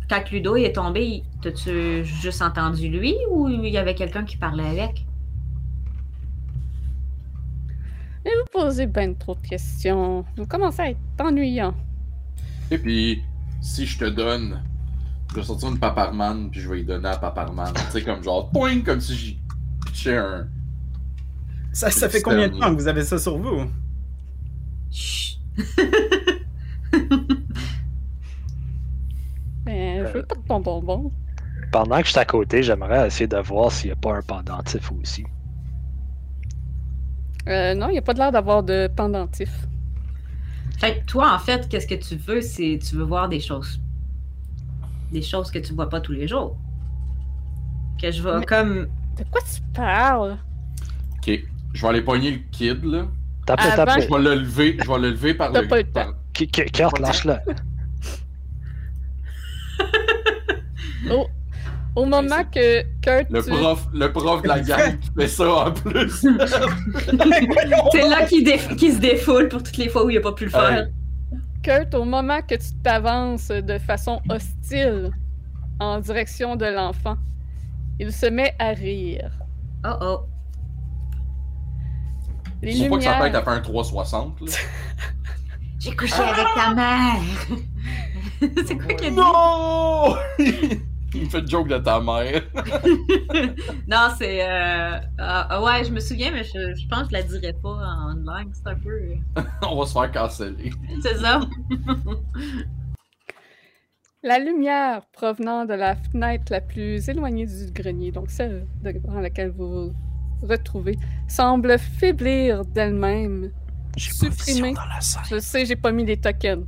quand Ludo est tombé, t'as-tu juste entendu lui ou il y avait quelqu'un qui parlait avec? Mais vous posez ben trop de questions. Vous commencez à être ennuyant. Et puis, si je te donne, je vais sortir une paparman, puis je vais lui donner à paparman. tu sais, comme genre, poing, comme si j'y pitchais un. Ça, ça fait combien de temps que vous avez ça sur vous? Chut! [LAUGHS] Je veux pas de ton bonbon. Pendant que je suis à côté, j'aimerais essayer de voir s'il n'y a pas un pendentif aussi. Euh, non, il n'y a pas de l'air d'avoir de pendentif. Fait que toi, en fait, qu'est-ce que tu veux, c'est tu veux voir des choses des choses que tu vois pas tous les jours. Que je vais Mais- comme. De quoi tu parles? Ok, je vais aller pogner le kid, là. Tape, Avant tape. Je vais le lever, je vais le lever par le... pas le temps. par- Kurt, lâche-le. Au, au moment que Kurt. Le tu- prof, le prof de la gang qui fait ça en plus. [LAUGHS] C'est là qu'il se défoule pour toutes les fois où il a pas pu le faire. Hey, Kurt, au moment que tu t'avances de façon hostile en direction de l'enfant, il se met à rire. Oh oh. Les Faut pas que sa lumières, tête a fait un 360, là. [LAUGHS] J'ai couché avec ta mère. [LAUGHS] C'est quoi qu'il a dit? Non! [LAUGHS] Il me fait une joke de ta mère. [LAUGHS] Non, c'est. Euh... ah, ah ouais, je me souviens, mais je, je pense que je la dirais pas en ligne. C'est un peu. euh, On va se faire canceller. C'est ça. la lumière provenant de la fenêtre la plus éloignée du grenier, donc celle devant laquelle vous vous retrouvez, semble faiblir d'elle-même. J'ai pas dans la salle. Je sais, j'ai pas mis les tokens.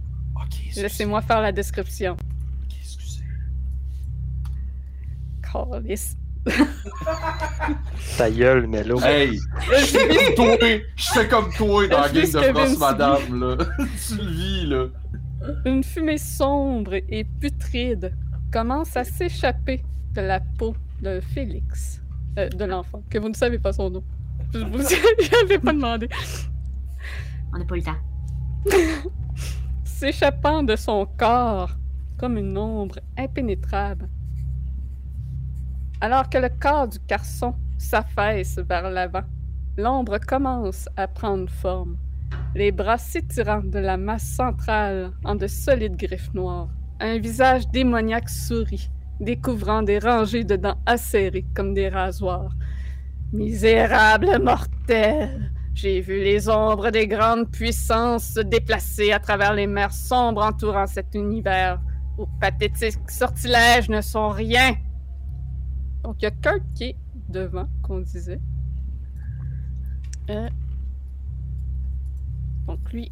Laissez-moi faire la description. Ok, excusez. Calisse. Ta gueule. Hey! Je fais comme [LAUGHS] toi! Je fais comme toi dans la Je game de ce que France Madame, là. [LAUGHS] tu le vis, là. Une fumée sombre et putride commence à s'échapper de la peau de Félix, euh, de l'enfant, que vous ne savez pas son nom. Je vous [LAUGHS] l'avais pas demandé. On n'a pas eu le temps. S'échappant de son corps comme une ombre impénétrable. Alors que le corps du garçon s'affaisse vers l'avant, l'ombre commence à prendre forme, les bras s'étirant de la masse centrale en de solides griffes noires. Un visage démoniaque sourit, découvrant des rangées de dents acérées comme des rasoirs. Misérable mortel! J'ai vu les ombres des grandes puissances se déplacer à travers les mers sombres entourant cet univers. Vos pathétiques sortilèges ne sont rien. Donc, il y a Kurt qui est devant, qu'on disait. Euh, Donc, lui.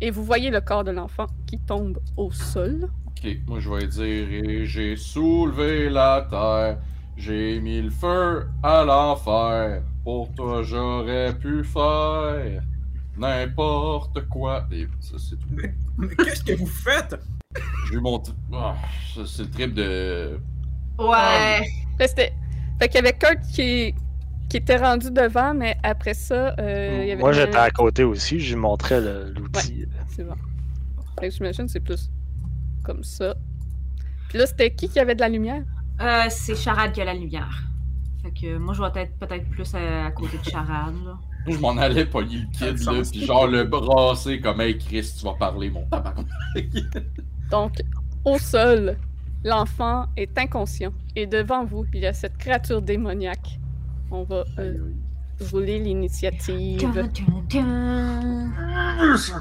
Et vous voyez le corps de l'enfant qui tombe au sol. Ok, moi je vais dire et j'ai soulevé la terre, j'ai mis le feu à l'enfer. Pour toi j'aurais pu faire n'importe quoi. Et ça c'est tout. Mais qu'est-ce que vous faites? J'ai eu mon. Ah, ça, c'est le trip de. Ouais. Là, c'était- Fait qu'il y avait Kurt qui, qui était rendu devant, mais après ça, euh, il y avait. Moi, j'étais à côté aussi, je lui montrais le- l'outil. C'est bon. Fait que j'imagine que c'est plus comme ça. Puis là, c'était qui qui avait de la lumière? Euh, c'est Charade qui a la lumière. Fait que moi, je vais être peut-être plus à, à côté de Charade. Là. Je m'en allais pogner le kid là, pis genre le brasser comme Hey Chris, tu vas parler mon tabac. [LAUGHS] Donc, au sol, l'enfant est inconscient. Et devant vous, il y a cette créature démoniaque. On va euh, rouler l'initiative. Un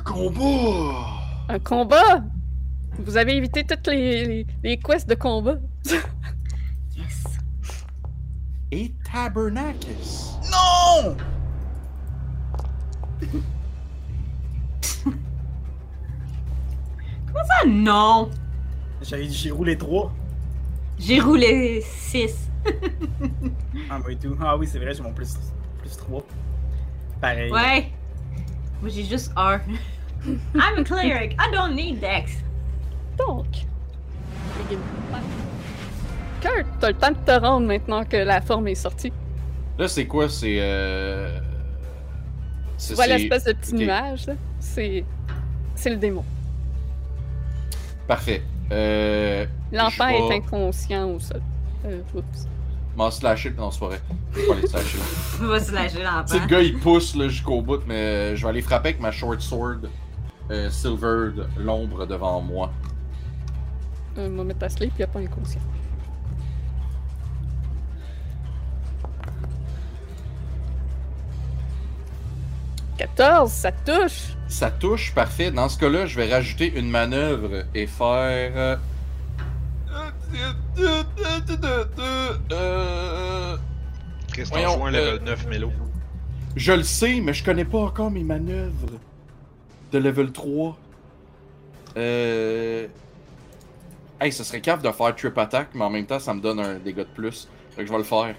combat! Un combat! Vous avez évité toutes les, les, les quests de combat? [LAUGHS] Et Tabernacus! Non! [LAUGHS] Ah non! J'ai j'ai roulé 3. J'ai roulé 6. [LAUGHS] Ah, moi et tout. Ah oui, c'est vrai, j'ai mon plus, plus 3. Pareil. Ouais. Moi, j'ai juste R. [LAUGHS] I'm a cleric. I don't need dex. Donc, Kurt, t'as le temps de te rendre maintenant que la forme est sortie. Là, c'est quoi? C'est. Euh... Tu c'est- vois c'est- l'espèce de petit nuage, là? C'est. C'est le démon. Parfait. Euh. L'enfant est inconscient au sol. Euh, oups. M'en slasher. Non, c'est pas vrai. Je vais pas aller slasher. [LAUGHS] Va l'enfant. le gars, il pousse là, jusqu'au bout, mais euh, je vais aller frapper avec ma short sword. Euh, silver, l'ombre devant moi. Euh, on va mettre à sleep, il n'y a pas inconscient. « 14, ça touche! Ça touche, parfait. Dans ce cas-là, je vais rajouter une manœuvre et faire. euh, euh, Voyons, rejoint euh, level 9 Mélo. Je le sais, mais je connais pas encore mes manœuvres de level 3. Euh. Hey, ce serait cave de faire trip attack, mais en même temps, ça me donne un dégât de plus. Fait que je vais le faire.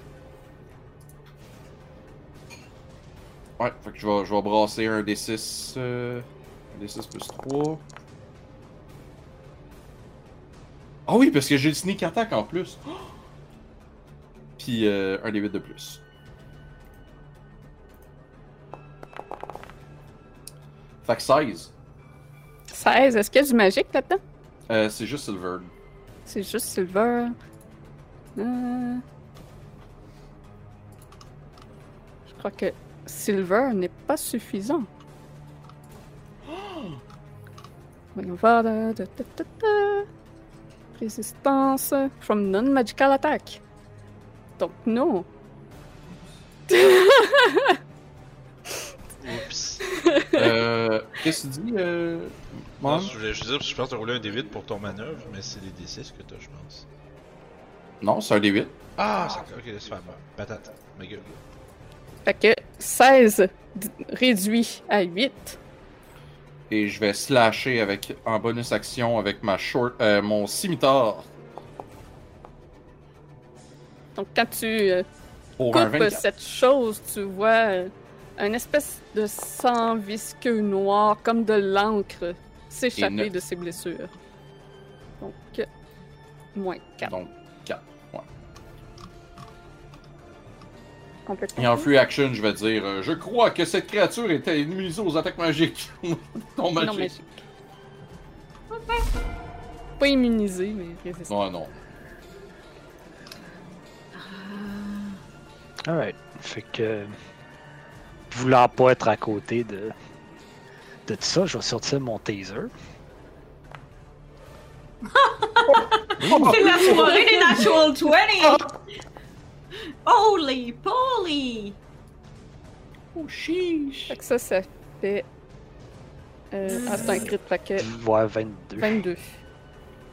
Ouais, fait que je vais, je vais brasser un D6. Euh, un D6 plus 3. Ah oui, parce que j'ai le sneak attack en plus. Puis euh, un D8 de plus. Fait que 16. 16. Est-ce qu'il y a du magique là-dedans? Euh, c'est juste silver. C'est juste silver. Euh... Je crois que silver n'est pas suffisant. [GASPS] Voyons voir. da, da, da, da, da. Résistance from non-magical attack. Donc non. Oups. [LAUGHS] Euh, Qu'est-ce que tu dis, euh, Non, je voulais juste dire, parce que je pense que t'as roulé un D8 pour ton manœuvre, mais c'est des D6 que t'as, je pense. Non, c'est un D8. Ah, c'est ok, laisse faire. Patate, ma gueule. Fait que 16 d- réduit à 8. Et je vais slasher avec, en bonus action avec ma short, euh, mon scimitar Donc quand tu euh, coupes 24. cette chose, tu vois euh, une espèce de sang visqueux noir, comme de l'encre, s'échapper de ses blessures. Donc, moins 4. Donc, Complètement. Et en free action, je vais dire euh, Je crois que cette créature était immunisée aux attaques magiques. [LAUGHS] non, Non magique. magique. Pas immunisé, mais résistant. Non, non. Alright. Fait que. Voulant pas être à côté de. de tout ça, je vais sortir mon taser. [LAUGHS] C'est la soirée des Natural [LAUGHS] 20! Holy poly! Oh, chiche. Fait que ça, ça fait. Euh, ah, c'est un crit, fait que Voir 22. 22.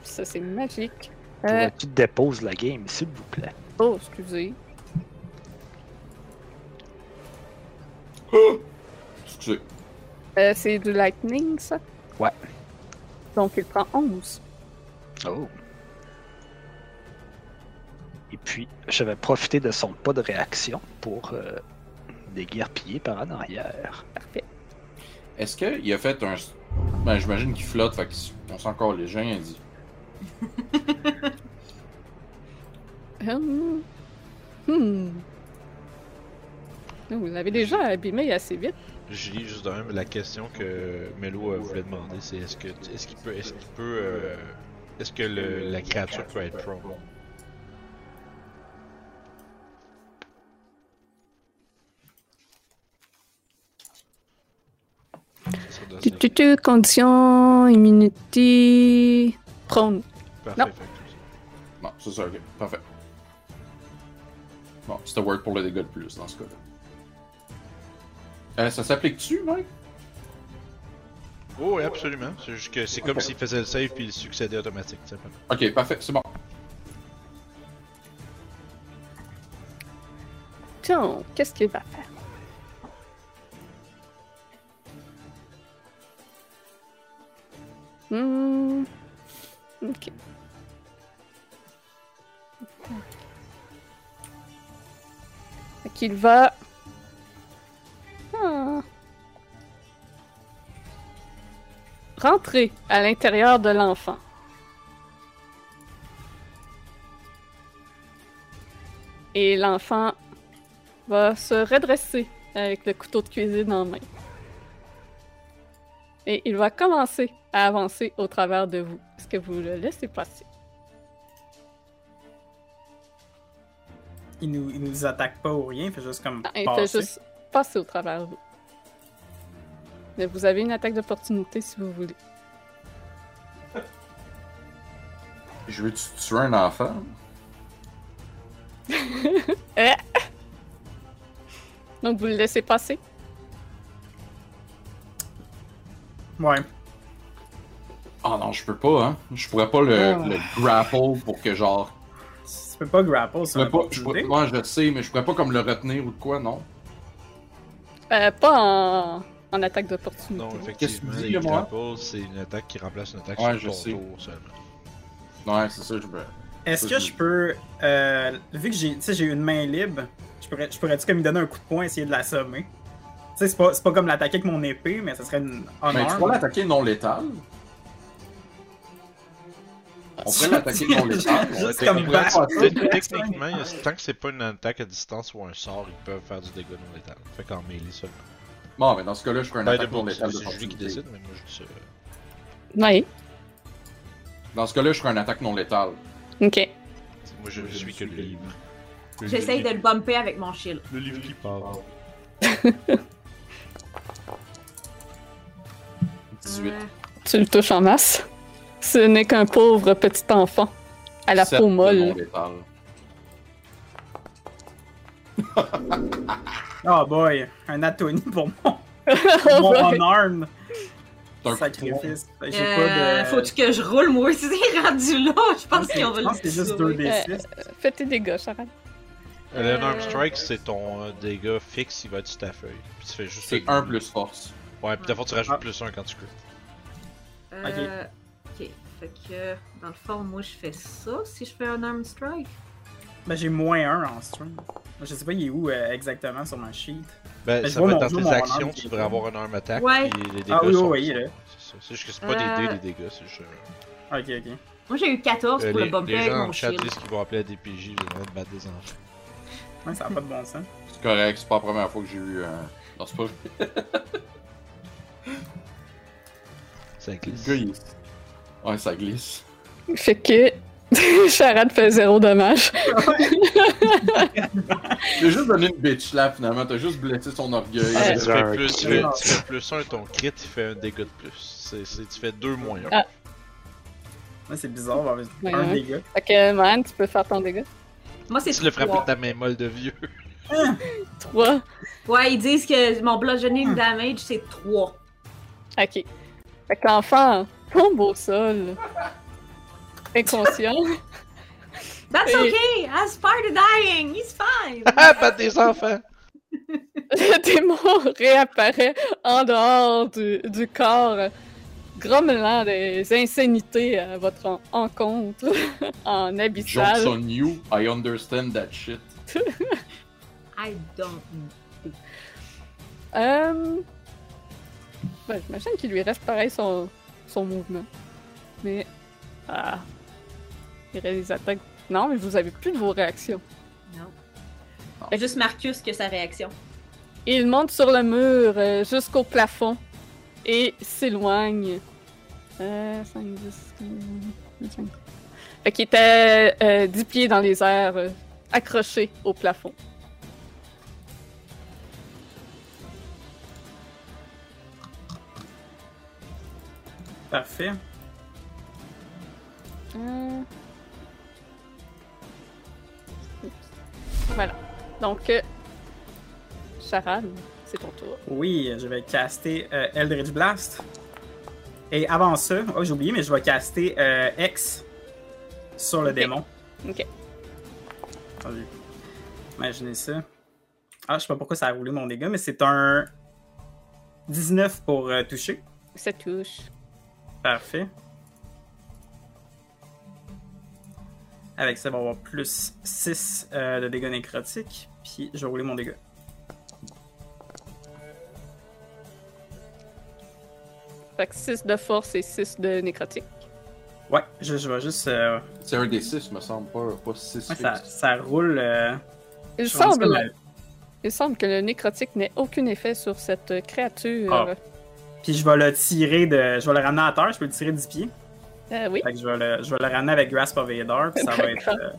Ça, c'est magique. Euh, tu déposes la game, s'il vous plaît. oh, excusez. Excusez. Euh, c'est du lightning, ça? Ouais. Donc, il prend 11. Oh. Puis, je vais profiter de son pas de réaction pour euh, déguerpiller par en arrière. Parfait. Est-ce qu'il a fait un. Ben, j'imagine qu'il flotte, fait qu'on sent encore les gens, il dit. [LAUGHS] Hum. Hmm. Vous l'avez déjà abîmé assez vite. Je lis juste même la question que Melo euh, voulait demander, c'est est-ce que est-ce qu'il peut est-ce qu'il peut euh, est-ce que le- la créature peut être prone? Tu, tu, tu, condition, immunity, prone. Parfait, non. fait que- Non, c'est ça, ok. Parfait. Bon, c'était word pour le dégât de plus dans ce cas-là. Euh, ça s'applique-tu, Mike? Oh oui, absolument. C'est juste que c'est comme s'il faisait le save puis il succédait automatique. Ok, parfait, c'est bon. Tiens, qu'est-ce qu'il va faire? Hmm. Ok. Qu'il va. Ah. Rentrer à l'intérieur de l'enfant. Et l'enfant va se redresser avec le couteau de cuisine en main. Et il va commencer à avancer au travers de vous. Est-ce que vous le laissez passer? Il nous, il nous attaque pas ou rien, il fait juste comme Ah, il passer. fait juste passer au travers de vous. Mais vous avez une attaque d'opportunité si vous voulez. Je veux tu tuer un enfant? [LAUGHS] Eh! Donc vous le laissez passer? Ouais. Ah non, je peux pas, hein. Je pourrais pas le, Ah. le grapple pour que genre. Tu peux pas grapple, pourrais pas. Je pourrais, ouais, je sais, mais je pourrais pas comme le retenir ou de quoi, non? Euh, pas en, en attaque d'opportunité. Non, Qu'est-ce que effectivement, tu dis, les moi? grapples, c'est une attaque qui remplace une attaque Ouais, sur je ton sais. tour seulement. Ouais, c'est ça, je peux. Est-ce Ça, que je- peux, euh, vu que j'ai, tu sais, j'ai une main libre, je pourrais, je pourrais-tu comme lui donner un coup de poing, essayer de l'assommer? Tu sais, c'est pas, c'est pas comme l'attaquer avec mon épée, mais ça serait une Mais tu pourrais l'attaquer non létal. On pourrait l'attaquer non [LAUGHS] létal. Juste comme Techniquement, tant que c'est pas une attaque à distance ou un sort, ils peuvent faire du dégât non létal. Fait qu'en mêlée seulement. Bon, mais dans ce cas-là, je ferai un Ben, attaque non létal c'est Julie qui décide, mais moi je dis ça. Oui. Dans ce cas-là, je ferai un attaque non létal. Ok. Moi je ne suis que le livre. J'essaye de le bumper avec mon shield. Le livre qui parle. [LAUGHS] 18. Euh, Tu le touches en masse? Ce n'est qu'un pauvre petit enfant. À la peau molle. [LAUGHS] Oh boy, un Atony pour mon, [LAUGHS] Oh mon un sacrifice. J'ai euh, pas de. Faut-tu que je roule, moi aussi, [LAUGHS] rendu là? Je pense qu'on va Je pense que c'est juste sauver. 2d6. Fais tes dégâts, Charade. Le Euh, Strike, c'est ton euh, dégât fixe, il va être sur ta feuille. Juste. C'est le- 1 plus force. Ouais, puis d'abord tu rajoutes Ah. plus 1 quand tu crit. Euh, ok. Fait que, dans le fond, moi, je fais ça si je fais un arm strike. Ben, j'ai moins 1 en string. Je sais pas, il est où euh, exactement sur ma sheet. Ben, Ben, ça va être dans tes actions, tu devrais avoir un arme attaque, Ouais. puis les dégâts Ah oui, sont... oui, oui, là. C'est ça. C'est juste que c'est pas des dés, les dégâts, c'est juste... euh, Ok, ok. Moi, j'ai eu 14 euh, pour les, le bumper les avec gens mon chat disent qu'ils vont appeler à DPJ, allez battre des enfants. Ouais, ça a pas de bon sens. C'est correct, c'est pas la première fois que j'ai eu un. Non, c'est pas vrai. [LAUGHS] Ça glisse. Le gars, il- Ouais, ça glisse. Fait que [LAUGHS] Charade fait zéro dommage. [LAUGHS] J'ai juste donné une bitch slap finalement, t'as juste blessé son orgueil. Ah, tu, fais un plus, tu, crit. fais, tu fais plus 1, ton crit, il fait un dégât de plus. Tu fais 2 moins 1. Ah. Ouais, c'est bizarre, avoir Ouais, un ouais. dégât. Fait que, man, tu peux faire ton dégât. Moi, c'est Tu le frappes avec ta main molle de vieux. 3. Ouais, ils disent que mon bludgeoning damage, c'est 3. Ok. Fait que l'enfant tombe au sol. Inconscient. [LAUGHS] That's Et- okay! As part of dying, he's fine! [LAUGHS] Ah, battre des enfants! [LAUGHS] Le démon réapparaît en dehors du, du corps, grommelant des insanités à votre en- encontre en Jokes abyssal. on you, I understand that shit. I don't know. J'imagine qu'il lui reste pareil son, son mouvement. Mais... Ah... Il réalise attaques. Non, mais vous avez plus de vos réactions. Non. A juste Marcus qui a sa réaction. Il monte sur le mur euh, jusqu'au plafond et s'éloigne. Euh, 5, 10, 15, 25. Fait qu'il était euh, 10 pieds dans les airs, euh, accroché au plafond. Parfait. Euh, Voilà. Donc, euh, Charade, c'est ton tour. Oui, je vais caster euh, Eldritch Blast. Et avant ça, oh j'ai oublié, mais je vais caster euh, X sur le démon. Ok. Attendez. Imaginez ça. Ah, je sais pas pourquoi ça a roulé mon dégât, mais c'est un 19 pour euh, toucher. Ça touche. Parfait. Avec ça, on va avoir plus 6 euh, de dégâts nécrotiques. Puis je vais rouler mon dégât. Fait que 6 de force et 6 de nécrotique. Ouais, je, je vais juste. euh, C'est un des 6, me semble, pas, pas 6 ouais, ça, ça roule. euh, Il la- semble que le nécrotique n'ait aucun effet sur cette créature. Ah. Puis je vais le tirer de. Je vais le ramener à terre, je peux le tirer 10 pieds. Euh, oui. Fait que je vais le, je vais le ramener avec Grasp of Vader, puis ça va être euh,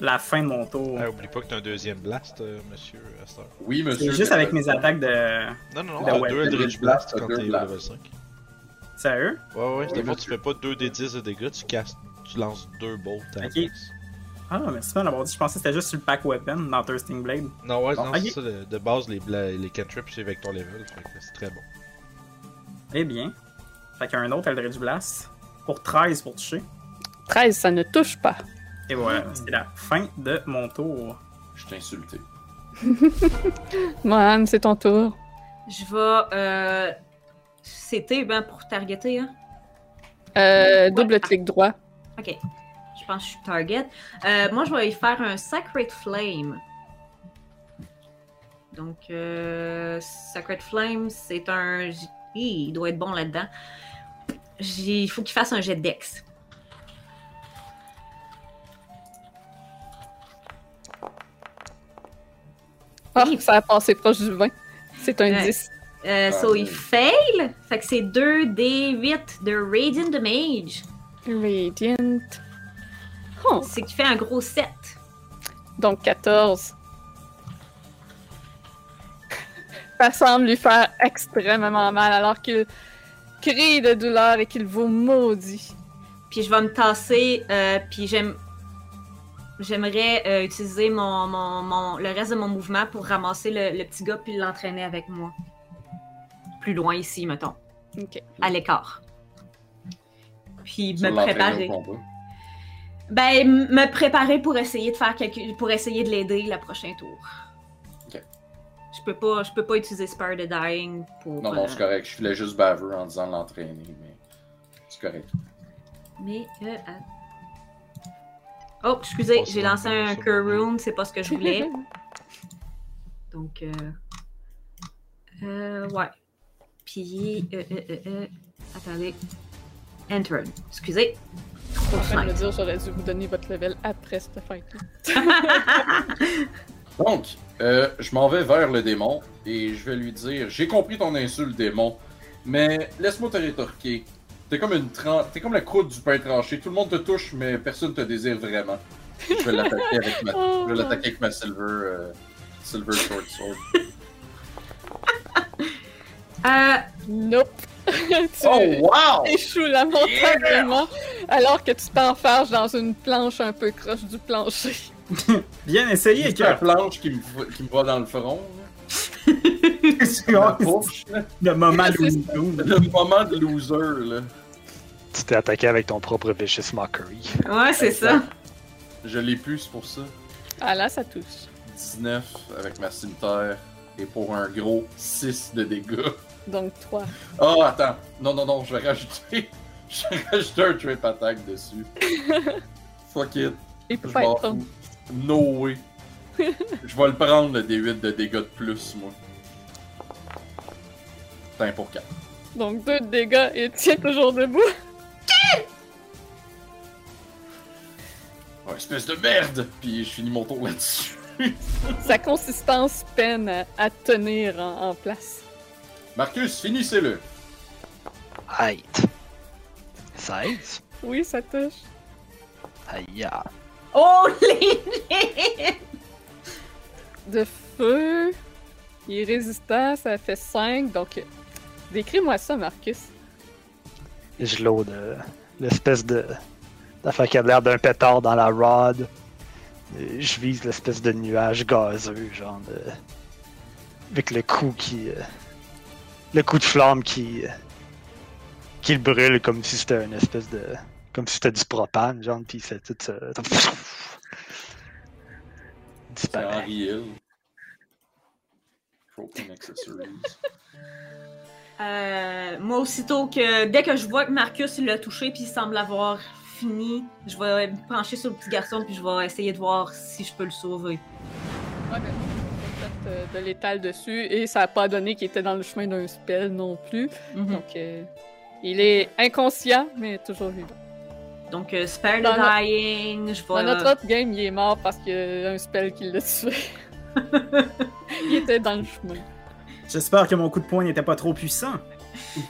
la fin de mon tour. Ah, oublie pas que t'as un deuxième blast, euh, monsieur Astor. Oui, monsieur. C'est juste avec mes attaques de. Non, non, non, The t'as deux Eldritch Blast quand t'es level 5. Sérieux? Ouais, ouais, Oui, d'abord tu fais pas 2 des 10 de dégâts, tu castes, tu lances deux bolts à Ok. place. Ah, merci de l'avoir dit. Je pensais que c'était juste sur le pack weapon dans Thirsting Blade. Non, ouais, Bon, non, ok. c'est ça, de, de base, les, les cantrips, c'est avec ton level, c'est très bon. Eh bien. Fait qu'un autre Eldritch Blast. Pour 13 pour toucher. 13, ça ne touche pas. Et voilà, c'est la fin de mon tour. Je t'ai insulté. [LAUGHS] Man, c'est ton tour. Je vais. Euh... C'était ben pour targeter, hein? Euh, double clic droit. Ok. Je pense que je suis target. Euh, moi, je vais y faire un Sacred Flame. Donc, euh, Sacred Flame, c'est un. Il doit être bon là-dedans. Il faut qu'il fasse un jet de dex. Ah, ça a passé proche du 20. C'est un Ouais. 10. Euh, Ah, so, il fail. Fait que c'est 2 D8 de Radiant Damage. Radiant. Oh, C'est qui fait un gros 7. donc 14. Ça semble lui faire extrêmement mal alors qu'il crie de douleur et qu'il vous maudit. Puis je vais me tasser. euh, puis j'aime. J'aimerais euh, utiliser mon, mon- mon- le reste de mon mouvement pour ramasser le, le petit gars puis l'entraîner avec moi. Plus loin ici, mettons. Ok. À l'écart. Puis Tu me préparer. Ben, me préparer pour essayer de faire quelque... pour essayer de l'aider le prochain tour. Peux pas, je peux pas utiliser Spare the Dying pour. Non, non, euh, c'est correct. Je voulais juste baveux en disant l'entraîner, mais c'est correct. Mais. euh, Oh, excusez, j'ai lancé un ça. Cure Rune, c'est pas ce que je voulais. [LAUGHS] Donc. Euh... euh, ouais. Puis. Euh, euh, euh, euh, Attendez. Enter. Excusez. Je suis en train de me dire, j'aurais dû vous donner votre level après cette fight [LAUGHS] [LAUGHS] Donc, euh, je m'en vais vers le démon et je vais lui dire J'ai compris ton insulte, démon, mais laisse-moi te rétorquer. T'es comme une tran- t'es comme la croûte du pain tranché. Tout le monde te touche, mais personne te désire vraiment. Je vais l'attaquer avec ma, [LAUGHS] je vais l'attaquer avec ma silver, euh, silver short sword. [LAUGHS] Euh, Nope. [LAUGHS] tu Oh wow! échoues lamentablement alors que tu t'enfarges dans une planche un peu croche du plancher. [LAUGHS] Bien essayé, C'est la planche qui me, qui me va dans le front. [LAUGHS] La le moment Le moment de loser, là. Tu t'es attaqué avec ton propre Vicious Mockery. ouais, c'est ça. Je l'ai plus, c'est pour ça. Ah là, ça touche. 19 avec ma cimetière. Et pour un gros 6 de dégâts. Donc 3. Oh, attends. Non, non, non, je vais rajouter. [LAUGHS] Je vais rajouter un trip attack dessus. Fuck it. Il peut Je pas être. No way. [LAUGHS] je vais le prendre, le D8 de dégâts de plus, moi. T'as un pour 4. Donc 2 de dégâts et tient toujours debout. Oh, espèce de merde! Puis je finis mon tour là-dessus. [LAUGHS] Sa consistance peine à, à tenir en, en place. Marcus, finissez-le. Height. 16. Oui, ça touche. Aïe. Oh, les [LAUGHS] De feu. Il est résistant, ça fait 5. Donc, décris-moi ça, Marcus. Je load euh, l'espèce de. D'affaire qui a l'air d'un pétard dans la rod. Euh, Je vise l'espèce de nuage gazeux, genre de. Avec le coup qui. euh, Le coup de flamme qui. qui le brûle comme si c'était une espèce de. Comme si c'était du propane, genre, pis c'est tout ça. C'est Disparaît. Euh, moi, aussitôt que. Dès que je vois que Marcus l'a touché puis il semble avoir fini, je vais me pencher sur le petit garçon puis je vais essayer de voir si je peux le sauver. Ouais, ben, a fait, euh, de l'étal dessus et ça a pas donné qu'il était dans le chemin d'un spell non plus. Mhm. Donc, euh, il est inconscient, mais toujours vivant. Donc, euh, spare Dans the no- dying, je Dans vais. notre autre game, il est mort parce qu'il y a un spell qui l'a tué. [LAUGHS] il était dans le chemin. J'espère que mon coup de poing n'était pas trop puissant.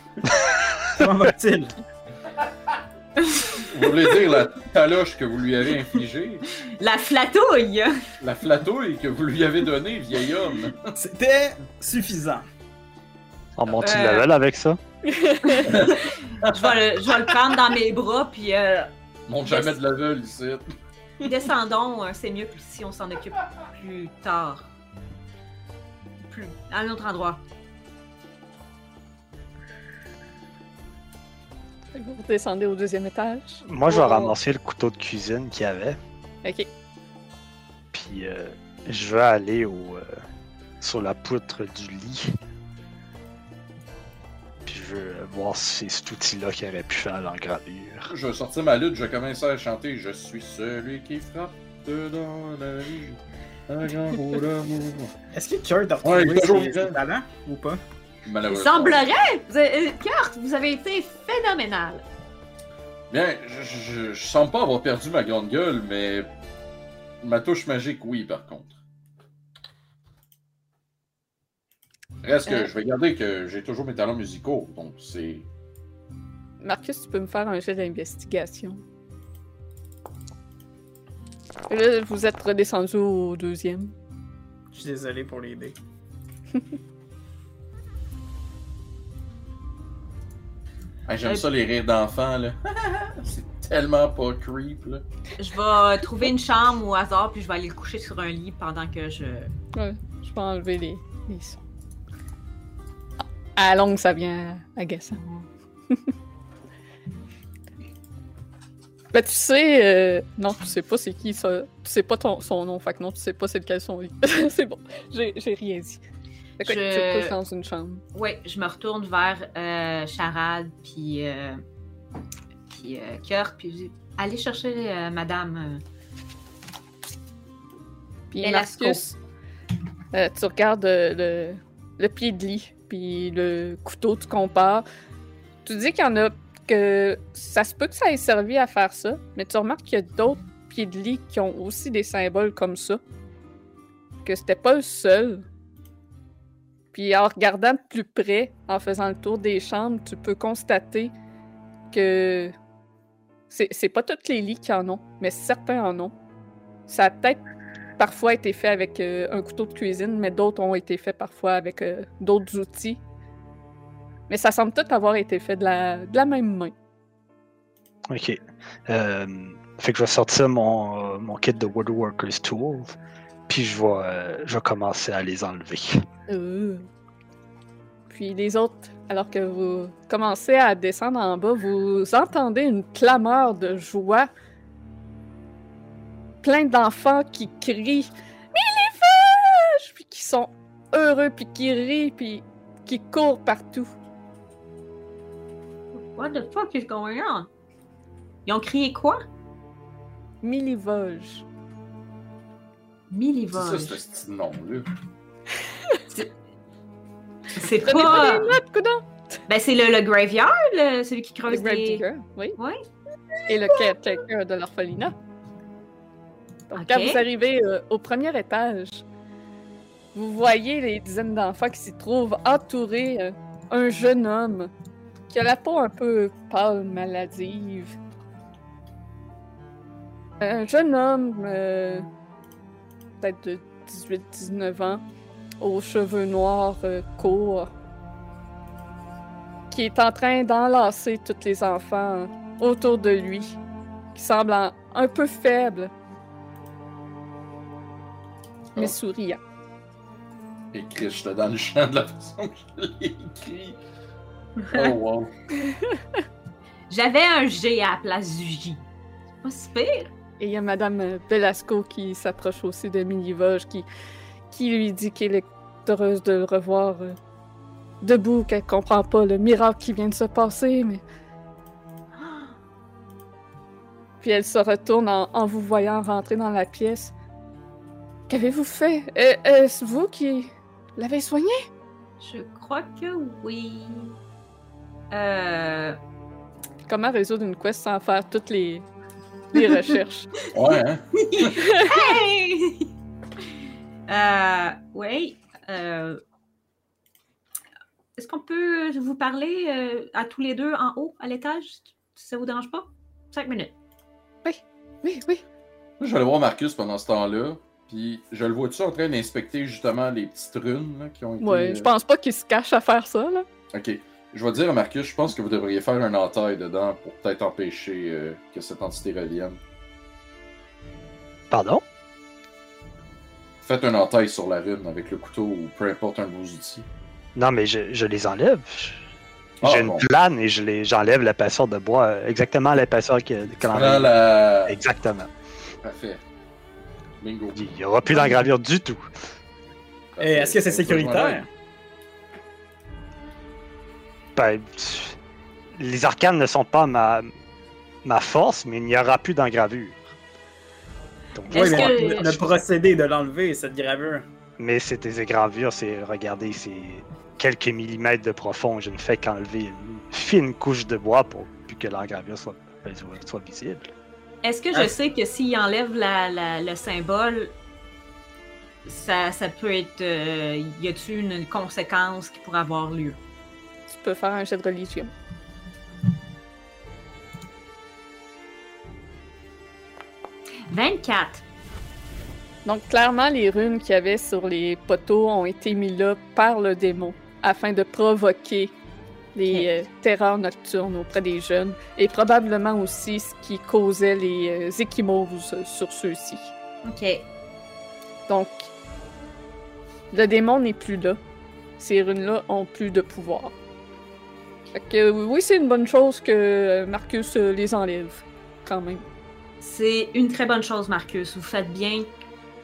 [LAUGHS] Comment va-t-il? Vous voulez dire la taloche que vous lui avez infligée? La flatouille! La flatouille que vous lui avez donnée, vieil homme? C'était suffisant. On monte Euh. le level avec ça? [LAUGHS] Je vais, le, je vais le prendre dans mes bras puis euh, Monte jamais de level ici. descendons, euh, c'est mieux que si on s'en occupe plus tard. Plus. À un autre endroit. Vous descendez au deuxième étage. Moi, je vais Oh. ramasser le couteau de cuisine qu'il y avait. Ok. Puis euh, je vais aller au, euh, sur la poutre du lit. Puis je veux voir si c'est cet outil-là qui aurait pu faire l'engravure. Je vais sortir ma lutte, je vais commencer à chanter Je suis celui qui frappe dans la vie. Un grand rôle [LAUGHS] d'amour. Est-ce que Kurt a Ouais, retrouvé toujours ses, vivant. ses talents ou pas? Il Malheureusement. semblerait! Vous avez- euh, Kurt, vous avez été phénoménal! Bien, je, je, je semble pas avoir perdu ma grande gueule, mais ma touche magique, oui, par contre. Reste que Euh. je vais garder que j'ai toujours mes talents musicaux, donc c'est. Marcus, tu peux me faire un jet d'investigation. Là, vous êtes redescendu au deuxième. Je suis désolé pour les [LAUGHS] dés. J'aime ça les rires d'enfants, là. [LAUGHS] c'est tellement pas creep, là. Je vais trouver une chambre au hasard, puis je vais aller le coucher sur un lit pendant que je. Ouais, je vais enlever les, les sons. À la longue, ça vient agaçant. [LAUGHS] ben, tu sais. euh, Non, tu sais pas c'est qui ça. Tu sais pas ton, son nom, fait que non, tu sais pas c'est lequel son lit. [LAUGHS] c'est bon, j'ai rien dit. Fait que Je- tu te dans une chambre. Ouais, je me retourne vers euh, Charade, puis. Euh, puis euh, Kurt, puis je dis Allez chercher euh, madame. euh. Puis. Marcus, euh, tu regardes euh, le, le pied de lit, puis le couteau, tu compares. Tu dis qu'il y en a que ça se peut que ça ait servi à faire ça, mais tu remarques qu'il y a d'autres pieds de lit qui ont aussi des symboles comme ça. Que c'était pas le seul. Puis en regardant de plus près, en faisant le tour des chambres, tu peux constater que c'est pas tous les lits qui en ont, mais certains en ont. Ça a peut-être parfois été fait avec euh, un couteau de cuisine, mais d'autres ont été faits parfois avec euh, d'autres outils. Mais ça semble tout avoir été fait de la, de la même main. Ok. Euh, fait que je vais sortir mon, mon kit de Woodworker's Tools, puis je vais, je vais commencer à les enlever. Puis les autres, alors que vous commencez à descendre en bas, vous entendez une clameur de joie. Plein d'enfants qui crient Millivage! Puis qui sont heureux, puis qui rient, puis qui courent partout. What the fuck is going on? Ils ont crié quoi? Millivoge. C'est ça, ce petit nom-là. C'est pas notes! Ben, c'est le, le graveyard, le- celui qui Le creuse Grave des. Oui. Ouais. Et le caretaker de l'orphelinat. Donc, quand vous arrivez euh, au premier étage, vous voyez les dizaines d'enfants qui s'y trouvent entourés euh, un jeune homme qui a la peau un peu pâle, maladive. Un jeune homme, euh, peut-être de 18-19 ans, aux cheveux noirs euh, courts, qui est en train d'enlacer tous les enfants autour de lui, qui semble un peu faible, mais souriant. Et Chris, j'étais dans le champ de la façon que je l'ai écrit. Oh wow. [LAUGHS] J'avais un G à la place du J. C'est pas si pire. Et il y a Madame euh, Belasco qui s'approche aussi de Milivoge, qui, qui lui dit qu'elle est heureuse de le revoir euh, debout, qu'elle comprend pas le miracle qui vient de se passer, mais... [GASPS] Puis elle se retourne en, en vous voyant rentrer dans la pièce. Qu'avez-vous fait? Euh, Est-ce vous qui l'avez soigné? Je crois que oui. Euh. Comment résoudre une quest sans faire toutes les, les [LAUGHS] recherches? Ouais, hein? Hey! euh. Oui. Euh. Est-ce qu'on peut vous parler euh, à tous les deux en haut, à l'étage? Si ça vous dérange pas? Cinq minutes. Oui, oui. Moi, je vais aller voir Marcus pendant ce temps-là. Puis je le vois-tu en train d'inspecter justement les petites runes là, qui ont été. Ouais, euh, je pense pas qu'il se cache à faire ça, là. Ok. Je vais dire à Marcus, je pense que vous devriez faire un entaille dedans pour peut-être empêcher euh, que cette entité revienne. Pardon? Faites un entaille sur la rune avec le couteau ou peu importe un de vos outils. Non, mais je, je les enlève. Je- Ah, J'ai une bon. plane et je j'enlève l'épaisseur de bois, euh, exactement l'épaisseur que, la. Exactement. Parfait. Bingo. Il n'y aura plus d'engravure du tout. Et est-ce que c'est sécuritaire? Ben, les arcanes ne sont pas ma, ma force, mais il n'y aura plus d'engravure. Donc, Oui, Est-ce mais que- le, procédé de l'enlever, cette gravure. Mais c'est des gravures, c'est, regardez, c'est quelques millimètres de profond. Je ne fais qu'enlever une fine couche de bois pour que l'engravure soit visible. Est-ce que je Ah. sais que s'il enlève la, la- le symbole, ça, ça peut être. euh, y a-t-il une conséquence qui pourrait avoir lieu? Tu peux faire un jet de religion. « 24. Donc, clairement, les runes qu'il y avait sur les poteaux ont été mis là par le démon afin de provoquer les euh, terreurs nocturnes auprès des jeunes et probablement aussi ce qui causait les euh, échymoses sur ceux-ci. Ok. Donc, le démon n'est plus là. Ces runes-là ont plus de pouvoir. Fait que oui, c'est une bonne chose que euh, Marcus euh, les enlève, quand même. C'est une très bonne chose, Marcus. Vous faites bien.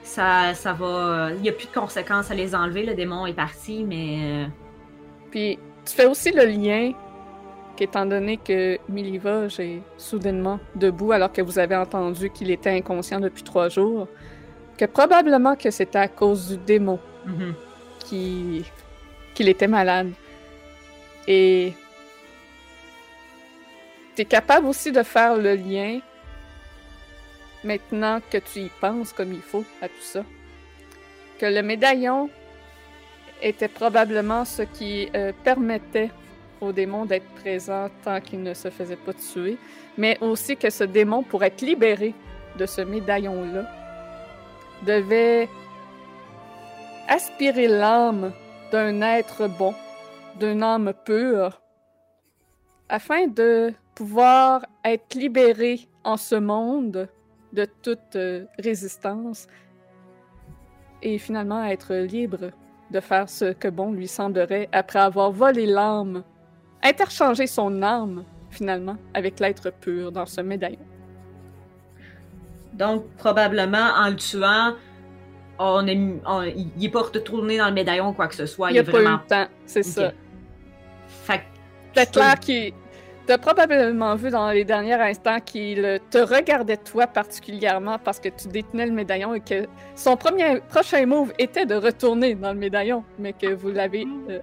Ça, ça va. Il n'y a plus de conséquences à les enlever. Le démon est parti, mais. euh, Puis, tu fais aussi le lien qu'étant donné que Milivoge est soudainement debout alors que vous avez entendu qu'il était inconscient depuis trois jours, que probablement que c'était à cause du démon mhm. qui- qu'il était malade. Et tu es capable aussi de faire le lien, maintenant que tu y penses comme il faut à tout ça, que le médaillon était probablement ce qui euh, permettait au démon d'être présent tant qu'il ne se faisait pas tuer, mais aussi que ce démon, pour être libéré de ce médaillon-là, devait aspirer l'âme d'un être bon, d'une âme pure, afin de pouvoir être libéré en ce monde de toute euh, résistance et finalement être libre de faire ce que bon lui semblerait après avoir volé l'âme, interchangé son âme finalement avec l'être pur dans ce médaillon. Donc, probablement, en le tuant, on est, on- il n'est pas retourné dans le médaillon ou quoi que ce soit. Il n'y a est pas eu le temps, c'est ça. Fait C'est clair qu'il. T'as probablement vu dans les derniers instants qu'il te regardait toi particulièrement parce que tu détenais le médaillon et que son premier prochain move était de retourner dans le médaillon, mais que vous l'avez euh,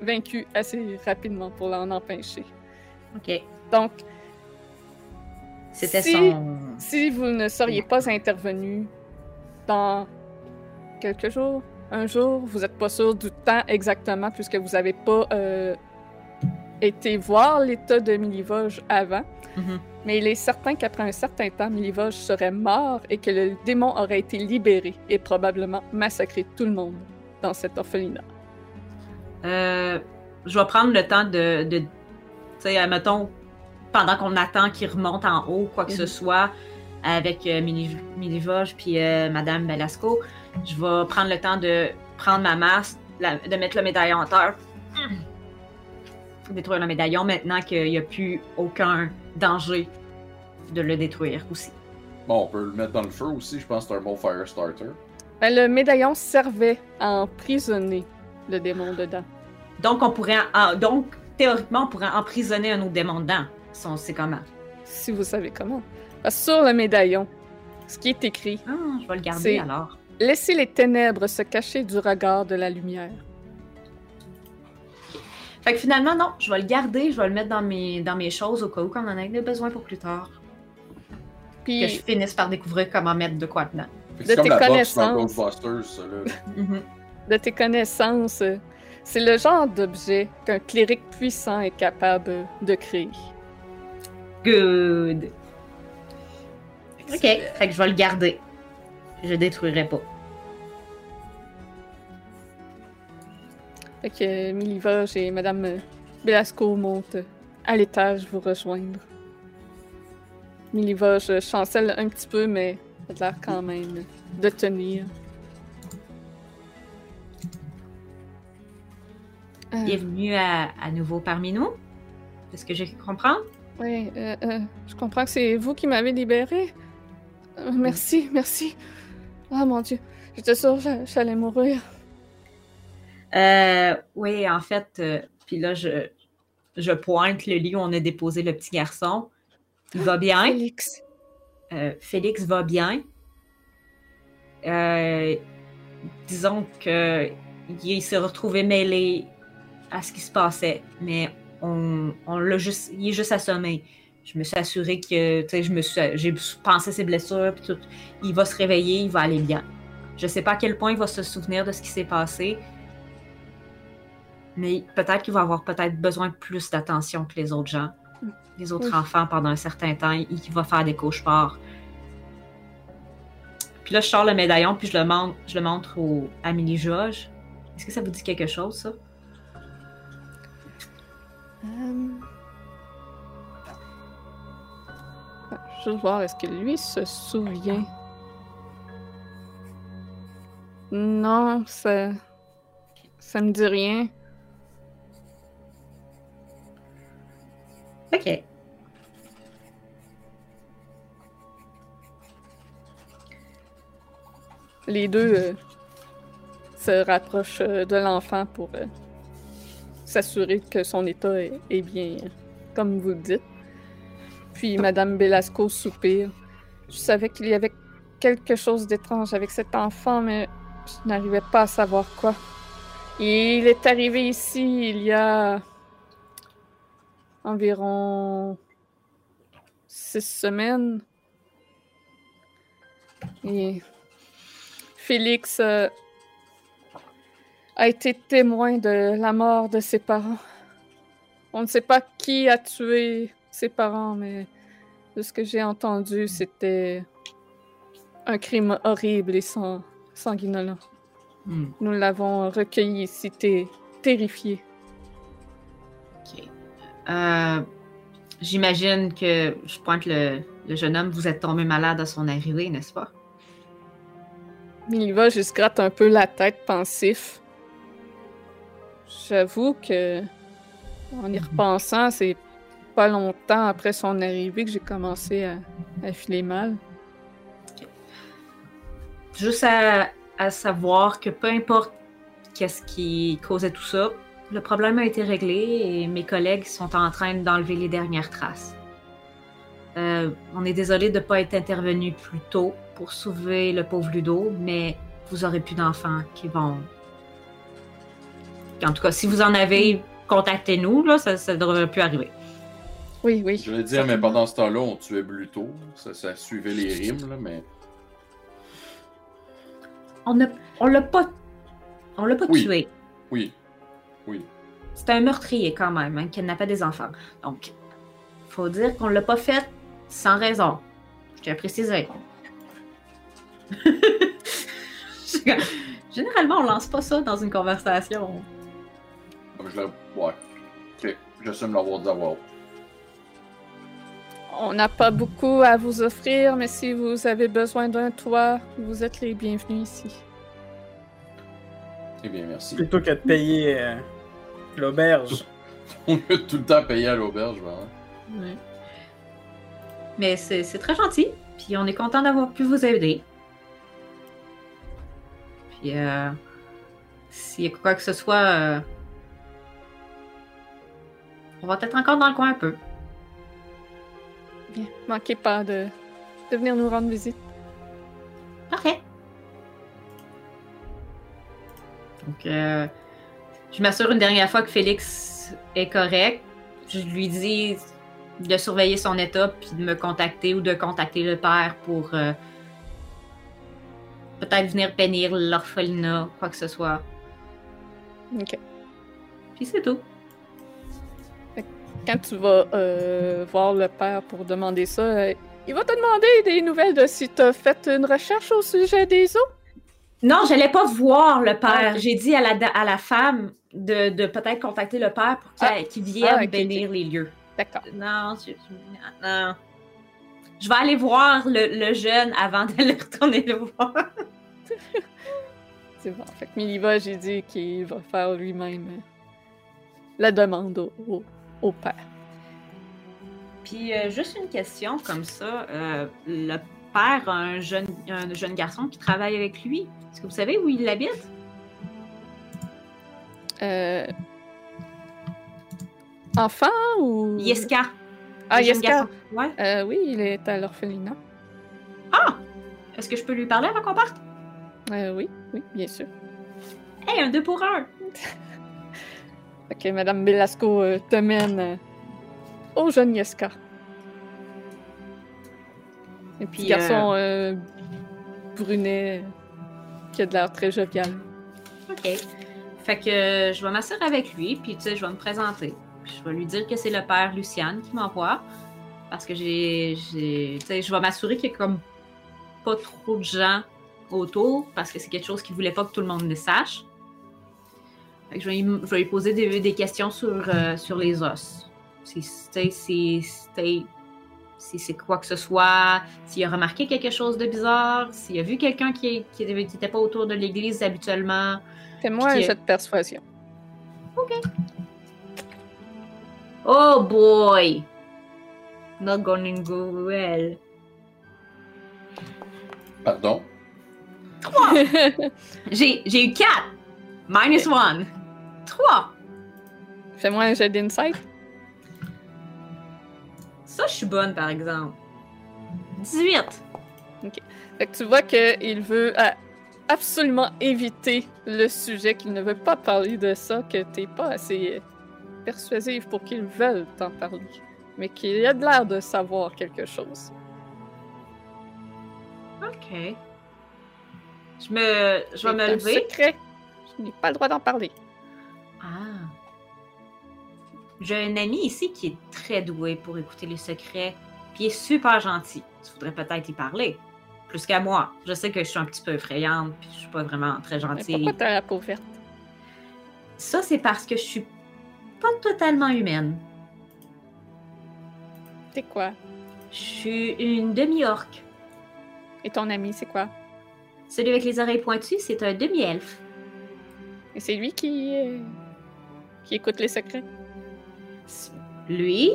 vaincu assez rapidement pour l'en empêcher. Ok. Donc, C'était Si- son. si vous ne seriez pas intervenu dans quelques jours, un jour, vous n'êtes pas sûr du temps exactement puisque vous n'avez pas euh, été voir l'état de Milivoge avant. Mhm. Mais il est certain qu'après un certain temps, Milivoge serait mort et que le démon aurait été libéré et probablement massacré tout le monde dans cet orphelinat. Euh, je vais prendre le temps de. de tu sais, mettons, pendant qu'on attend qu'il remonte en haut, quoi que ce Mhm. soit, avec euh, Mili- Milivoge puis euh, Madame Belasco, je vais prendre le temps de prendre ma masse, la- de mettre le médaillon en terre. Détruire le médaillon maintenant qu'il n'y a plus aucun danger de le détruire aussi. Bon, on peut le mettre dans le feu aussi, je pense que c'est un bon fire starter. Ben, le médaillon servait à emprisonner le démon dedans. Donc, on pourrait. en- donc, théoriquement, on pourrait emprisonner un autre démon dedans. Si on sait comment. Si vous savez comment. Parce que sur le médaillon, ce qui est écrit, Ah, je vais le garder alors. Laissez les ténèbres se cacher du regard de la lumière. Fait que finalement, non, je vais le garder, je vais le mettre dans mes, dans mes choses au cas où qu'on en ait besoin pour plus tard. Puis, Que je finisse par découvrir comment mettre de quoi dedans. De tes connaissances. Ghostbusters, ça, là. Mhm. de tes connaissances, c'est le genre d'objet qu'un cléric puissant est capable de créer. Good. Ok, fait que je vais le garder. Je détruirai pas. Fait que Milivoge et Madame euh, Belasco montent à l'étage vous rejoindre. Milivoge chancelle un petit peu, mais a l'air quand même de tenir. Euh, Bienvenue à, à nouveau parmi nous. Est-ce que j'ai comprendre? Oui, euh, euh, je comprends que c'est vous qui m'avez libéré. Merci, merci. Oh mon dieu, j'étais sûre que j'a- j'allais mourir. Euh, oui, en fait, euh, puis là, je, je pointe le lit où on a déposé le petit garçon. Il va bien. Félix. Euh, Félix va bien. Disons que il s'est retrouvé mêlé à ce qui se passait, mais on, on l'a juste, il est juste assommé. Je me suis assurée que, tu sais, je me suis, j'ai pensé ses blessures puis tout. Il va se réveiller, il va aller bien. Je sais pas à quel point il va se souvenir de ce qui s'est passé, mais peut-être qu'il va avoir peut-être besoin de plus d'attention que les autres gens, les autres Oui. enfants pendant un certain temps, et qu'il va faire des cauchemars. Puis là, je sors le médaillon, puis je le montre, je le montre au, à Millie George. Est-ce que ça vous dit quelque chose, ça? Je veux voir, est-ce que lui se souvient? Non, ça. Ça me dit rien. Ok. Les deux euh, se rapprochent euh, de l'enfant pour euh, s'assurer que son état est, est bien, comme vous le dites. Puis Madame Belasco soupire. Je savais qu'il y avait quelque chose d'étrange avec cet enfant, mais je n'arrivais pas à savoir quoi. Il est arrivé ici il y a environ six semaines. Et Félix euh, a été témoin de la mort de ses parents. On ne sait pas qui a tué ses parents, mais de ce que j'ai entendu, c'était un crime horrible et sang- sanguinolent. Hmm. Nous l'avons recueilli ici, terrifié. Ok. Euh, J'imagine que je pointe le, le jeune homme. Vous êtes tombé malade à son arrivée, n'est-ce pas? Il va juste gratte un peu la tête pensif. J'avoue que, en y repensant, c'est pas longtemps après son arrivée que j'ai commencé à, à filer mal. Juste à, à savoir que peu importe qu'est-ce qui causait tout ça, le problème a été réglé et mes collègues sont en train d'enlever les dernières traces. Euh, on est désolé de ne pas être intervenu plus tôt pour sauver le pauvre Ludo, mais vous aurez plus d'enfants qui vont. En tout cas, si vous en avez, contactez-nous, là, ça ne devrait plus arriver. Oui, oui. Je vais dire, mais pendant ce temps-là, on tuait Bluto. Ça, ça suivait les rimes, là, mais. On ne on l'a pas, on l'a pas Oui. tué. Oui. Oui. C'était un meurtrier quand même, hein, qui n'a pas des enfants. Donc, faut dire qu'on l'a pas fait sans raison. Je tiens à préciser. [LAUGHS] Généralement, on lance pas ça dans une conversation. Ah, Je l'ai- Ouais. Ok. J'assume l'avoir. On n'a pas beaucoup à vous offrir, mais si vous avez besoin d'un toit, vous êtes les bienvenus ici. Eh bien, merci. Plutôt que de payer euh, l'auberge. [LAUGHS] On a tout le temps payé à l'auberge, vraiment. Mais c'est très gentil. Puis on est content d'avoir pu vous aider. Puis euh, s'il y a quoi que ce soit, euh, on va être encore dans le coin un peu. Bien, manquez pas de, de venir nous rendre visite. Parfait. Donc, euh, je m'assure une dernière fois que Félix est correct. Je lui dis de surveiller son état puis de me contacter ou de contacter le père pour euh, peut-être venir bénir l'orphelinat, quoi que ce soit. Ok. Puis c'est tout. Quand tu vas euh, voir le père pour demander ça, il va te demander des nouvelles de si tu as fait une recherche au sujet des eaux. Non, j'allais pas voir le père. Ah. J'ai dit à la, à la femme de, de peut-être contacter le père pour qu'il Ah. vienne Ah, bénir les lieux. D'accord. Non, je, je- non. Je vais aller voir le, le jeune avant d'aller [LAUGHS] retourner le voir. C'est bon. Fait que Miliva, j'ai dit qu'il va faire lui-même euh, la demande au, au, au père. Puis euh, juste une question comme ça. euh, le père a un jeune, un jeune garçon qui travaille avec lui? Est-ce que vous savez où il habite? Euh, enfant ou? Yeska. Ah, Yeska. Ouais. Euh, oui, il est à l'orphelinat. Ah! Est-ce que je peux lui parler avant qu'on parte? Euh, oui, oui, bien sûr. Hey, un deux pour un! [LAUGHS] Ok, Madame Belasco euh, te mène euh, au jeune Yeska. Et puis, Puis, garçon euh, brunet de l'air très jovial. OK. Fait que euh, je vais m'asseoir avec lui, puis tu sais, je vais me présenter. Je vais lui dire que c'est le père Luciane qui m'envoie. Parce que j'ai. Tu sais, je vais m'assurer qu'il y a comme pas trop de gens autour, parce que c'est quelque chose qu'il voulait pas que tout le monde le sache. Fait que je vais, lui- poser des, questions sur, euh, sur les os. Si, si, si- si c'est quoi que ce soit, s'il a remarqué quelque chose de bizarre, s'il a vu quelqu'un qui qui n'était pas autour de l'église habituellement. Fais-moi jet de persuasion. Oh boy! Not gonna go well. Pardon? [LAUGHS] J'ai j'ai eu 4! Minus 1. 3! Fais-moi un jet d'insight. Ça, je suis bonne, par exemple. 18! Fait que tu vois qu'il veut euh, absolument éviter le sujet, qu'il ne veut pas parler de ça, que t'es pas assez persuasive pour qu'il veuille t'en parler. Mais qu'il a de l'air de savoir quelque chose. Ok. Je me. Je vais me lever. secret. Je n'ai pas le droit d'en parler. Ah. J'ai un ami ici qui est très doué pour écouter les secrets, puis il est super gentil. Tu voudrais peut-être y parler. Plus qu'à moi. Je sais que je suis un petit peu effrayante, puis je suis pas vraiment très Mais gentille. pourquoi t'as la peau verte? Ça, c'est parce que je suis pas totalement humaine. C'est quoi? Je suis une demi-orque. Et ton ami, c'est quoi? Celui avec les oreilles pointues, c'est un demi-elfe. Et c'est lui qui, euh, qui écoute les secrets? Lui,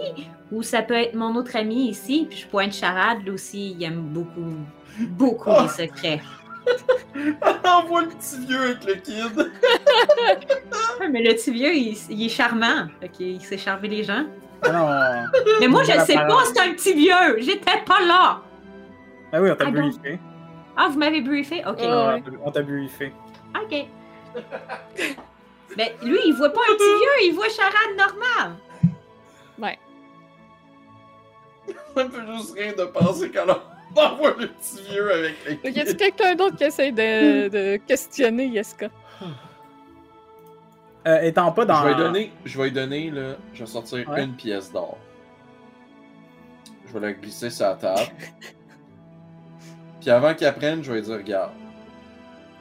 ou ça peut être mon autre ami ici, puis je pointe charade, lui aussi, il aime beaucoup, beaucoup Oh! les secrets. [LAUGHS] Envoie le petit vieux avec le kid! [LAUGHS] Mais le petit vieux, il, il est charmant. Qu'il sait charmer les gens. Ah non. Mais moi, je le sais pas, c'est un petit vieux! J'étais pas là! Ah oui, on t'a Ah, donc- briefé. Ah, vous m'avez briefé? Ok. Ouais, On t'a briefé. Ok. [LAUGHS] Mais lui, il voit pas un petit vieux, il voit charade normale. Ouais. Ça me fait juste rire de penser qu'on [LAUGHS] envoie le petit vieux avec le Y a-t-il quelqu'un d'autre qui essaie de, [LAUGHS] de questionner Yeska? Euh, étant pas dans. Je vais lui donner, je vais lui donner, là, je vais sortir Ouais. une pièce d'or. Je vais la glisser sur la table. [LAUGHS] Puis avant qu'il apprenne, je vais lui dire, regarde,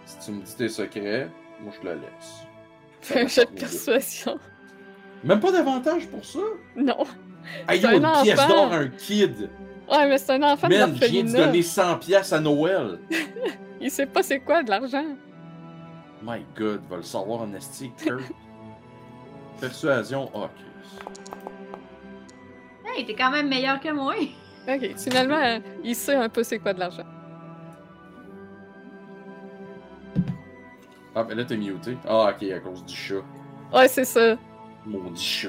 si tu me dis tes secrets, moi je te le laisse. Fais un jet de persuasion. Même pas d'avantage pour ça? Non. Hey, C'est yo, une un pièce d'or un kid! Ouais, mais c'est un enfant de Man, de l'orphelinat. donner 100 pièces à Noël! [LAUGHS] Il sait pas c'est quoi de l'argent. My god, va le savoir en esti. [LAUGHS] Persuasion, ok. Hey, t'es quand même meilleur que moi. Ok, finalement, euh, il sait un peu c'est quoi de l'argent. Ah, mais là t'es muté. Ah, ok, à cause du chat. Ouais, c'est ça. Maudit chat.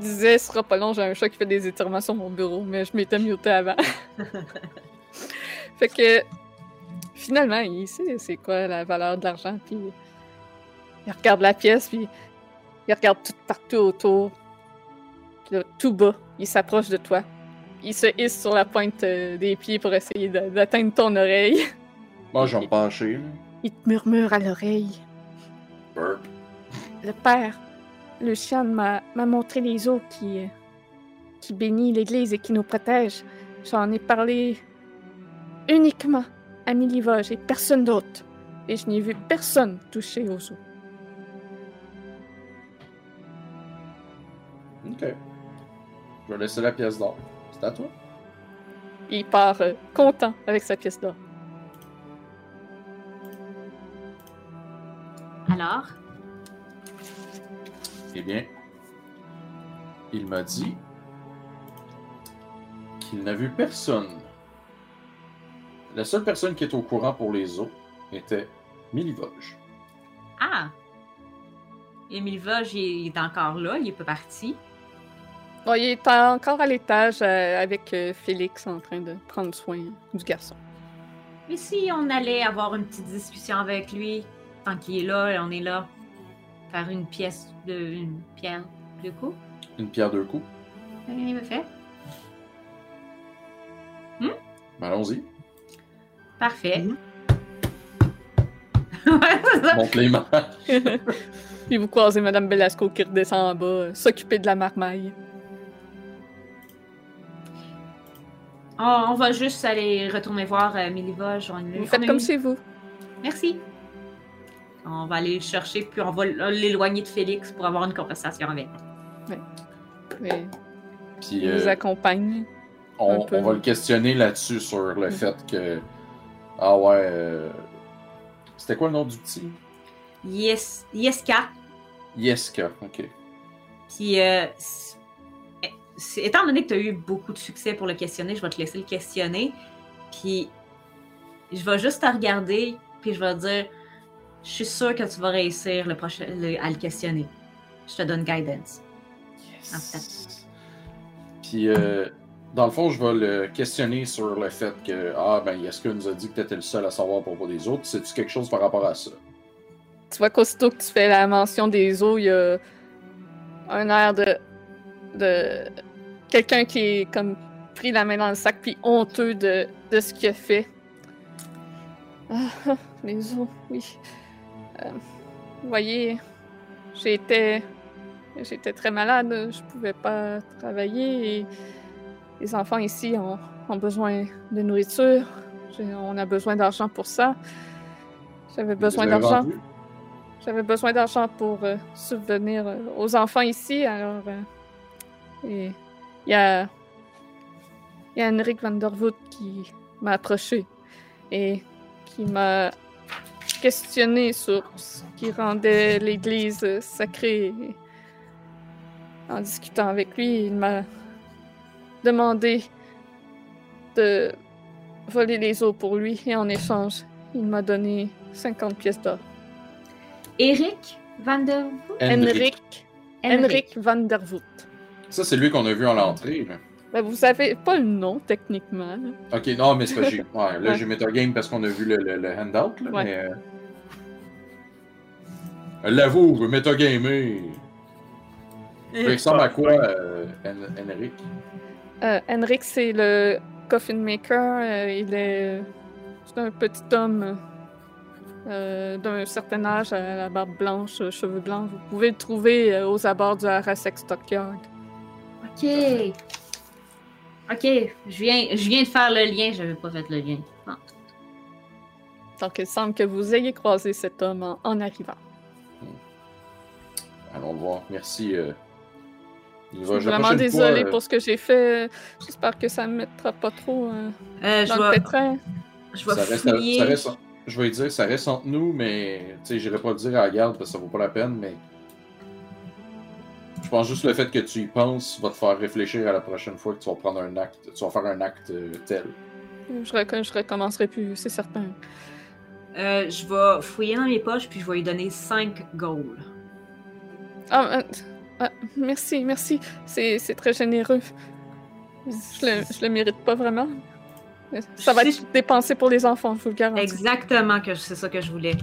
Il disait, ce sera pas long, j'ai un chat qui fait des étirements sur mon bureau, mais je m'étais muté avant. [LAUGHS] fait que, finalement, il sait c'est quoi la valeur de l'argent, puis il regarde la pièce, puis il regarde tout partout autour. Puis là, tout bas, il s'approche de toi. Il se hisse sur la pointe euh, des pieds pour essayer de- d'atteindre ton oreille. Moi, je vais me pencher. Il te murmure à l'oreille. Burp. Le père, le chien m'a montré les eaux qui, qui bénit l'Église et qui nous protège. J'en ai parlé uniquement à Milivoge et personne d'autre. Et je n'ai vu personne toucher aux eaux. Ok. Je vais laisser la pièce d'or. C'est à toi. Il part euh, content avec sa pièce d'or. Alors, Eh bien, il m'a dit qu'il n'a vu personne. La seule personne qui est au courant pour les eaux était Milivoge. ah! Émile Voge, il est encore là, il est pas parti. Bon, il est encore à l'étage euh, avec euh, Félix en train de prendre soin du garçon. Et si on allait avoir une petite discussion avec lui, tant qu'il est là, et on est là, faire une pièce de une pierre de coups? Une pierre deux coups. Il me fait. Ben, Allons-y. Parfait. [LAUGHS] Ça. Monte les [LAUGHS] mains. Puis vous croisez Madame Belasco qui redescend en bas, euh, s'occuper de la marmaille. On, on va juste aller retourner voir euh, Miliva, joindre Vous faites comme chez vous. Merci. On va aller le chercher, puis on va l'éloigner de Félix pour avoir une conversation avec. Et Puis il vous euh, accompagne. on, va le questionner là-dessus sur le fait que. Ah ouais. euh, C'était quoi le nom du petit? Yes, Yeska. Yeska. Ok. Puis, euh, étant donné que tu as eu beaucoup de succès pour le questionner, je vais te laisser le questionner. Puis, je vais juste te regarder, puis je vais te dire Je suis sûre que tu vas réussir le prochain, le- à le questionner. Je te donne guidance. En fait. Puis, euh, dans le fond, je vais le questionner sur le fait que, ah, ben, Yeska nous a dit que t'étais le seul à savoir à propos des autres? C'est-tu quelque chose par rapport à ça? Tu vois qu'aussitôt que tu fais la mention des eaux, il y a un air de. de. quelqu'un qui est comme pris la main dans le sac puis honteux de, de ce qu'il a fait. Ah, ah, [LAUGHS] les eaux, oui. Vous voyez, j'étais. J'étais très malade, je pouvais pas travailler et les enfants ici ont, ont besoin de nourriture. On a besoin d'argent pour ça. J'avais besoin d'argent. J'avais besoin d'argent pour euh, subvenir euh, aux enfants ici, alors. euh, et il y a. Il y a Henrik van der Voort qui m'a approché et qui m'a questionné sur ce qui rendait l'Église sacrée. En discutant avec lui, il m'a demandé de voler les eaux pour lui et en échange, il m'a donné 50 pièces d'or. Eric Van der Henrik, Henrik van der Voort. Ça, c'est lui qu'on a vu en l'entrée. là. Ben, vous savez pas le nom, techniquement. là. Ok, non, mais c'est pas [LAUGHS] j'ai. Ouais, là, Ouais. j'ai metagame parce qu'on a vu le, le, le handout, là, Ouais. mais. Euh... Elle L'avoue, je veux metagamer. Il ressemble à quoi, euh, Hen- Henrik? Euh, Henrik, c'est le coffin maker. euh, il est. C'est un petit homme euh, d'un certain âge, à la barbe blanche, euh, cheveux blancs. Vous pouvez le trouver euh, aux abords du Harasek Stockyard. Ok. Ok, je viens, je viens de faire le lien, j'avais pas fait le lien. Bon. Donc, il semble que vous ayez croisé cet homme en, en arrivant. Allons le voir. Merci. Euh... Il Je suis vraiment fois, euh, pour ce que j'ai fait. J'espère que ça ne me mettra pas trop euh, Euh, je dans le vais, pétrin. je vais ça reste, fouiller. ça reste- je vais lui dire, ça reste entre nous, mais sais, j'irai pas le dire à la garde parce que ça vaut pas la peine, mais je pense juste le fait que tu y penses va te faire réfléchir à la prochaine fois que tu vas prendre un acte, tu vas faire un acte euh, tel. Je, rec- je recommencerai plus, c'est certain. Euh, je vais fouiller dans mes poches, puis je vais lui donner 5 gold. Ah, euh, ah, merci, merci. C'est très généreux. Je le, je le mérite pas vraiment. Ça va être dépensé pour les enfants, je vous le garantis. Exactement, que c'est ça que je voulais.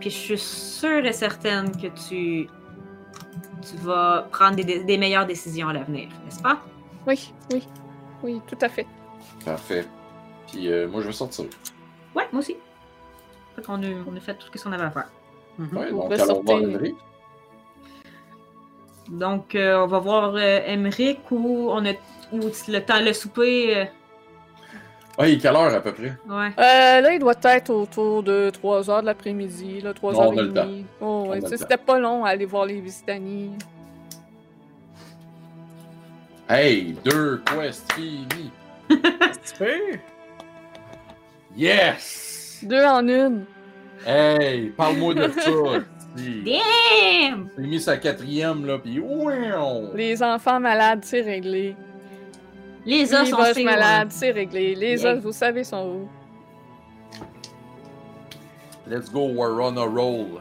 Puis je suis sûre et certaine que tu, tu vas prendre des, meilleures décisions à l'avenir, n'est-ce pas? Oui, oui, oui, tout à fait. Parfait. Puis euh, moi je vais sortir. Ouais, moi aussi. Fait qu'on a, on a fait tout ce qu'on avait à faire. Mhm. Ouais, Vous donc voir sortir. Henrik. Donc, euh, on va voir euh, Emmerich ou on a ou le temps le souper. Ouais, il est quelle heure à peu près? ouais. Euh, là, il doit être autour de 3 heures de l'après-midi, là, 3 Non, heures on a et le demie. Oh, On a ouais, c'était pas long à aller voir les Visitani. Hey, deux quests finis! Tu [LAUGHS] peux? Yes! Deux en une. Hey, parle-moi de ça! [LAUGHS] Damn! J'ai mis sa quatrième là, pis ouin! Les enfants malades, c'est réglé. Les os Les sont malades, c'est réglé. Les Yeah. os, vous savez, sont où? Let's go, we're on a roll.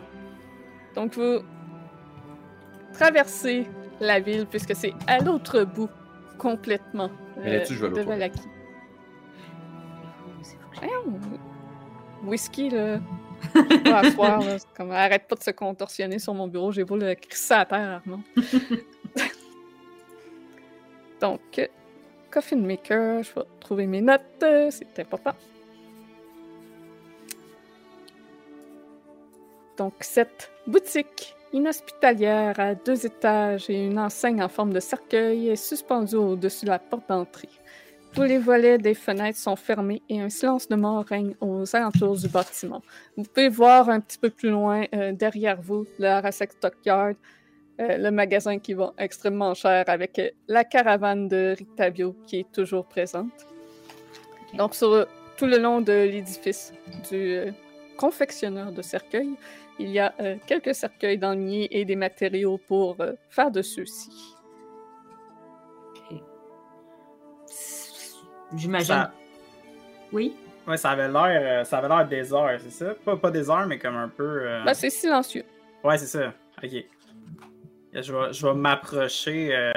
Donc, vous traversez la ville, puisque c'est à l'autre bout, complètement, Mais là-dessus, je vais de Valaki. Whisky, là. Pas à soir, là, comme, arrête pas de se contorsionner sur mon bureau, j'ai beau le crisser à terre, Armand. [LAUGHS] Donc, euh, Coffin Maker, je vais trouver mes notes, euh, c'est important. Donc, cette boutique inhospitalière à deux étages et une enseigne en forme de cercueil est suspendue au-dessus de la porte d'entrée. Tous les volets des fenêtres sont fermés et un silence de mort règne aux alentours du bâtiment. Vous pouvez voir un petit peu plus loin, euh, derrière vous, le Arasek Stockyard, euh, le magasin qui va extrêmement cher avec euh, la caravane de Rictavio qui est toujours présente. Donc, sur euh, tout le long de l'édifice du euh, confectionneur de cercueils, il y a euh, quelques cercueils dans le nid et des matériaux pour euh, faire de ceux-ci. J'imagine. Ça, Oui? ouais, ça avait l'air, euh, ça avait l'air désert, c'est ça? Pas, pas désert, mais comme un peu. euh, Ben, c'est silencieux. Ouais, c'est ça. Ok. Je vais, je vais m'approcher euh,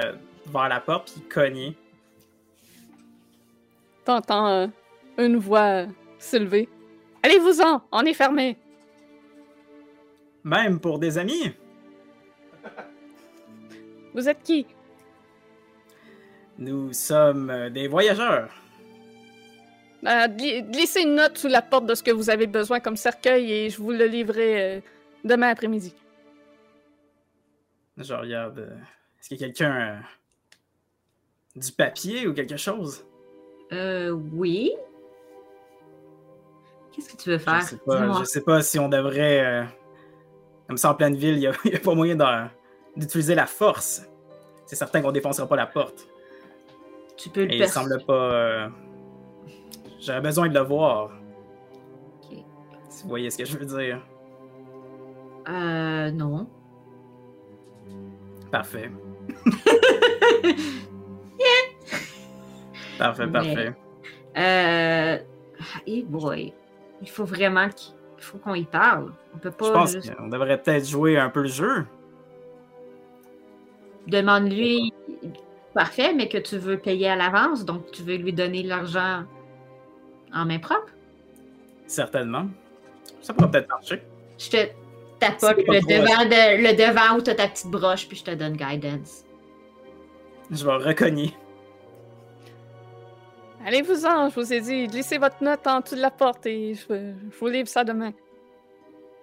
vers la porte puis cogner. T'entends euh, une voix euh, s'élever. Allez-vous-en, on est fermé. Même pour des amis? [LAUGHS] Vous êtes qui? Nous sommes euh, des voyageurs. Euh, gli- glissez une note sous la porte de ce que vous avez besoin comme cercueil et je vous le livrerai euh, demain après-midi. Je regarde. euh, Est-ce qu'il y a quelqu'un. euh, du papier ou quelque chose? Euh, oui. Qu'est-ce que tu veux faire? Je sais pas, je sais pas si on devrait. euh, comme ça, en pleine ville, il n'y [LAUGHS] a, pas moyen d'utiliser la force. C'est certain qu'on défoncera pas la porte. Tu peux le Et il semble pas. euh, J'aurais besoin de le voir. Ok. Si vous voyez ce que je veux dire. Euh, non. Parfait. [LAUGHS] Parfait, Mais- parfait. Euh. Hey boy. Il faut vraiment qu'il il faut qu'on y parle. On peut pas Je pense juste... qu'on devrait peut-être jouer un peu le jeu. Demande-lui. Parfait, mais que tu veux payer à l'avance, donc tu veux lui donner l'argent en main propre? Certainement. Ça pourrait peut-être marcher. Je te tapote C'est pas le devant, de- le devant où t'as ta petite broche, puis je te donne guidance. Je vais recogner. Allez-vous-en, je vous ai dit, glissez votre note en dessous de la porte et je, je vous livre ça demain.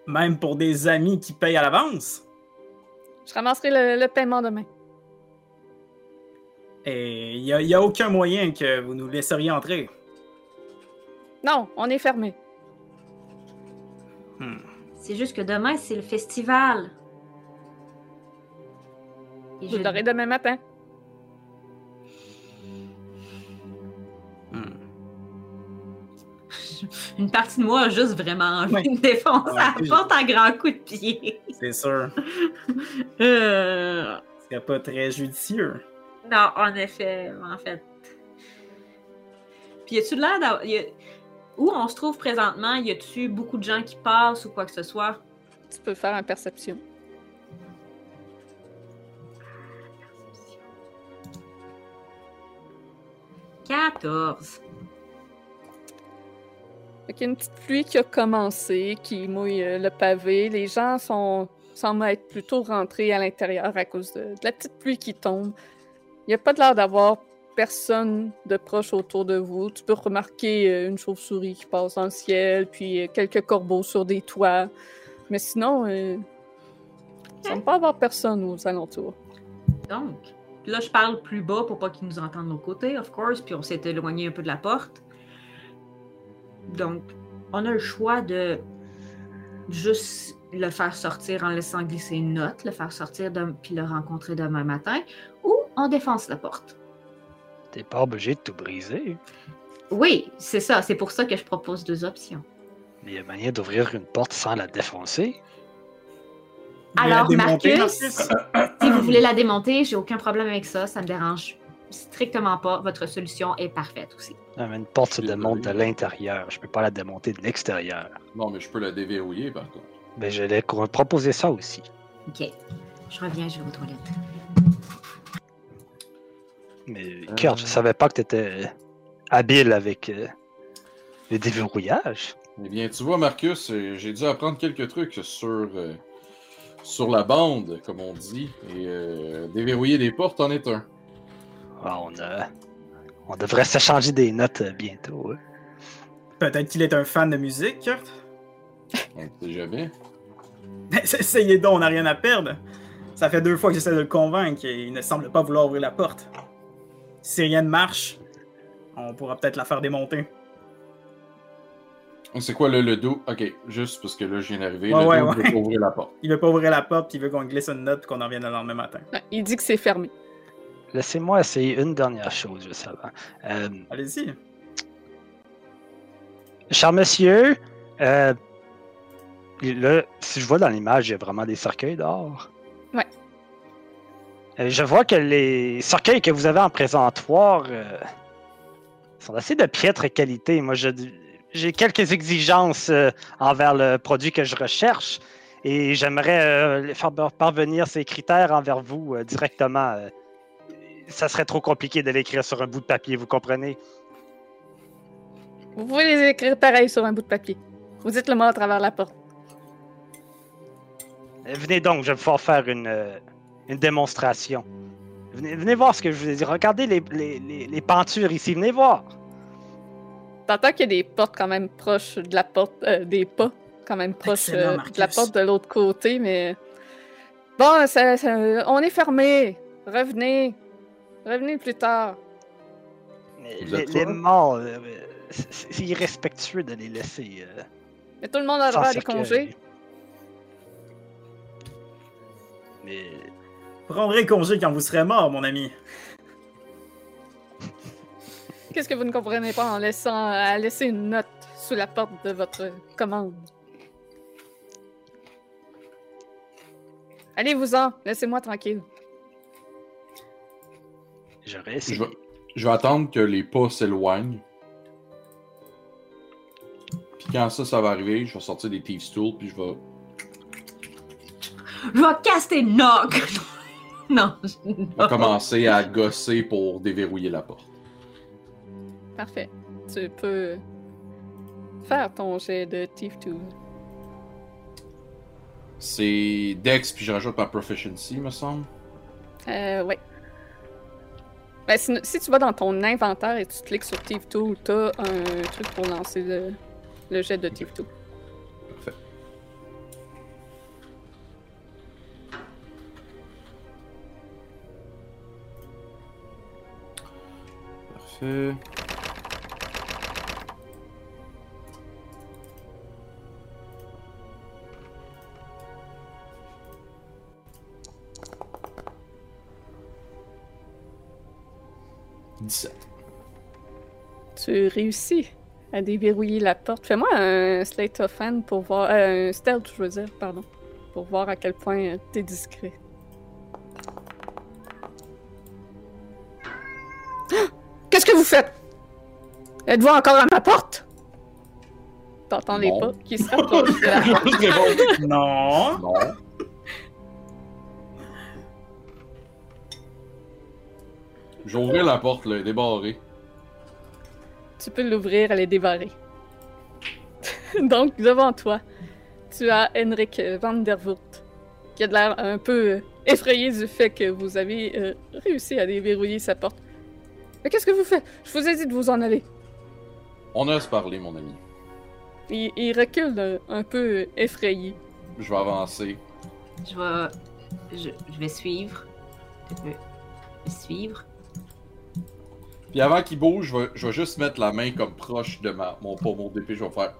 Même pour des amis qui payent à l'avance? Je ramasserai le, le paiement demain. Et il n'y a, aucun moyen que vous nous laisseriez entrer. Non, on est fermé. Hmm. C'est juste que demain, c'est le festival. Et Vous je- l'aurez demain matin. Hmm. [LAUGHS] Une partie de moi a juste vraiment envie Ouais. de défoncer Ouais, la porte à grands coups de pied. C'est sûr. [LAUGHS] Euh, Ce serait pas très judicieux. Non, en effet, en fait. Puis y a-tu de l'air d'avoir. Où on se trouve présentement, y a-tu beaucoup de gens qui passent ou quoi que ce soit? Tu peux faire un perception. « 14. Fait qu'il y a une petite pluie qui a commencé, qui mouille euh, le pavé. Les gens sont semblent être plutôt rentrés à l'intérieur à cause de, de la petite pluie qui tombe. Il n'y a pas de l'air d'avoir personne de proche autour de vous. Tu peux remarquer euh, une chauve-souris qui passe dans le ciel, puis euh, quelques corbeaux sur des toits. Mais sinon, euh, il semble pas avoir personne aux alentours. Donc, là, je parle plus bas pour pas qu'ils nous entendent de l'autre côté, of course, puis on s'est éloigné un peu de la porte. Donc, on a le choix de juste le faire sortir en laissant glisser une note, le faire sortir de- puis le rencontrer demain matin, ou on défonce la porte. T'es pas obligé de tout briser. Oui, c'est ça. C'est pour ça que je propose deux options. Mais il y a moyen d'ouvrir une porte sans la défoncer. Alors, démonter, Marcus, si vous voulez la démonter, j'ai aucun problème avec ça. Ça me dérange strictement pas. Votre solution est parfaite aussi. Ah, mais une porte se démonte de l'intérieur. Je peux pas la démonter de l'extérieur. Non, mais je peux la déverrouiller par contre. Mais j'allais co- proposer ça aussi. OK. Je reviens, je vais aux toilettes. Mais Kurt, je savais pas que t'étais habile avec euh, le déverrouillage. Eh bien, tu vois, Marcus, euh, j'ai dû apprendre quelques trucs sur, euh, sur la bande, comme on dit. Et euh, déverrouiller des portes en est un. Ah, on, a- on devrait s'échanger des notes euh, bientôt. hein. Peut-être qu'il est un fan de musique, Kurt. On ne sait jamais. [LAUGHS] Essayez donc, on n'a rien à perdre. Ça fait deux fois que j'essaie de le convaincre et il ne semble pas vouloir ouvrir la porte. Si rien ne marche, on pourra peut-être la faire démonter. C'est quoi le, le dos? Ok, juste parce que là, je viens d'arriver. Ouais, le ouais, dos ouais. veut pas ouvrir la porte. Il veut pas ouvrir la porte, [LAUGHS] il veut qu'on glisse une note et qu'on en revienne le lendemain matin. Ah, Il dit que c'est fermé. Laissez-moi essayer une dernière chose juste avant. Euh, Allez-y. cher monsieur, euh, là, si je vois dans l'image, il y a vraiment des cercueils dehors. Euh, je vois que les cercueils que vous avez en présentoir euh, sont assez de piètre qualité. Moi, j'ai quelques exigences euh, envers le produit que je recherche et j'aimerais euh, faire parvenir ces critères envers vous directement. ça serait trop compliqué de l'écrire sur un bout de papier, vous comprenez? Vous pouvez les écrire pareil sur un bout de papier. Vous dites le mot à travers la porte. Venez donc, je vais pouvoir faire une, une démonstration. Venez, venez voir ce que je vous ai dit. Regardez les, les, les, les pentures ici. Venez voir. T'entends qu'il y a des portes quand même proches de la porte, euh, des pas quand même proches euh, de la porte de l'autre côté, mais bon, ça- ça- on est fermé. Revenez, revenez plus tard. Mais Les, morts, euh, c'est irrespectueux de les laisser. euh, Mais tout le monde a le droit à des congés. Mais Prendrez congé quand vous serez mort, mon ami. Qu'est-ce que vous ne comprenez pas en laissant à laisser une note sous la porte de votre commande? Allez-vous-en, laissez-moi tranquille. j'aurais Je essayé. vais, je vais attendre que les pas s'éloignent. Puis quand ça, ça va arriver, je vais sortir des Thieves Tools, puis je vais. Je vais caster knock! [LAUGHS] non. je- je vais commencer à gosser pour déverrouiller la porte. Parfait. Tu peux faire ton jet de Thief Tool. C'est Dex, puis je rajoute ma Proficiency, me semble. Euh, ouais. Ben, si, si tu vas dans ton inventaire et tu cliques sur Thief Tool, t'as un truc pour lancer le, le jet de Thief Tool. Dix-sept. Tu réussis à déverrouiller la porte. Fais-moi un slate of hand pour voir. euh, un stealth, je veux dire, pardon. Pour voir à quel point euh, t'es discret. [GASPS] Qu'est-ce que vous faites? Êtes-vous encore à ma porte? T'entends les pas qui se rapprochent de la porte. Non. Non. Ouvrir la porte, là, elle est débarrée. Tu peux l'ouvrir, elle est débarrée. [LAUGHS] Donc, devant toi, tu as Henrik van der Voort, qui a de l'air un peu effrayé du fait que vous avez euh, réussi à déverrouiller sa porte. Mais qu'est-ce que vous faites? Je vous ai dit de vous en aller. On ose parler, mon ami. Il, il recule un peu effrayé. Je vais avancer. Je vais. Je, je vais suivre. Je vais suivre. Puis avant qu'il bouge, je vais, je vais juste mettre la main comme proche de ma, mon pommeau d'épée. Je vais faire.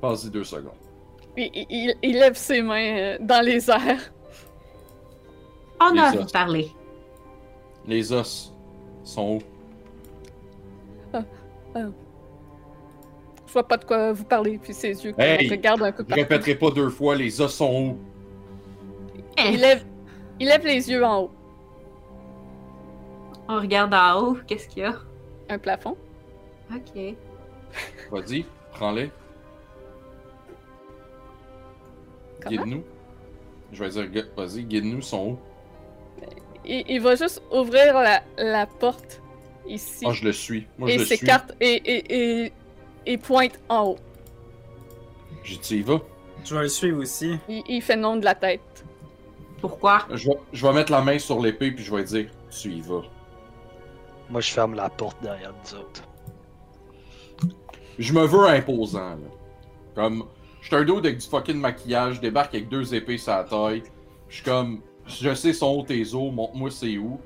Passe-y deux secondes. Il, il- lève ses mains euh, dans les airs. On a os. parlé. Les os sont où Je vois pas de quoi vous parler, puis ses yeux qui Hey! regardent un peu Je partout. répéterai pas deux fois, les os sont où Eh, Il lève, il lève les yeux en haut. On regarde en haut. Qu'est-ce qu'il y a? Un plafond. Ok. Vas-y, prends-les. Guide-nous. Je vais dire, vas-y, guide-nous, sont où il, il va juste ouvrir la, la porte ici. Ah, je le suis. Moi, je et le suis. s'écarte et, et, et, et pointe en haut. J'ai dit, il va. Je vais le suivre aussi. Il, il fait non de la tête. Pourquoi? Je vais, je vais mettre la main sur l'épée, puis je vais dire, tu y vas. Moi, je ferme la porte derrière nous autres. Je me veux imposant, là. Comme, je suis un dos avec du fucking maquillage, je débarque avec deux épées sur la taille. Je suis comme, je sais sont où tes os, montre-moi c'est où.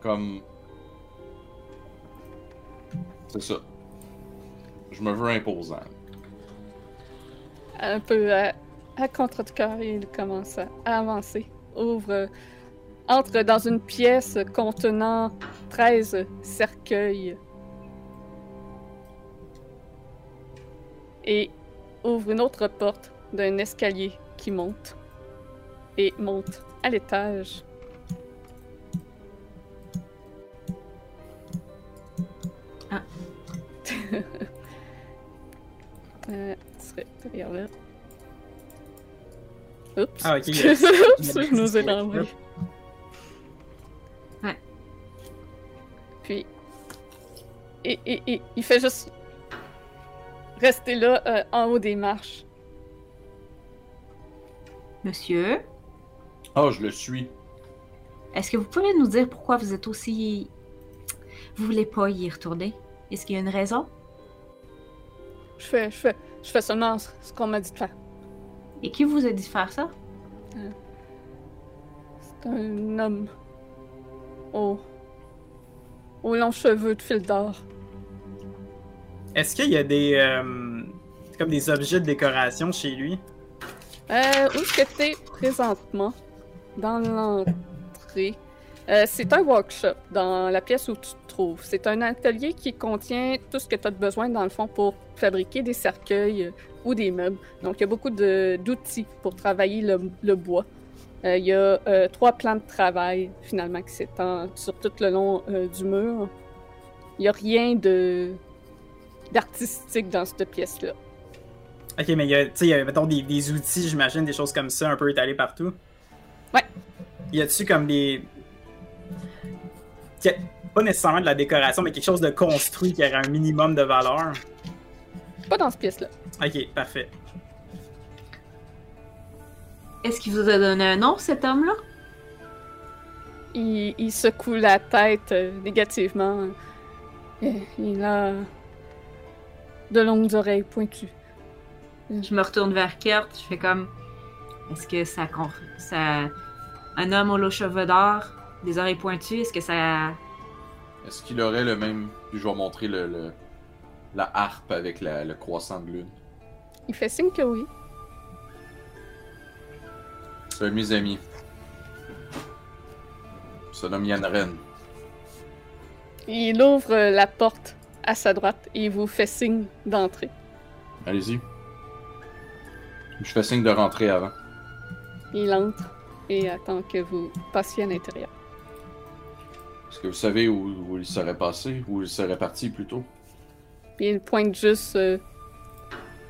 Comme. C'est ça. Je me veux imposant. Un peu à, à contre de cœur, il commence à avancer. Ouvre. euh, entre dans une pièce contenant 13 cercueils. Et ouvre une autre porte d'un escalier qui monte. Et monte à l'étage. Ah. [LAUGHS] euh, derrière là. Oups. Ah, ok. Oups, [LAUGHS] je nous ai renvoyé. Ouais. Puis, et, et, et il fait juste rester là euh, en haut des marches. Monsieur, Ah, je le suis. est-ce que vous pourriez nous dire pourquoi vous êtes aussi... Vous voulez pas y retourner? Est-ce qu'il y a une raison? Je fais, je fais, je fais seulement ce ce qu'on m'a dit de faire. Et qui vous a dit de faire ça? C'est un homme aux, aux longs cheveux de fil d'or. Est-ce qu'il y a des. euh, comme des objets de décoration chez lui? Euh, où est-ce que t'es présentement? Dans l'entrée. Euh, c'est un workshop dans la pièce où tu te trouves. C'est un atelier qui contient tout ce que tu as besoin, dans le fond, pour fabriquer des cercueils euh, ou des meubles. Donc, il y a beaucoup d'outils pour travailler le, bois. Euh, il y a trois plans de travail, finalement, qui s'étendent sur tout le long du mur. Il n'y a rien de d'artistique dans cette pièce-là. Ok, mais il y a, y a, mettons, des, des outils, j'imagine, des choses comme ça, un peu étalées partout. Ouais. Y a-tu comme des. Pas nécessairement de la décoration, mais quelque chose de construit qui aurait un minimum de valeur? Pas dans cette pièce-là. Ok, parfait. Est-ce qu'il vous a donné un nom, cet homme-là? Il, il secoue la tête euh, négativement. Et il a de longues oreilles pointues. Je me retourne vers Kurt, je fais comme... Est-ce que ça... Un homme aux longs cheveux d'or, des oreilles pointues, est-ce que ça... Est-ce qu'il aurait le même. Puis je vais montrer le, le- la harpe avec la- le croissant de lune? Il fait signe que oui. C'est mes amis. Il se nomme Yann Ren. Il ouvre la porte à sa droite et il vous fait signe d'entrer. Allez-y. Je fais signe de rentrer avant. Il entre et attend que vous passiez à l'intérieur. Est-ce que vous savez où, où il serait passé Où il serait parti plutôt Puis il pointe juste euh,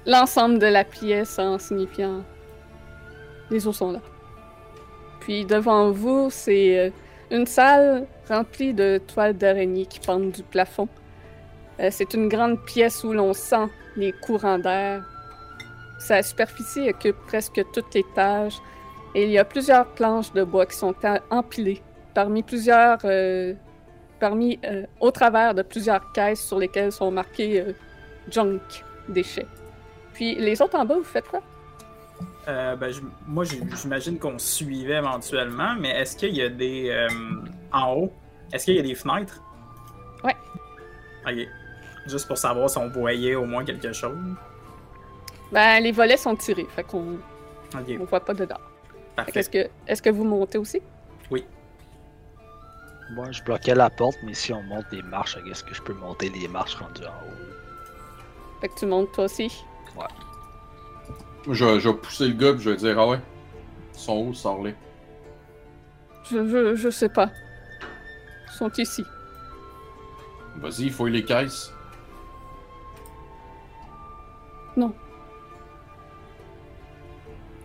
l'ensemble de la pièce en signifiant les eaux sont là. Puis devant vous, c'est euh, une salle remplie de toiles d'araignée qui pendent du plafond. Euh, c'est une grande pièce où l'on sent les courants d'air. Sa superficie occupe presque tout l'étage et il y a plusieurs planches de bois qui sont empilées parmi plusieurs euh, parmi euh, au travers de plusieurs caisses sur lesquelles sont marqués euh, junk, déchets. Puis les autres en bas, vous faites quoi? Ben, je- moi, j'imagine qu'on suivait éventuellement, mais est-ce qu'il y a des. en haut, est-ce qu'il y a des fenêtres? Ouais. Ok. Juste pour savoir si on voyait au moins quelque chose. Ben, les volets sont tirés, fait qu'on on voit pas dedans. Parfait. que, est-ce que vous montez aussi? Moi, je bloquais la porte, mais si on monte des marches, est-ce que je peux monter les marches rendues en haut? Fait que tu montes toi aussi? je, vais- je vais pousser le gars je vais dire Ah ouais Ils sont où, sors-les Je, je, je sais pas. Ils sont ici. Vas-y, fouille les caisses.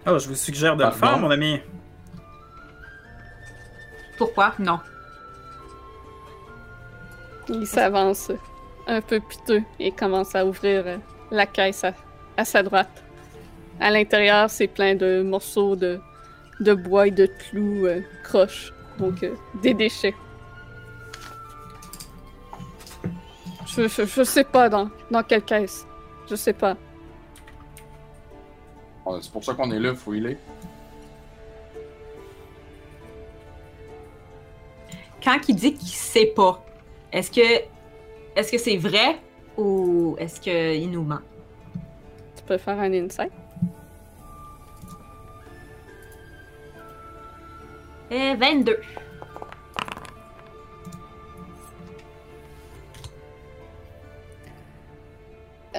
Oh, je vous suggère de le faire, mon ami. Pourquoi? Non. Il s'avance un peu piteux et commence à ouvrir la caisse à, à sa droite. À l'intérieur, c'est plein de morceaux de, de bois et de clous euh, croches, donc euh, des déchets. Je, je, je sais pas dans, dans quelle caisse. Je sais pas. C'est pour ça qu'on est là, faut y aller. Quand il dit qu'il sait pas, est-ce que est-ce que c'est vrai ou est-ce qu'il nous ment? Tu peux faire un insight? Euh, 22.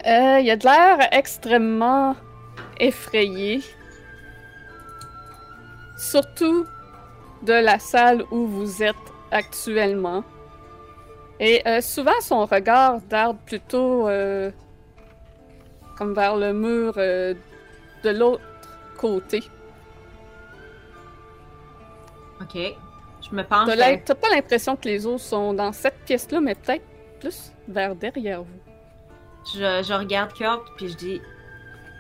Euh, il a de l'air extrêmement effrayé. Surtout de la salle où vous êtes actuellement. Et euh, souvent, son regard darde plutôt euh, comme vers le mur euh, de l'autre côté. Ok. Je me penche. T'as pas l'impression que les autres sont dans cette pièce-là, mais peut-être plus vers derrière vous. Je, je regarde Kurt puis je dis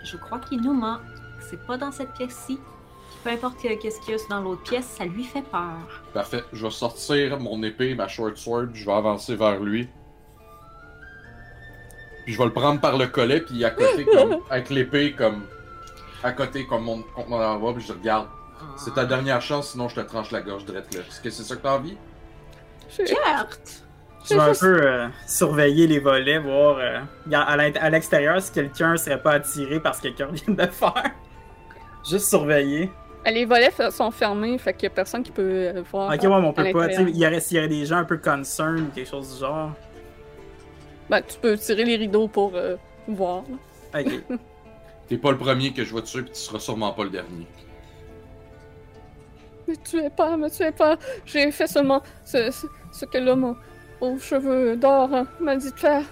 Je crois qu'il nous ment. C'est pas dans cette pièce-ci. Peu importe que- qu'est-ce qu'il y a dans l'autre pièce, ça lui fait peur. Parfait. Je vais sortir mon épée, ma short sword, je vais avancer vers lui. Puis je vais le prendre par le collet, puis à côté, [LAUGHS] comme, avec l'épée, comme. À côté, comme mon, contre mon endroit, puis je regarde. C'est ta dernière chance, sinon je te tranche la gorge là. Est-ce que c'est ça que t'as envie? Kurt! Je vais un [LAUGHS] peu euh, surveiller les volets, voir euh, à l'extérieur si quelqu'un serait pas attiré par ce que quelqu'un vient de faire. Juste surveiller. Euh, Les volets sont fermés, fait qu'il y a personne qui peut euh, voir. Ok, ouais, mais on peut pas. Tu sais, l'intérieur. il y aurait, s'il y aurait des gens un peu concerned ou quelque chose du genre. Ben, tu peux tirer les rideaux pour euh, voir. là. Ok. [LAUGHS] T'es pas le premier que je vais tuer, puis tu seras sûrement pas le dernier. Me tuez pas, me tuez pas. J'ai fait seulement ce, ce, ce que l'homme aux- cheveux d'or hein, m'a dit de faire.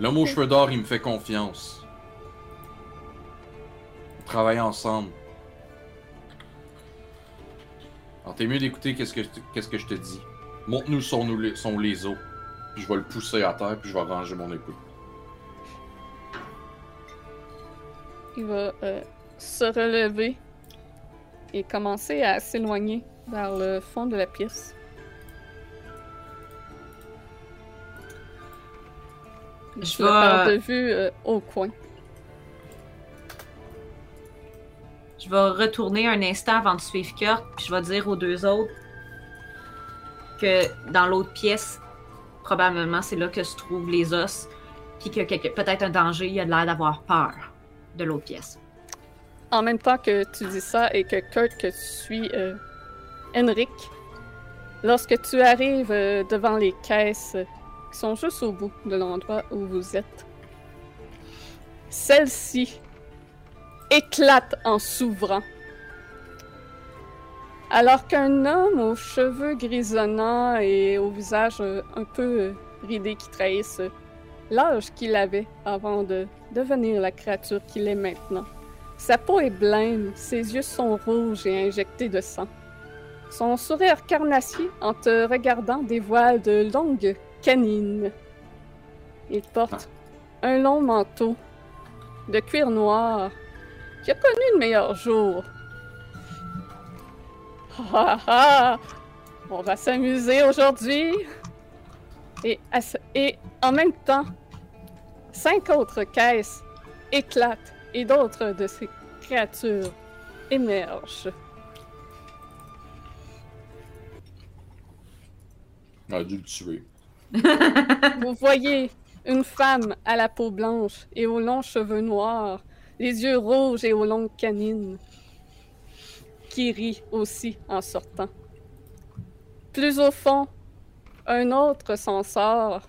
L'homme aux cheveux d'or, il me fait confiance. On travaille ensemble. Alors, t'es mieux d'écouter qu'est-ce que, je te- qu'est-ce que je te dis. Montre-nous son, son les os. Puis je vais le pousser à terre, puis je vais ranger mon épée. Il va euh, se relever et commencer à s'éloigner vers le fond de la pièce. Je le perds de vais, vue euh, au coin. je vais retourner un instant avant de suivre Kurt, puis je vais dire aux deux autres que dans l'autre pièce, probablement c'est là que se trouvent les os, puis que peut-être un danger, il a l'air d'avoir peur de l'autre pièce. En même temps que tu dis ça et que Kurt, que tu suis euh, Henrik, lorsque tu arrives euh, devant les caisses sont juste au bout de l'endroit où vous êtes, celle-ci éclate en s'ouvrant. Alors qu'un homme aux cheveux grisonnants et au visage euh, un peu ridé qui trahissent l'âge qu'il avait avant de devenir la créature qu'il est maintenant. Sa peau est blême, ses yeux sont rouges et injectés de sang. Son sourire carnassier, en te regardant, dévoile de longues canines. Il porte un long manteau de cuir noir qui a connu de meilleurs jours. Ah ah! On va s'amuser aujourd'hui! Et, et en même temps, cinq autres caisses éclatent et d'autres de ces créatures émergent. On a dû le tuer. [LAUGHS] Vous voyez une femme à la peau blanche et aux longs cheveux noirs, les yeux rouges et aux longues canines, qui rit aussi en sortant. Plus au fond, un autre s'en sort.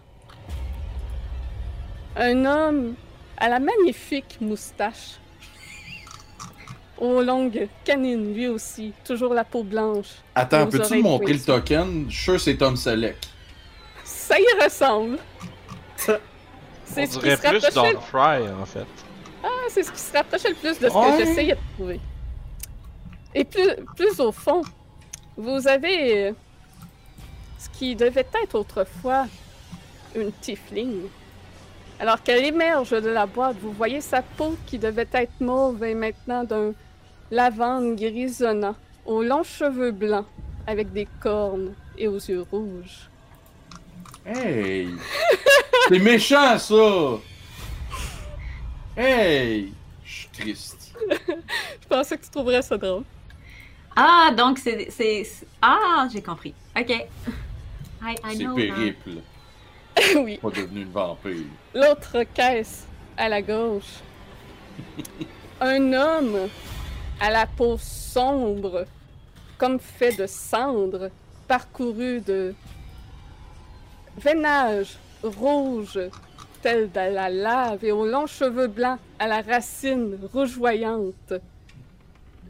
Un homme à la magnifique moustache. Aux longues canines, lui aussi, toujours la peau blanche. Attends, peux-tu montrer le token? Je suis sûr c'est Tom Selleck. Ça y ressemble. Ça- [LAUGHS] C'est On ce qui se plus Don Fry, en fait. Ah, c'est ce qui se rapprochait le plus de ce Ouais. que j'essayais de trouver. Et plus, plus au fond, vous avez euh, ce qui devait être autrefois une tiefling. Alors qu'elle émerge de la boîte, vous voyez sa peau qui devait être mauve et maintenant d'un lavande grisonnant, aux longs cheveux blancs, avec des cornes et aux yeux rouges. Hey! C'est méchant, ça! Hey! Je suis triste. [LAUGHS] Je pensais que tu trouverais ça drôle. Ah, donc c'est. Ah, j'ai compris. Ok. C'est know now. périple. [LAUGHS] oui. Pas devenu une vampire. L'autre caisse à la gauche. [LAUGHS] Un homme à la peau sombre, comme fait de cendre, parcouru de veinage rouge, tel de la lave, et aux longs cheveux blancs à la racine rougeoyante,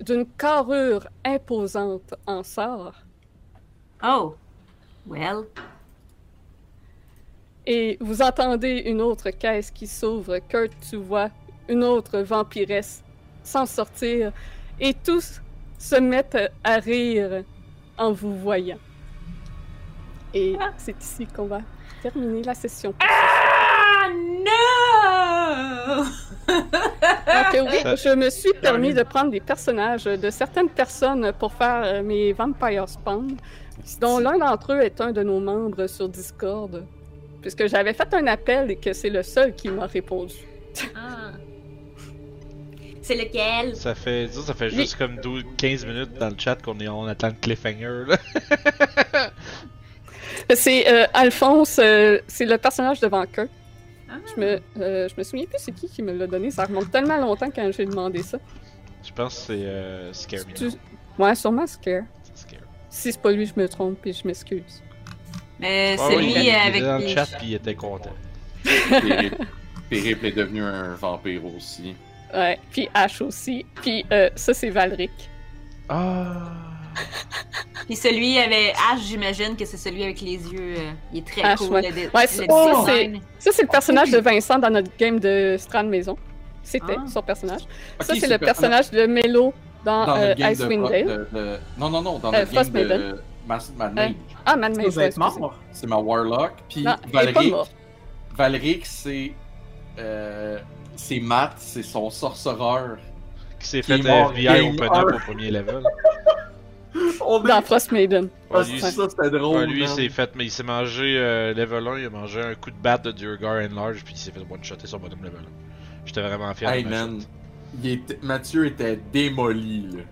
d'une carrure imposante en sort. Oh. Well. Et vous entendez une autre caisse qui s'ouvre. Kurt, tu vois une autre vampiresse s'en sortir. Et tous se mettent à rire en vous voyant. Et c'est ici qu'on va terminer la session. Ah non! Donc oui, je me suis permis de prendre des personnages de certaines personnes pour faire euh, mes Vampire Spawn, dont l'un d'entre eux est un de nos membres sur Discord. Puisque j'avais fait un appel et que c'est le seul qui m'a répondu. Ah. C'est lequel? Ça fait, ça fait Oui. juste comme 12, 15 minutes dans le chat qu'on est, on attend le cliffhanger, là. C'est euh, Alphonse, euh, c'est le personnage de Vanker. Ah. Je me, euh, je me souviens plus c'est qui qui me l'a donné. Ça remonte tellement longtemps quand j'ai demandé ça. Je pense que c'est euh, Scare Tu-. Ouais, sûrement Scare. C'est Scare. Si c'est pas lui, je me trompe et je m'excuse. Mais Ah celui oui, il, il avec était dans le chat puis il était content. Périple. Est devenu un vampire aussi. Ouais, puis Ash aussi. Puis euh, ça, c'est Valric. Ah. Puis celui avec H, j'imagine que c'est celui avec les yeux. euh, il est très H, cool. ouais. le Ouais, le ça, c'est le personnage de Vincent dans notre game de Strand Maison. C'était Ah. son personnage. Ça, c'est le personnage de Melo dans, dans euh, Icewind Dale. de- de- Non, non, non, dans Euh, notre game Maiden. de Mad Mage. Ah, Vous Mage. C'est ma Warlock. Puis. Valeric, c'est. Euh, c'est Matt, c'est son sorcereur. Qui s'est fait FBI up un. au premier level. [LAUGHS] [LAUGHS] On Dans Frost Maiden. Ah, Ouais, lui, ça, c'était drôle. ouais, lui, il s'est fait, mais il s'est mangé euh, level 1, il a mangé un coup de batte de Durgar Enlarge, puis il s'est fait one-shotter sur bottom level. J'étais vraiment fier Hey de ma man, il était- Mathieu était démoli là.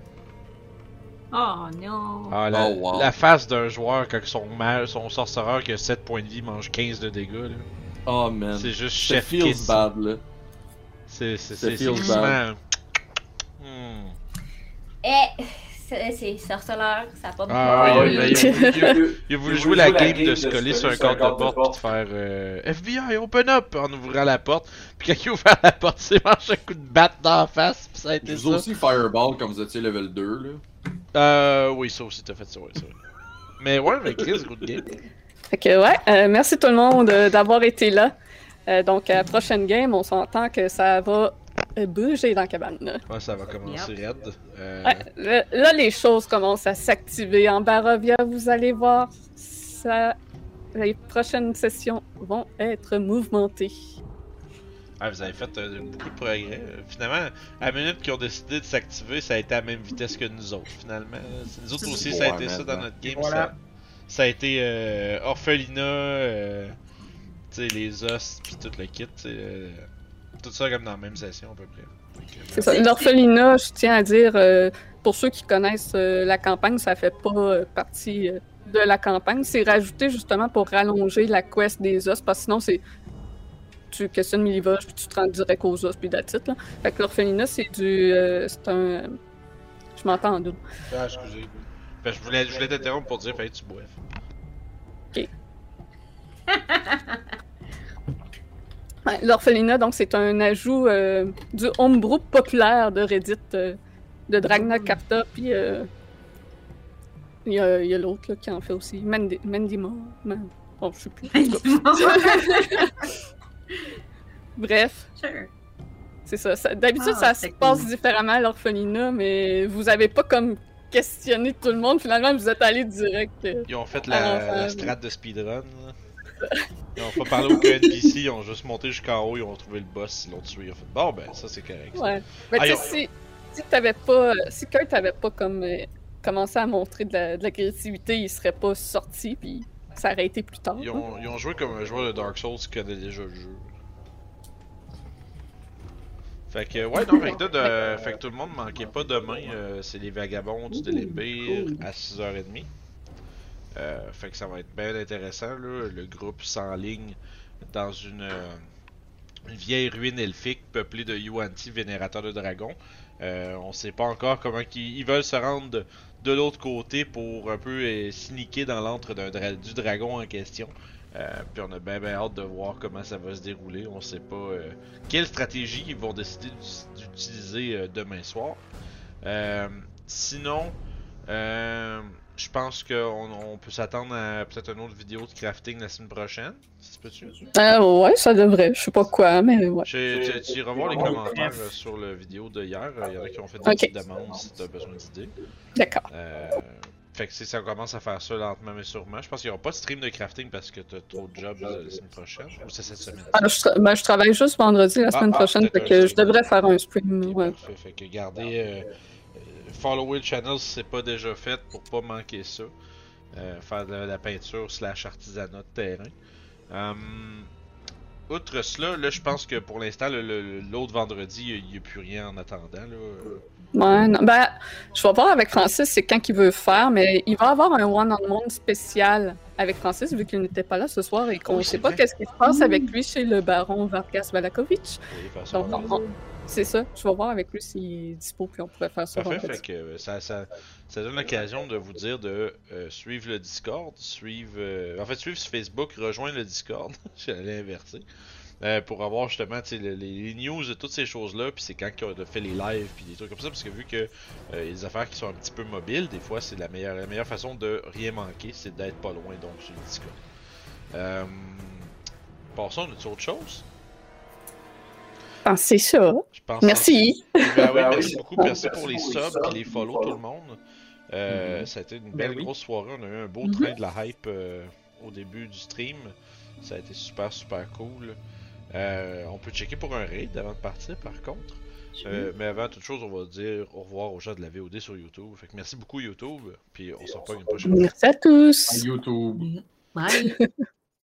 Oh non. Ah, la, Oh, wow. la face d'un joueur quand son, ma- son sorcereur qui a 7 points de vie mange 15 de dégâts, là. Oh man. C'est juste Ça chef feels kiss. bad là. C'est c'est Ça c'est c'est Eh, c'est sorceleur, ça a pas de Ah, oui, il, a voulu, il a voulu jouer la game de se coller sur un cadre de porte de faire euh, FBI open up en ouvrant la porte. Puis quand il a ouvert la porte, il s'est mangé un coup de batte dans la face. Puis ça a été Vous ça. aussi Fireball comme vous étiez level 2 là. Euh, oui, ça aussi, t'as fait ça, ouais, c'est vrai. Mais ouais, mais Chris, good game. Fait que ouais, euh, merci tout le monde euh, d'avoir été là. Euh, donc, à la prochaine game, on s'entend que ça va euh, bouger dans la cabane. là. Ouais, ça va commencer raide. Euh, Ouais, là, là, les choses commencent à s'activer. En Barovia, vous allez voir, ça... les prochaines sessions vont être mouvementées. ah, vous avez fait euh, beaucoup de progrès. Euh, Finalement, à la minute qu'ils ont décidé de s'activer, ça a été à la même vitesse que nous autres, finalement. Nous autres aussi, ça a été Ouais, ça dans notre game. Voilà. Ça, ça a été euh, Orphelina, euh, tu sais, les os, puis tout le kit. Tout ça comme dans la même session, à peu près. C'est ça. L'orphelinat, je tiens à dire, euh, pour ceux qui connaissent euh, la campagne, ça fait pas euh, partie euh, de la campagne. C'est rajouté justement pour rallonger la quest des os, parce que sinon, c'est. Tu questionnes Milivoge, puis tu te rends direct aux os, puis là. Fait que l'orphelinat, c'est du. euh, c'est un. Je m'entends en double. Ah, excusez. Ben, je voulais, je voulais t'interrompre pour dire, fallait que tu boives. Ouais, [LAUGHS] L'orphelinat, donc, c'est un ajout euh, du homebrew populaire de Reddit euh, de Dragna Carta, puis euh, il y a, l'autre qui en fait aussi. Mandy, Mandy Moore. Man... Bon, je sais plus. [LAUGHS] Bref, Sure. c'est ça. ça- D'habitude, Ah, ça se passe cool. différemment à l'orphelinat, mais vous avez pas comme questionné tout le monde. Finalement, vous êtes allé direct. Ils ont fait la, la oui. strat de speedrun. là. [LAUGHS] Ils ont pas parlé aucun NPC, ils ont juste monté jusqu'en haut, ils ont trouvé le boss, ils l'ont tué. Ils ont fait bon, ben ça c'est correct. Ouais. Mais Ah, tu sais, si, si t'avais pas. Si Kurt avait pas comme euh, commencé à montrer de la, de la créativité, il serait pas sorti, puis ça aurait été plus tard. Ils ont, ils ont joué comme un joueur de Dark Souls qui connaît déjà le jeu. Fait que, ouais, non, fait que, euh, fait que tout le monde manquait pas demain. euh, c'est les vagabonds du Delimbir à 6h30. Euh, fait que ça va être bien intéressant. Le groupe s'enligne dans une, euh, vieille ruine elfique peuplée de Yuan-Ti, vénérateurs de dragons. Euh, on sait pas encore comment ils veulent se rendre de, l'autre côté pour un peu euh, s'iniquer dans l'antre du dragon en question. Puis on a bien hâte de voir comment ça va se dérouler. On sait pas quelle stratégie ils vont décider d'ut- d'utiliser demain soir. Sinon, je pense qu'on on peut s'attendre à peut-être une autre vidéo de crafting la semaine prochaine. Ça se peut-tu? Euh, ouais, ça devrait. Je sais pas quoi, mais ouais. Tu tu- tu iras voir les commentaires euh, sur la vidéo de hier. Il y en a qui ont fait des petites demandes si tu as besoin d'idées. D'accord. Euh, fait que si ça commence à faire ça lentement mais sûrement. Je pense qu'il n'y aura pas de stream de crafting parce que tu as trop de jobs euh, la semaine prochaine. Ou c'est cette semaine? Ah, je, tra- ben, je travaille juste vendredi la Ah, semaine ah, prochaine, fait que je devrais faire un stream. Ouais. Fait que gardez. Euh, euh, follower le channel si c'est pas déjà fait pour pas manquer ça. Euh, faire de la peinture slash artisanat de terrain. Hum, outre cela, là je pense que pour l'instant, l'autre vendredi, il n'y a, plus rien en attendant. Là. Euh, Ouais, non, ben, je vais voir avec Francis, c'est quand qu'il veut faire, mais il va avoir un one-on-one spécial avec Francis, vu qu'il n'était pas là ce soir et qu'on ne sait pas qu'est-ce qui se passe avec lui chez le baron Vargas Valakovic. Donc, on- on- c'est ça. Je vais voir avec lui s'il est dispo, puis on pourrait faire ça Parfait, fait que euh, ça, ça, ça donne l'occasion de vous dire de euh, suivre le Discord, suivre, euh, en fait suivre sur Facebook, rejoindre le Discord, [LAUGHS] j'allais inverser, euh, pour avoir justement les, les news de toutes ces choses-là, puis c'est quand qu'on a fait les lives, puis des trucs comme ça, parce que vu que euh, il y a des affaires qui sont un petit peu mobiles, des fois c'est la meilleure, la meilleure façon de rien manquer, c'est d'être pas loin donc sur le Discord. Euh, passons à autre chose. Ah, c'est ça. Je pense Merci. [LAUGHS] Ben oui, Ben merci beaucoup. Merci pour les subs et les follow tout le monde. Euh, Ça a été une belle Ben oui. grosse soirée. On a eu un beau Mhm. train de la hype euh, au début du stream. Ça a été super super cool. Euh, on peut checker pour un raid avant de partir par contre. Euh, mais avant toute chose, on va dire au revoir aux gens de la VOD sur YouTube. Fait que merci beaucoup YouTube. Puis on se revoit une prochaine fois. Merci à tous. YouTube. [LAUGHS] Bye.